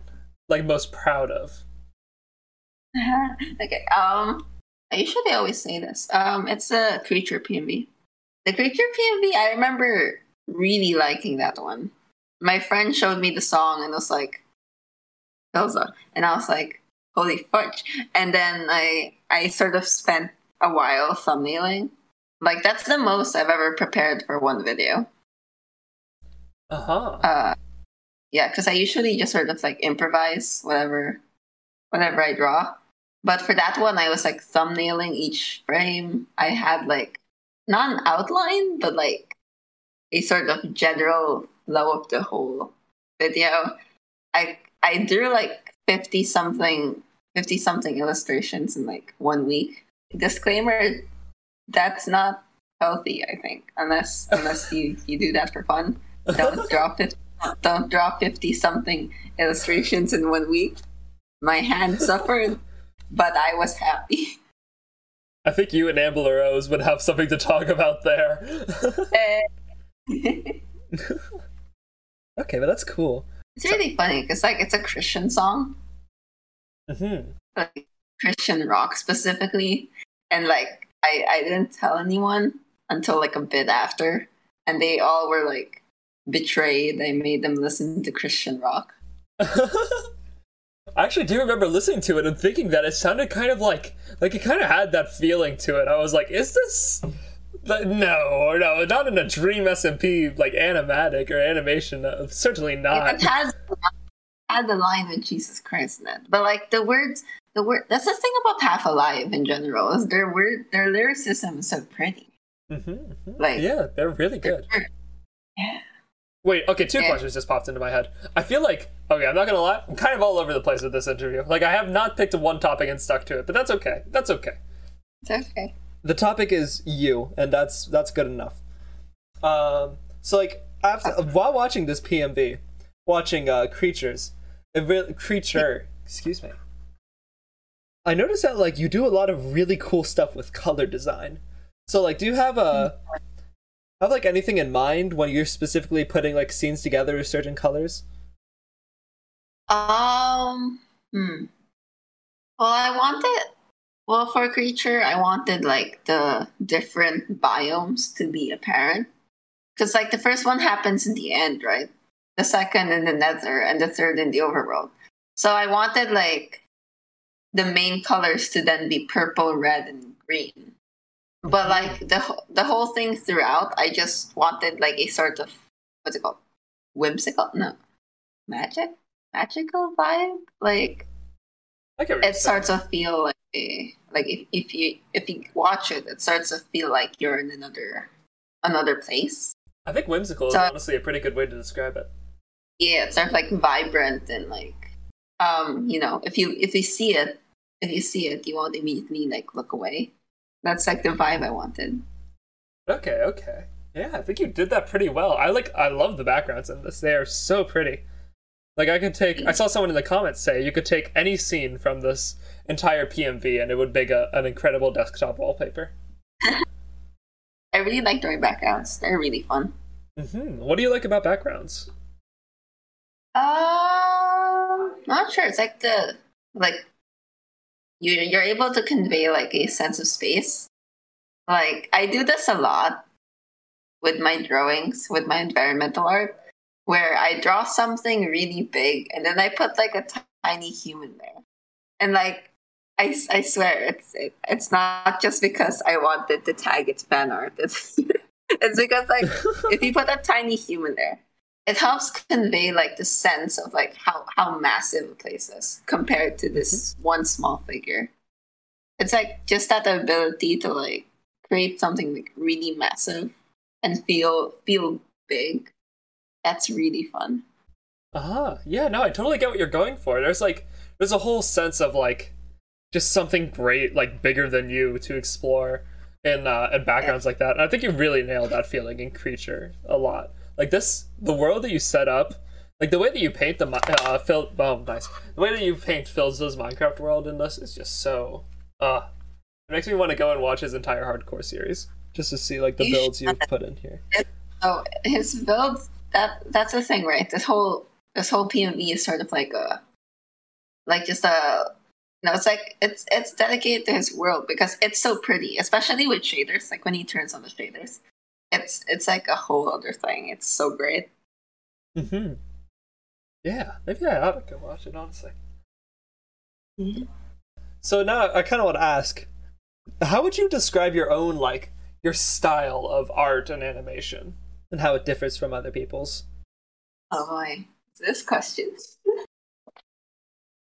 Like most proud of. okay. Um, usually always say this. Um, it's a creature PMV. The creature PMV. I remember really liking that one. My friend showed me the song and was like, Elsa, and I was like, holy fudge! And then I I sort of spent a while thumbnailing. Like that's the most I've ever prepared for one video. Uh-huh. Uh, yeah, because I usually just sort of like improvise whatever, whatever I draw. But for that one, I was like thumbnailing each frame. I had like not an outline, but like a sort of general flow of the whole video. I I drew like fifty something, fifty something illustrations in like one week. Disclaimer: that's not healthy. I think unless unless you you do that for fun. Don't draw fifty. Don't draw fifty something illustrations in one week. My hand suffered, but I was happy. I think you and Amber Rose would have something to talk about there. okay, but that's cool. It's really funny because like it's a Christian song, Mm-hmm. like Christian rock specifically, and like I I didn't tell anyone until like a bit after, and they all were like betrayed. I made them listen to Christian rock. I actually do remember listening to it and thinking that it sounded kind of like like it kind of had that feeling to it. I was like, is this no, no, not in a Dream SMP like animatic or animation. Uh, certainly not. It has had the line with Jesus Christ in it, but like the words, the word. That's the thing about Half Alive in general is their word, their lyricism is so pretty. hmm Like yeah, they're really good. Yeah. Wait, okay, two Yeah. questions just popped into my head. I feel like, okay, I'm not gonna lie, I'm kind of all over the place with this interview. Like, I have not picked one topic and stuck to it, but that's okay. That's okay. It's okay. The topic is you, and that's that's good enough. Um, so like after while watching this PMV, watching uh creatures, a real creature, excuse me. I noticed that like you do a lot of really cool stuff with color design. So like, do you have a have like anything in mind when you're specifically putting like scenes together with certain colors? Um. Hmm. Well, I wanted. Well, for creature, I wanted like the different biomes to be apparent, because like the first one happens in the end, right? The second in the Nether, and the third in the Overworld. So I wanted like the main colors to then be purple, red, and green. But like the the whole thing throughout, I just wanted like a sort of what's it called? Whimsical? No, magic, magical vibe. Like I get what you're it starts to feel like a, like if, if you if you watch it, it starts to feel like you're in another another place. I think whimsical is honestly a pretty good way to describe it. Yeah, it starts like vibrant and like um you know if you if you see it if you see it you won't immediately like look away. That's like the vibe I wanted. Okay, okay. Yeah, I think you did that pretty well. I like I love the backgrounds in this. They are so pretty. Like I could take I saw someone in the comments say you could take any scene from this entire PMV and it would make a, an incredible desktop wallpaper. I really like drawing backgrounds. They're really fun. hmm What do you like about backgrounds? Um, not sure. It's like the like you you're able to convey like a sense of space. Like I do this a lot with my drawings, with my environmental art, where I draw something really big and then I put like a t- tiny human there. And like I, I swear it's it, it's not just because I wanted to tag its fan art. It's it's because like if you put a tiny human there, it helps convey like the sense of like how how massive a place is compared to this one small figure. It's like just that ability to like create something like really massive and feel feel big. That's really fun. Uh-huh. Yeah, no, I totally get what you're going for. There's like there's a whole sense of like just something great, like bigger than you to explore in uh in backgrounds like that. And I think you really nailed that feeling in Creature a lot. Like this the world that you set up, like the way that you paint the uh Phil oh nice. The way that you paint Phil's Minecraft world in this is just so uh it makes me want to go and watch his entire hardcore series. Just to see like the You builds you've put in here. So his builds that that's the thing, right? This whole this whole PMV is sort of like a like just a no, it's like it's it's dedicated to his world because it's so pretty, especially with shaders. Like when he turns on the shaders, it's it's like a whole other thing. It's so great. Mm-hmm. Yeah, maybe I ought to go watch it, honestly. Mhm. So now I kind of want to ask, how would you describe your own like your style of art and animation, and how it differs from other people's? Oh boy, this question.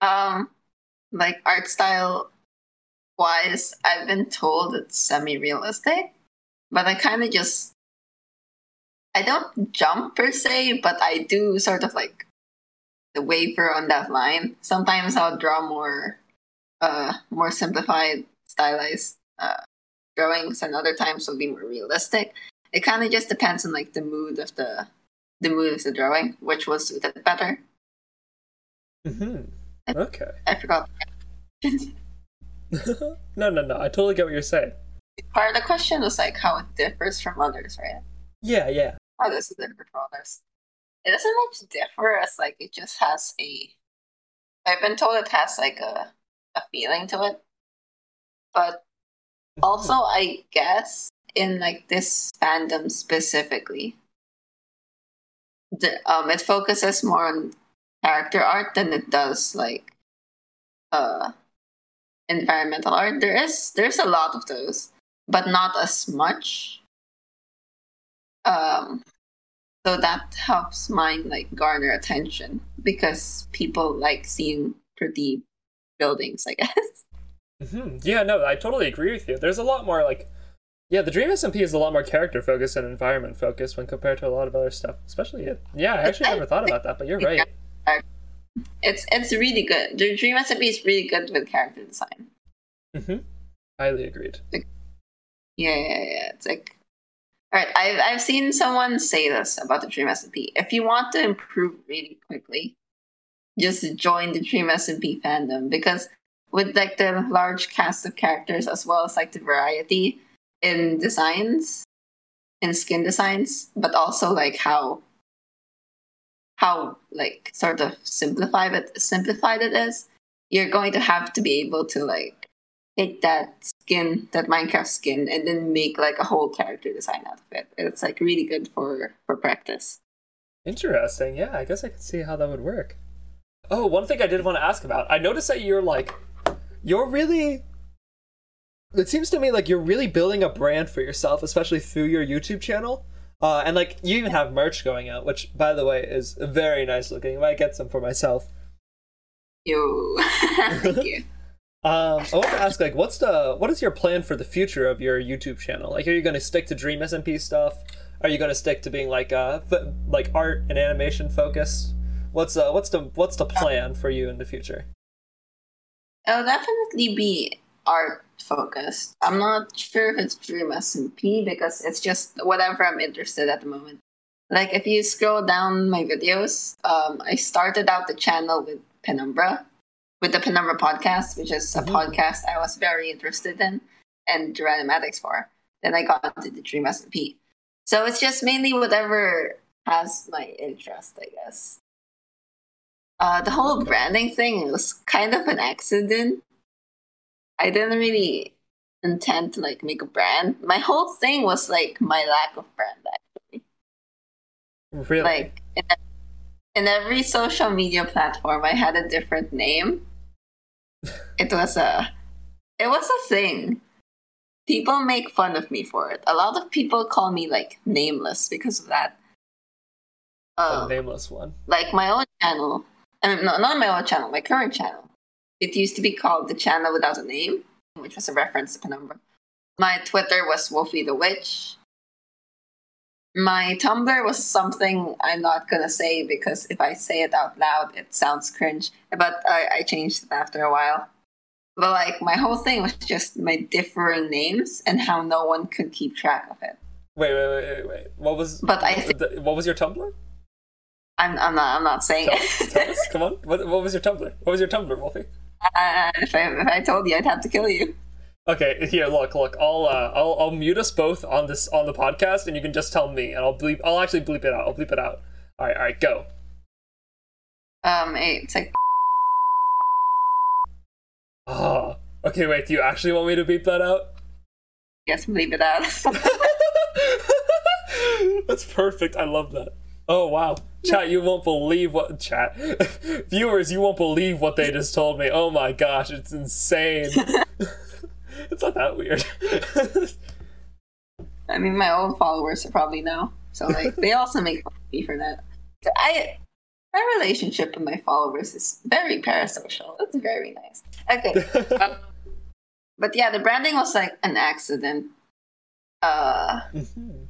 um, like art style wise, I've been told it's semi-realistic, but I kind of just I don't jump per se, but I do sort of like the waver on that line. Sometimes I'll draw more, uh, more simplified, stylized uh, drawings, and other times will be more realistic. It kind of just depends on like the mood of the the mood of the drawing, which will suit it better. Mm-hmm. Okay. I forgot. no, no, no. I totally get what you're saying. Part of the question was like how it differs from others, right? Yeah, yeah. How does it differ from others? It doesn't much differ as like it just has a. I've been told it has like a a feeling to it, but also I guess in like this fandom specifically, the um it focuses more on character art than it does like uh environmental art. There is there's a lot of those, but not as much. Um so that helps mine like garner attention because people like seeing pretty buildings, I guess. hmm Yeah, no, I totally agree with you. There's a lot more like, yeah, the Dream SMP is a lot more character focused and environment focused when compared to a lot of other stuff. Especially, it. yeah, I actually never thought about that, but you're right. It's it's really good. The Dream SMP is really good with character design. Mm-hmm. Highly agreed. Yeah, yeah, yeah. It's like all right, I've I've seen someone say this about the Dream SMP. If you want to improve really quickly, just join the Dream SMP fandom because with like the large cast of characters as well as like the variety in designs, in skin designs, but also like how how like sort of simplified it simplified it is, you're going to have to be able to like take that skin, that Minecraft skin, and then make like a whole character design out of it. It's like really good for for practice. Interesting. Yeah, I guess I could see how that would work. Oh, one thing I did want to ask about. I noticed that you're like, you're really. It seems to me like you're really building a brand for yourself, especially through your YouTube channel. Uh, and like you even have merch going out, which by the way is very nice looking. I might get some for myself. Yo, thank you. Um, I want to ask, like, what's the what is your plan for the future of your YouTube channel? Like, are you going to stick to Dream SMP stuff? Are you going to stick to being like uh like art and animation focused? What's uh what's the what's the plan for you in the future? It'll definitely be art focused. I'm not sure if it's Dream SMP because it's just whatever I'm interested at the moment. Like if you scroll down my videos, um, I started out the channel with Penumbra, with the Penumbra podcast, which is a Mhm. podcast I was very interested in and the dramatics for. Then I got into the Dream SMP. So it's just mainly whatever has my interest, I guess. Uh, the whole branding thing was kind of an accident. I didn't really intend to like make a brand. My whole thing was like my lack of brand actually. Really? Like in the, in every social media platform, I had a different name. It was a, it was a thing. People make fun of me for it. A lot of people call me like nameless because of that. Um, nameless one. like my own channel, I mean, no, not my own channel, my current channel. It used to be called the channel without a name, which was a reference to Penumbra. My Twitter was Wolfie the Witch. My Tumblr was something I'm not gonna say because if I say it out loud, it sounds cringe. But I, I changed it after a while. But like my whole thing was just my differing names and how no one could keep track of it. Wait, wait, wait, wait, wait. What was? But I th- what was your Tumblr? I'm, I'm not I'm not saying Tell, it. tell us. Come on. What, what was your Tumblr? What was your Tumblr, Wolfie? Uh, if I if I told you, I'd have to kill you. Okay, here, look, look. I'll, uh, I'll, I'll mute us both on this on the podcast, and you can just tell me, and I'll bleep. I'll actually bleep it out. I'll bleep it out. All right, all right, go. Um, it's like Oh, okay. Wait, do you actually want me to beep that out? yes, leave it out. That's perfect. I love that. Oh wow, chat! You won't believe what chat viewers. You won't believe what they just told me. Oh my gosh, it's insane. it's not that weird. I mean, my old followers probably know. So like, they also make fun of me for that. I my relationship with my followers is very parasocial. It's very nice. Okay, um, but yeah, the branding was like an accident. Uh, Mhm.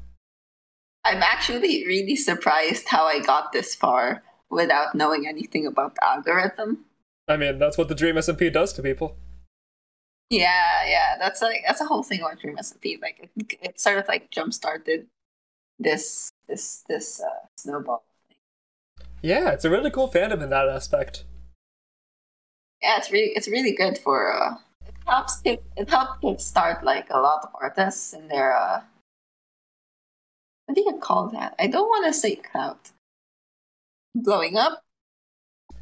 I'm actually really surprised how I got this far without knowing anything about the algorithm. I mean, that's what the Dream SMP does to people. Yeah, yeah, that's like that's a whole thing about Dream SMP. Like it, it sort of like jump started this this this uh, snowball. Thing. Yeah, it's a really cool fandom in that aspect. Yeah, it's really it's really good for uh, it helps kick, it helps kickstart like a lot of artists in their uh what do you call that? I don't want to say clout. Blowing up.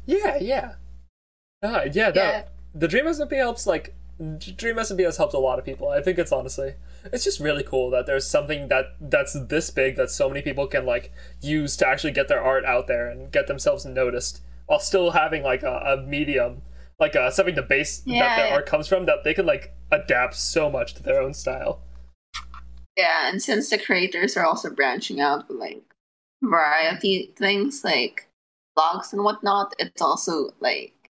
Yeah, yeah. Ah, yeah, no. Yeah. The Dream SMP helps, like, Dream SMP has helped a lot of people. I think it's honestly, it's just really cool that there's something that that's this big that so many people can, like, use to actually get their art out there and get themselves noticed while still having, like, a, a medium, like, uh, something the base that their yeah. art comes from that they can, like, adapt so much to their own style. Yeah, and since the creators are also branching out with like variety things like vlogs and whatnot, it's also like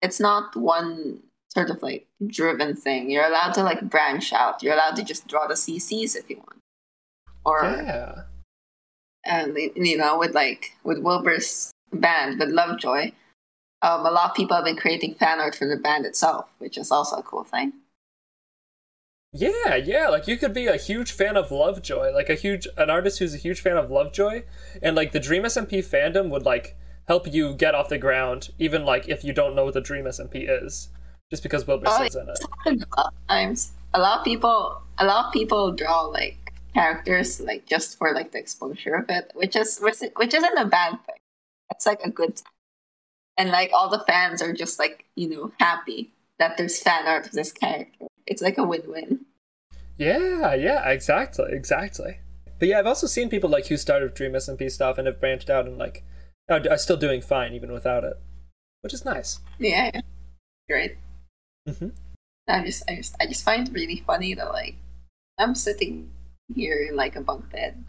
it's not one sort of like driven thing. You're allowed to like branch out. You're allowed to just draw the CCs if you want. Or Yeah. and you know, with like with Wilbur's band with Lovejoy, um, a lot of people have been creating fan art for the band itself, which is also a cool thing. Yeah, yeah, like you could be a huge fan of Lovejoy, like a huge an artist who's a huge fan of Lovejoy, and like the Dream SMP fandom would like help you get off the ground, even like if you don't know what the Dream SMP is, just because Wilbur Oh, is in it. a lot of times. A lot of people, a lot of people draw like characters like just for like the exposure of it, which is which, is- which isn't a bad thing. It's like a good time, and like all the fans are just like you know happy that there's fan art of this character. It's like a win-win. Yeah, yeah, exactly, exactly. But yeah, I've also seen people like who started Dream SMP stuff and have branched out and like are, are still doing fine even without it, which is nice. Yeah. great. Hmm I just, I just, I just find it really funny that like I'm sitting here in like a bunk bed.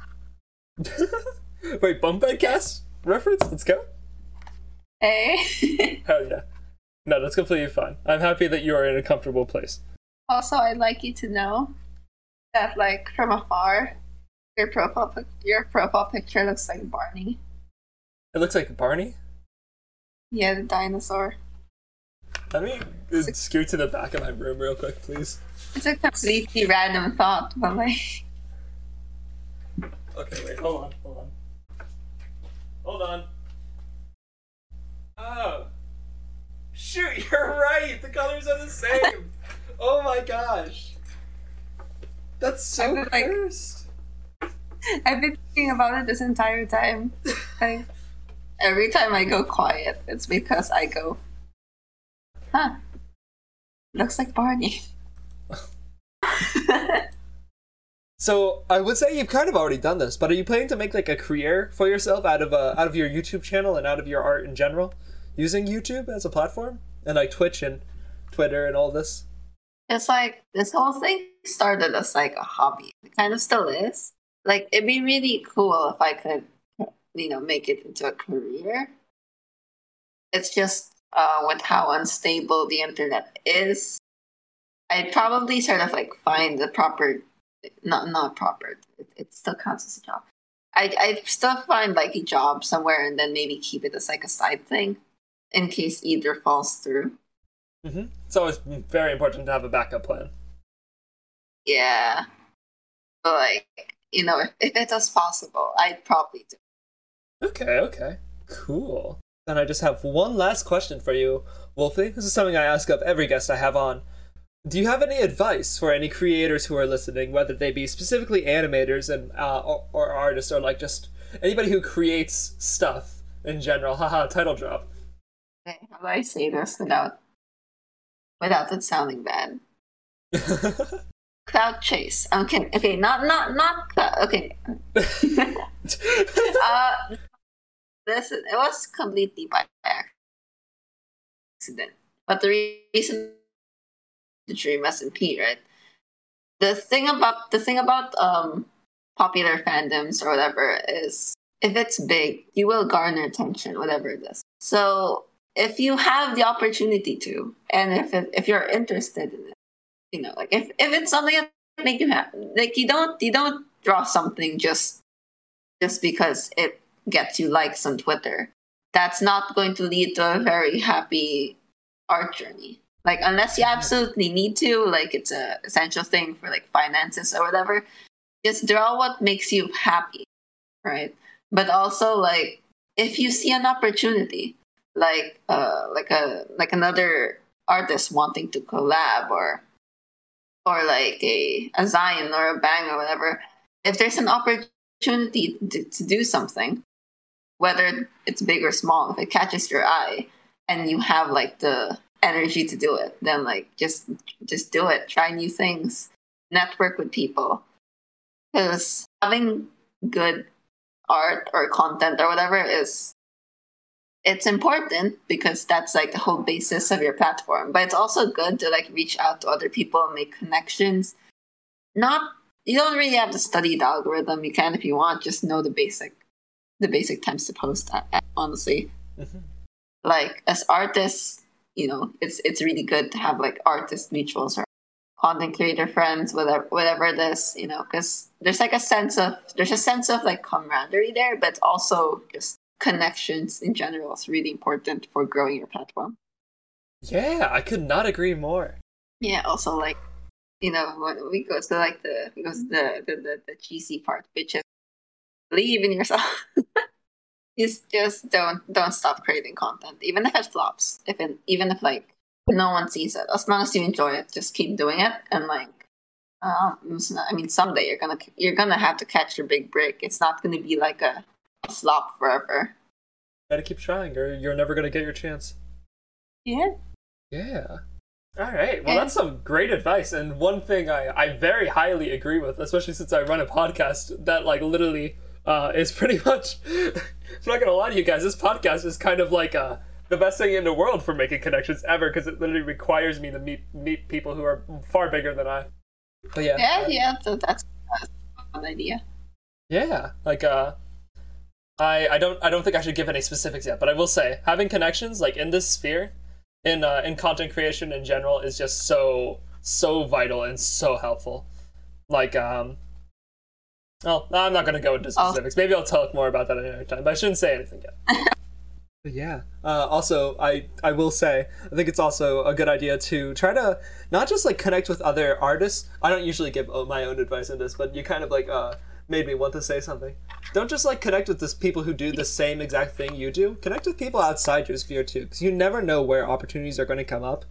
Wait, bunk bed cast reference? Let's go. Hey. Hell yeah. No, that's completely fine. I'm happy that you are in a comfortable place. Also, I'd like you to know that, like, from afar, your profile pic- your profile picture looks like Barney. It looks like Barney. Yeah, the dinosaur. Let me scoot to the back of my room real quick, please. It's a completely random thought, but like, Okay, wait, hold on, hold on. Hold on. Oh. Shoot, you're right! The colors are the same! oh my gosh. That's so I feel like- cursed. I've been thinking about it this entire time. Like, every time I go quiet, it's because I go, huh? Looks like Barney. So I would say you've kind of already done this, but are you planning to make like a career for yourself out of uh, out of your YouTube channel and out of your art in general, using YouTube as a platform and like Twitch and Twitter and all this? It's like this whole thing started as like a hobby. It kind of still is. Like it'd be really cool if I could, you know, make it into a career. It's just uh, with how unstable the internet is, I'd probably sort of like find the proper, not not proper. It, it still counts as a job. I I still find like a job somewhere and then maybe keep it as like a side thing, in case either falls through. Mm-hmm. It's always very important to have a backup plan. Yeah. But like, you know, if, if it was possible, I'd probably do. Okay, okay. Cool. Then I just have one last question for you, Wolfie. This is something I ask of every guest I have on. Do you have any advice for any creators who are listening, whether they be specifically animators and uh, or, or artists, or like just anybody who creates stuff in general? Haha, title drop. Okay, how do I say this without without it sounding bad? Cloud chase. Okay, okay, not not not cloud. Okay. uh, this it was completely by accident, but the reason the dream SMP, right? The thing about the thing about um popular fandoms or whatever is if it's big, you will garner attention, whatever it is. So if you have the opportunity to, and if if you're interested in it, you know, like if, if it's something that make you happy, like you don't you don't draw something just just because it gets you likes on Twitter. That's not going to lead to a very happy art journey. Like unless you absolutely need to, like it's a essential thing for like finances or whatever, just draw what makes you happy, right? But also like if you see an opportunity, like uh like a like another artist wanting to collab or or like a a Zion or a Bang or whatever, if there's an opportunity to, to do something, whether it's big or small, if it catches your eye and you have like the energy to do it, then like just just do it. Try new things. Network with people. Because having good art or content or whatever is it's important because that's like the whole basis of your platform. But it's also good to like reach out to other people and make connections. Not you don't really have to study the algorithm. You can if you want. Just know the basic, the basic times to post. Honestly, mm-hmm. like as artists, you know, it's it's really good to have like artist mutuals or content creator friends, whatever whatever it is, you know, because there's like a sense of there's a sense of like camaraderie there, but also just connections in general is really important for growing your platform. Yeah, I could not agree more. Yeah, also like you know when we go to like the because the the the, the cheesy part, which is believe in yourself. just just don't don't stop creating content, even if it flops. If it, even if like no one sees it, as long as you enjoy it, just keep doing it and like. Uh, I mean, someday you're gonna you're gonna have to catch your big break. It's not gonna be like a flop forever. Gotta keep trying, or you're never gonna get your chance. Yeah. Yeah. All right. Well, that's some great advice, and one thing I I very highly agree with, especially since I run a podcast that like literally uh, is pretty much. I'm not gonna lie to you guys. This podcast is kind of like uh, the best thing in the world for making connections ever because it literally requires me to meet meet people who are far bigger than I. But yeah. Yeah, uh, yeah. So that's, that's a fun idea. Yeah, like uh, I, I don't I don't think I should give any specifics yet, but I will say having connections like in this sphere, in uh, in content creation in general is just so so vital and so helpful. Like um, well, I'm not gonna go into specifics. Maybe I'll talk more about that another time, but I shouldn't say anything yet. yeah. Uh, also, I I will say I think it's also a good idea to try to not just like connect with other artists. I don't usually give uh, my own advice in this, but you kind of like uh made me want to say something. Don't just like connect with this people who do the same exact thing you do. Connect with people outside your sphere too, because you never know where opportunities are going to come up.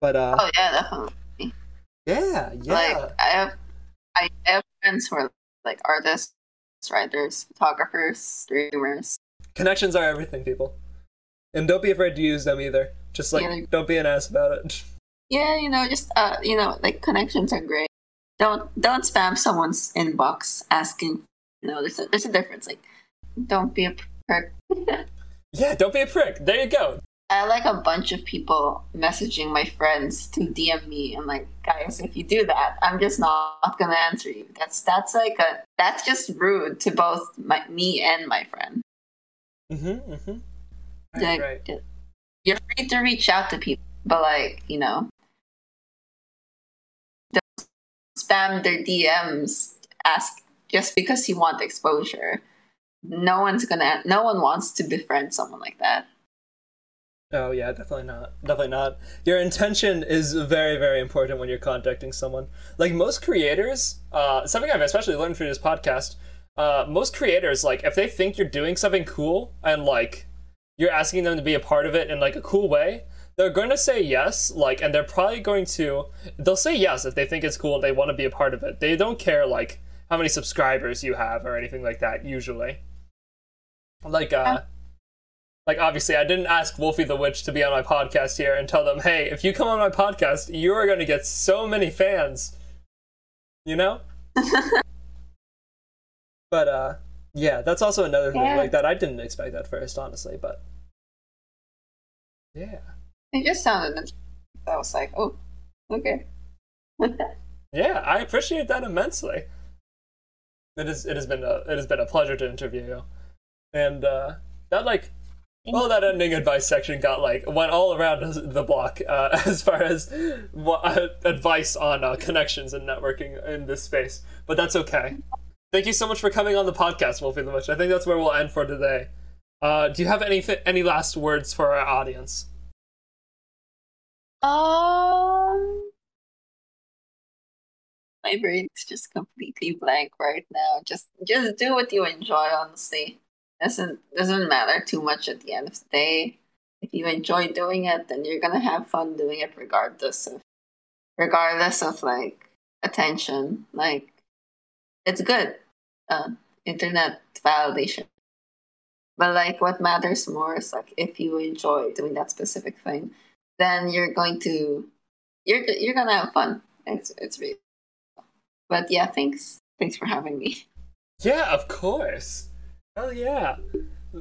But uh, oh yeah, definitely. Yeah, yeah. Like I have, I have friends who are like artists, writers, photographers, streamers. Connections are everything, people, and don't be afraid to use them either. Just like yeah, don't be an ass about it. Yeah, you know, just uh, you know, like connections are great don't don't spam someone's inbox asking. You know, there's a, there's a difference. Like, don't be a prick. Yeah, don't be a prick. There you go. I like a bunch of people messaging my friends to DM me. I'm like, guys, if you do that, I'm just not gonna answer you. That's that's like a that's just rude to both my, me and my friend. Mm-hmm. Mm-hmm. Like, right. You're free to reach out to people, but like you know, don't spam their DMs. Ask just because you want exposure. No one's gonna. No one wants to befriend someone like that. Oh yeah, definitely not. Definitely not. Your intention is very, very important when you're contacting someone. Like most creators, uh, something I've especially learned through this podcast. Uh, most creators, like if they think you're doing something cool and like you're asking them to be a part of it in like a cool way, they're going to say yes. Like, and they're probably going to. They'll say yes if they think it's cool and they want to be a part of it. They don't care like how many subscribers you have or anything like that. Usually, like uh like obviously I didn't ask Wolfie the Witch to be on my podcast here and tell them, hey, if you come on my podcast, you are going to get so many fans. You know? but uh yeah, that's also another thing Yeah. like that I didn't expect at first, honestly, but yeah. It just sounded. I was like, oh, okay. Yeah, I appreciate that immensely. It is it has been a it has been a pleasure to interview you. And uh that like well, that ending advice section got like went all around the block uh, as far as wha- uh, advice on uh, connections and networking in this space. But that's okay. Thank you so much for coming on the podcast, Wolfie the Witch. I think that's where we'll end for today. Uh, do you have any any last words for our audience? Um, my brain is just completely blank right now. Just, just do what you enjoy. Honestly, doesn't doesn't matter too much at the end of the day. If you enjoy doing it, then you're gonna have fun doing it, regardless of, regardless of like attention. Like, it's good. Uh, internet validation. But like, what matters more is like if you enjoy doing that specific thing then you're going to you're you're gonna have fun. It's it's really. But yeah, thanks thanks for having me. Yeah, of course. Hell yeah.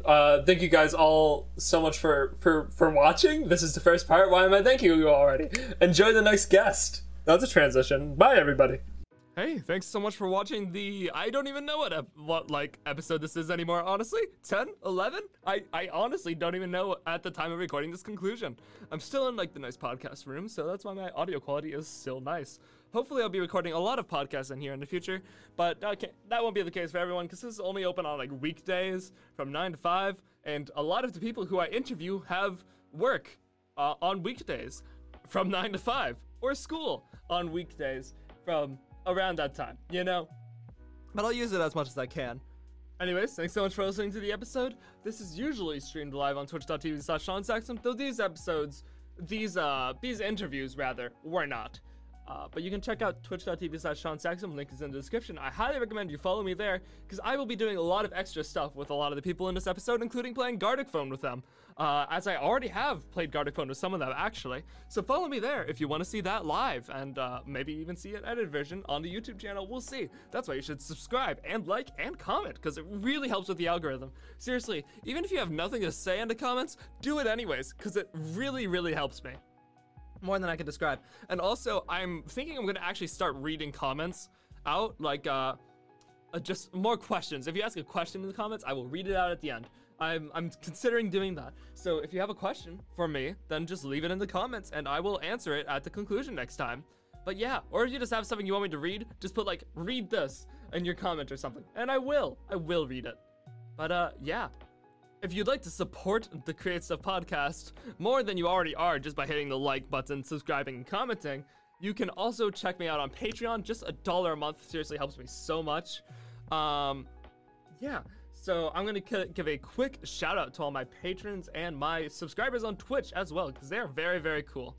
Uh, thank you guys all so much for, for, for watching. This is the first part. Why am I thanking you already? Enjoy the next guest. That's a transition. Bye, everybody. Hey, thanks so much for watching the. I don't even know what ep- what like episode this is anymore. Honestly, 10, 11. I I honestly don't even know at the time of recording this conclusion. I'm still in like the nice podcast room, so that's why my audio quality is still nice. Hopefully, I'll be recording a lot of podcasts in here in the future, but that, that won't be the case for everyone because this is only open on like weekdays from 9 to 5, and a lot of the people who I interview have work uh, on weekdays from 9 to 5, or school on weekdays from around that time, you know? But I'll use it as much as I can. Anyways, thanks so much for listening to the episode. This is usually streamed live on twitch.tv slash Sean Saxon, though these episodes, these, uh, these interviews, rather, were not. Uh, but you can check out twitch.tv slash Sean Saxon, link is in the description. I highly recommend you follow me there, because I will be doing a lot of extra stuff with a lot of the people in this episode, including playing Gartic Phone with them, uh, as I already have played Gartic Phone with some of them, actually. So follow me there if you want to see that live, and uh, maybe even see an edited version on the YouTube channel. We'll see. That's why you should subscribe, and like, and comment, because it really helps with the algorithm. Seriously, even if you have nothing to say in the comments, do it anyways, because it really, really helps me more than I can describe. And also, I'm thinking I'm gonna actually start reading comments out, like uh, uh, just more questions. If you ask a question in the comments, I will read it out at the end. I'm I'm considering doing that. So if you have a question for me, then just leave it in the comments, and I will answer it at the conclusion next time. But yeah, or if you just have something you want me to read, just put like read this in your comment or something, and I will. I will read it. But uh, yeah. If you'd like to support the Create Stuff podcast more than you already are just by hitting the like button, subscribing, and commenting, you can also check me out on Patreon. Just a dollar a month seriously helps me so much. Um, yeah. So I'm gonna ki- give a quick shout out to all my patrons and my subscribers on Twitch as well, because they are very, very cool.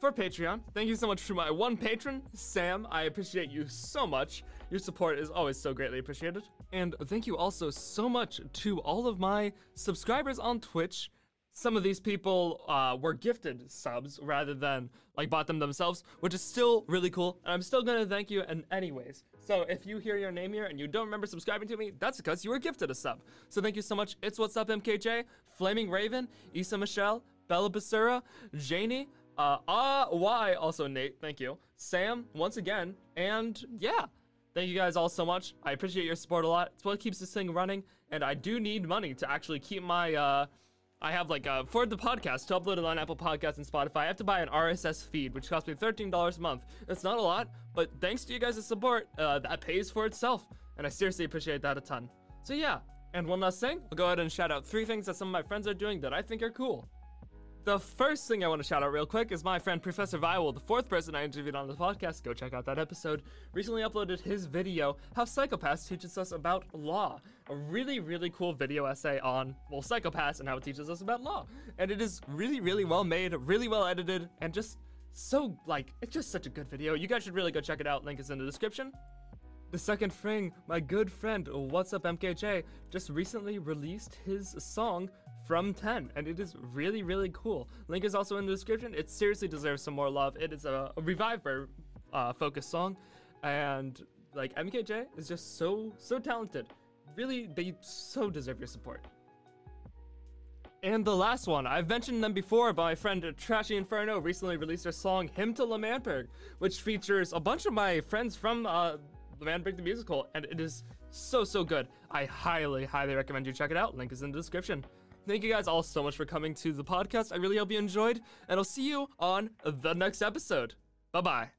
For Patreon, thank you so much to my one patron, Sam. I appreciate you so much. Your support is always so greatly appreciated. And thank you also so much to all of my subscribers on Twitch, some of these people uh, were gifted subs rather than like bought them themselves, which is still really cool. And I'm still gonna thank you in anyways. So if you hear your name here and you don't remember subscribing to me, that's because you were gifted a sub. So thank you so much. It's what's up MKJ, Flaming Raven, Issa Michelle, Bella Basura, Janie, uh, ah, why also Nate, thank you, Sam, once again, and yeah. Thank you guys all so much. I appreciate your support a lot. It's what keeps this thing running, and I do need money to actually keep my uh I have like uh, for the podcast to upload it on Apple Podcasts and Spotify. I have to buy an RSS feed, which costs me thirteen dollars a month. It's not a lot, but thanks to you guys' support, uh, that pays for itself, and I seriously appreciate that a ton. So yeah, and one last thing, I'll go ahead and shout out three things that some of my friends are doing that I think are cool. The first thing I want to shout out real quick is my friend Professor Viol, the fourth person I interviewed on the podcast. Go check out that episode. Recently uploaded his video, How Psychopaths Teaches Us About Law. A really, really cool video essay on, well, psychopaths and how it teaches us about law. And it is really, really well made, really well edited, and just so, like, it's just such a good video. You guys should really go check it out. Link is in the description. The second thing, my good friend What's Up MKJ just recently released his song from 10 and it is really really cool link is also in the description it seriously deserves some more love it is a, a reviver uh, focused song and like mkj is just so so talented really they so deserve your support and the last one, I've mentioned them before, but my friend Trashy Inferno recently released their song Hymn to L'Manberg, which features a bunch of my friends from uh, L'Manberg the Musical, and it is so, so good. I highly, highly recommend you check it out. Link is in the description. Thank you guys all so much for coming to the podcast. I really hope you enjoyed, and I'll see you on the next episode. Bye bye.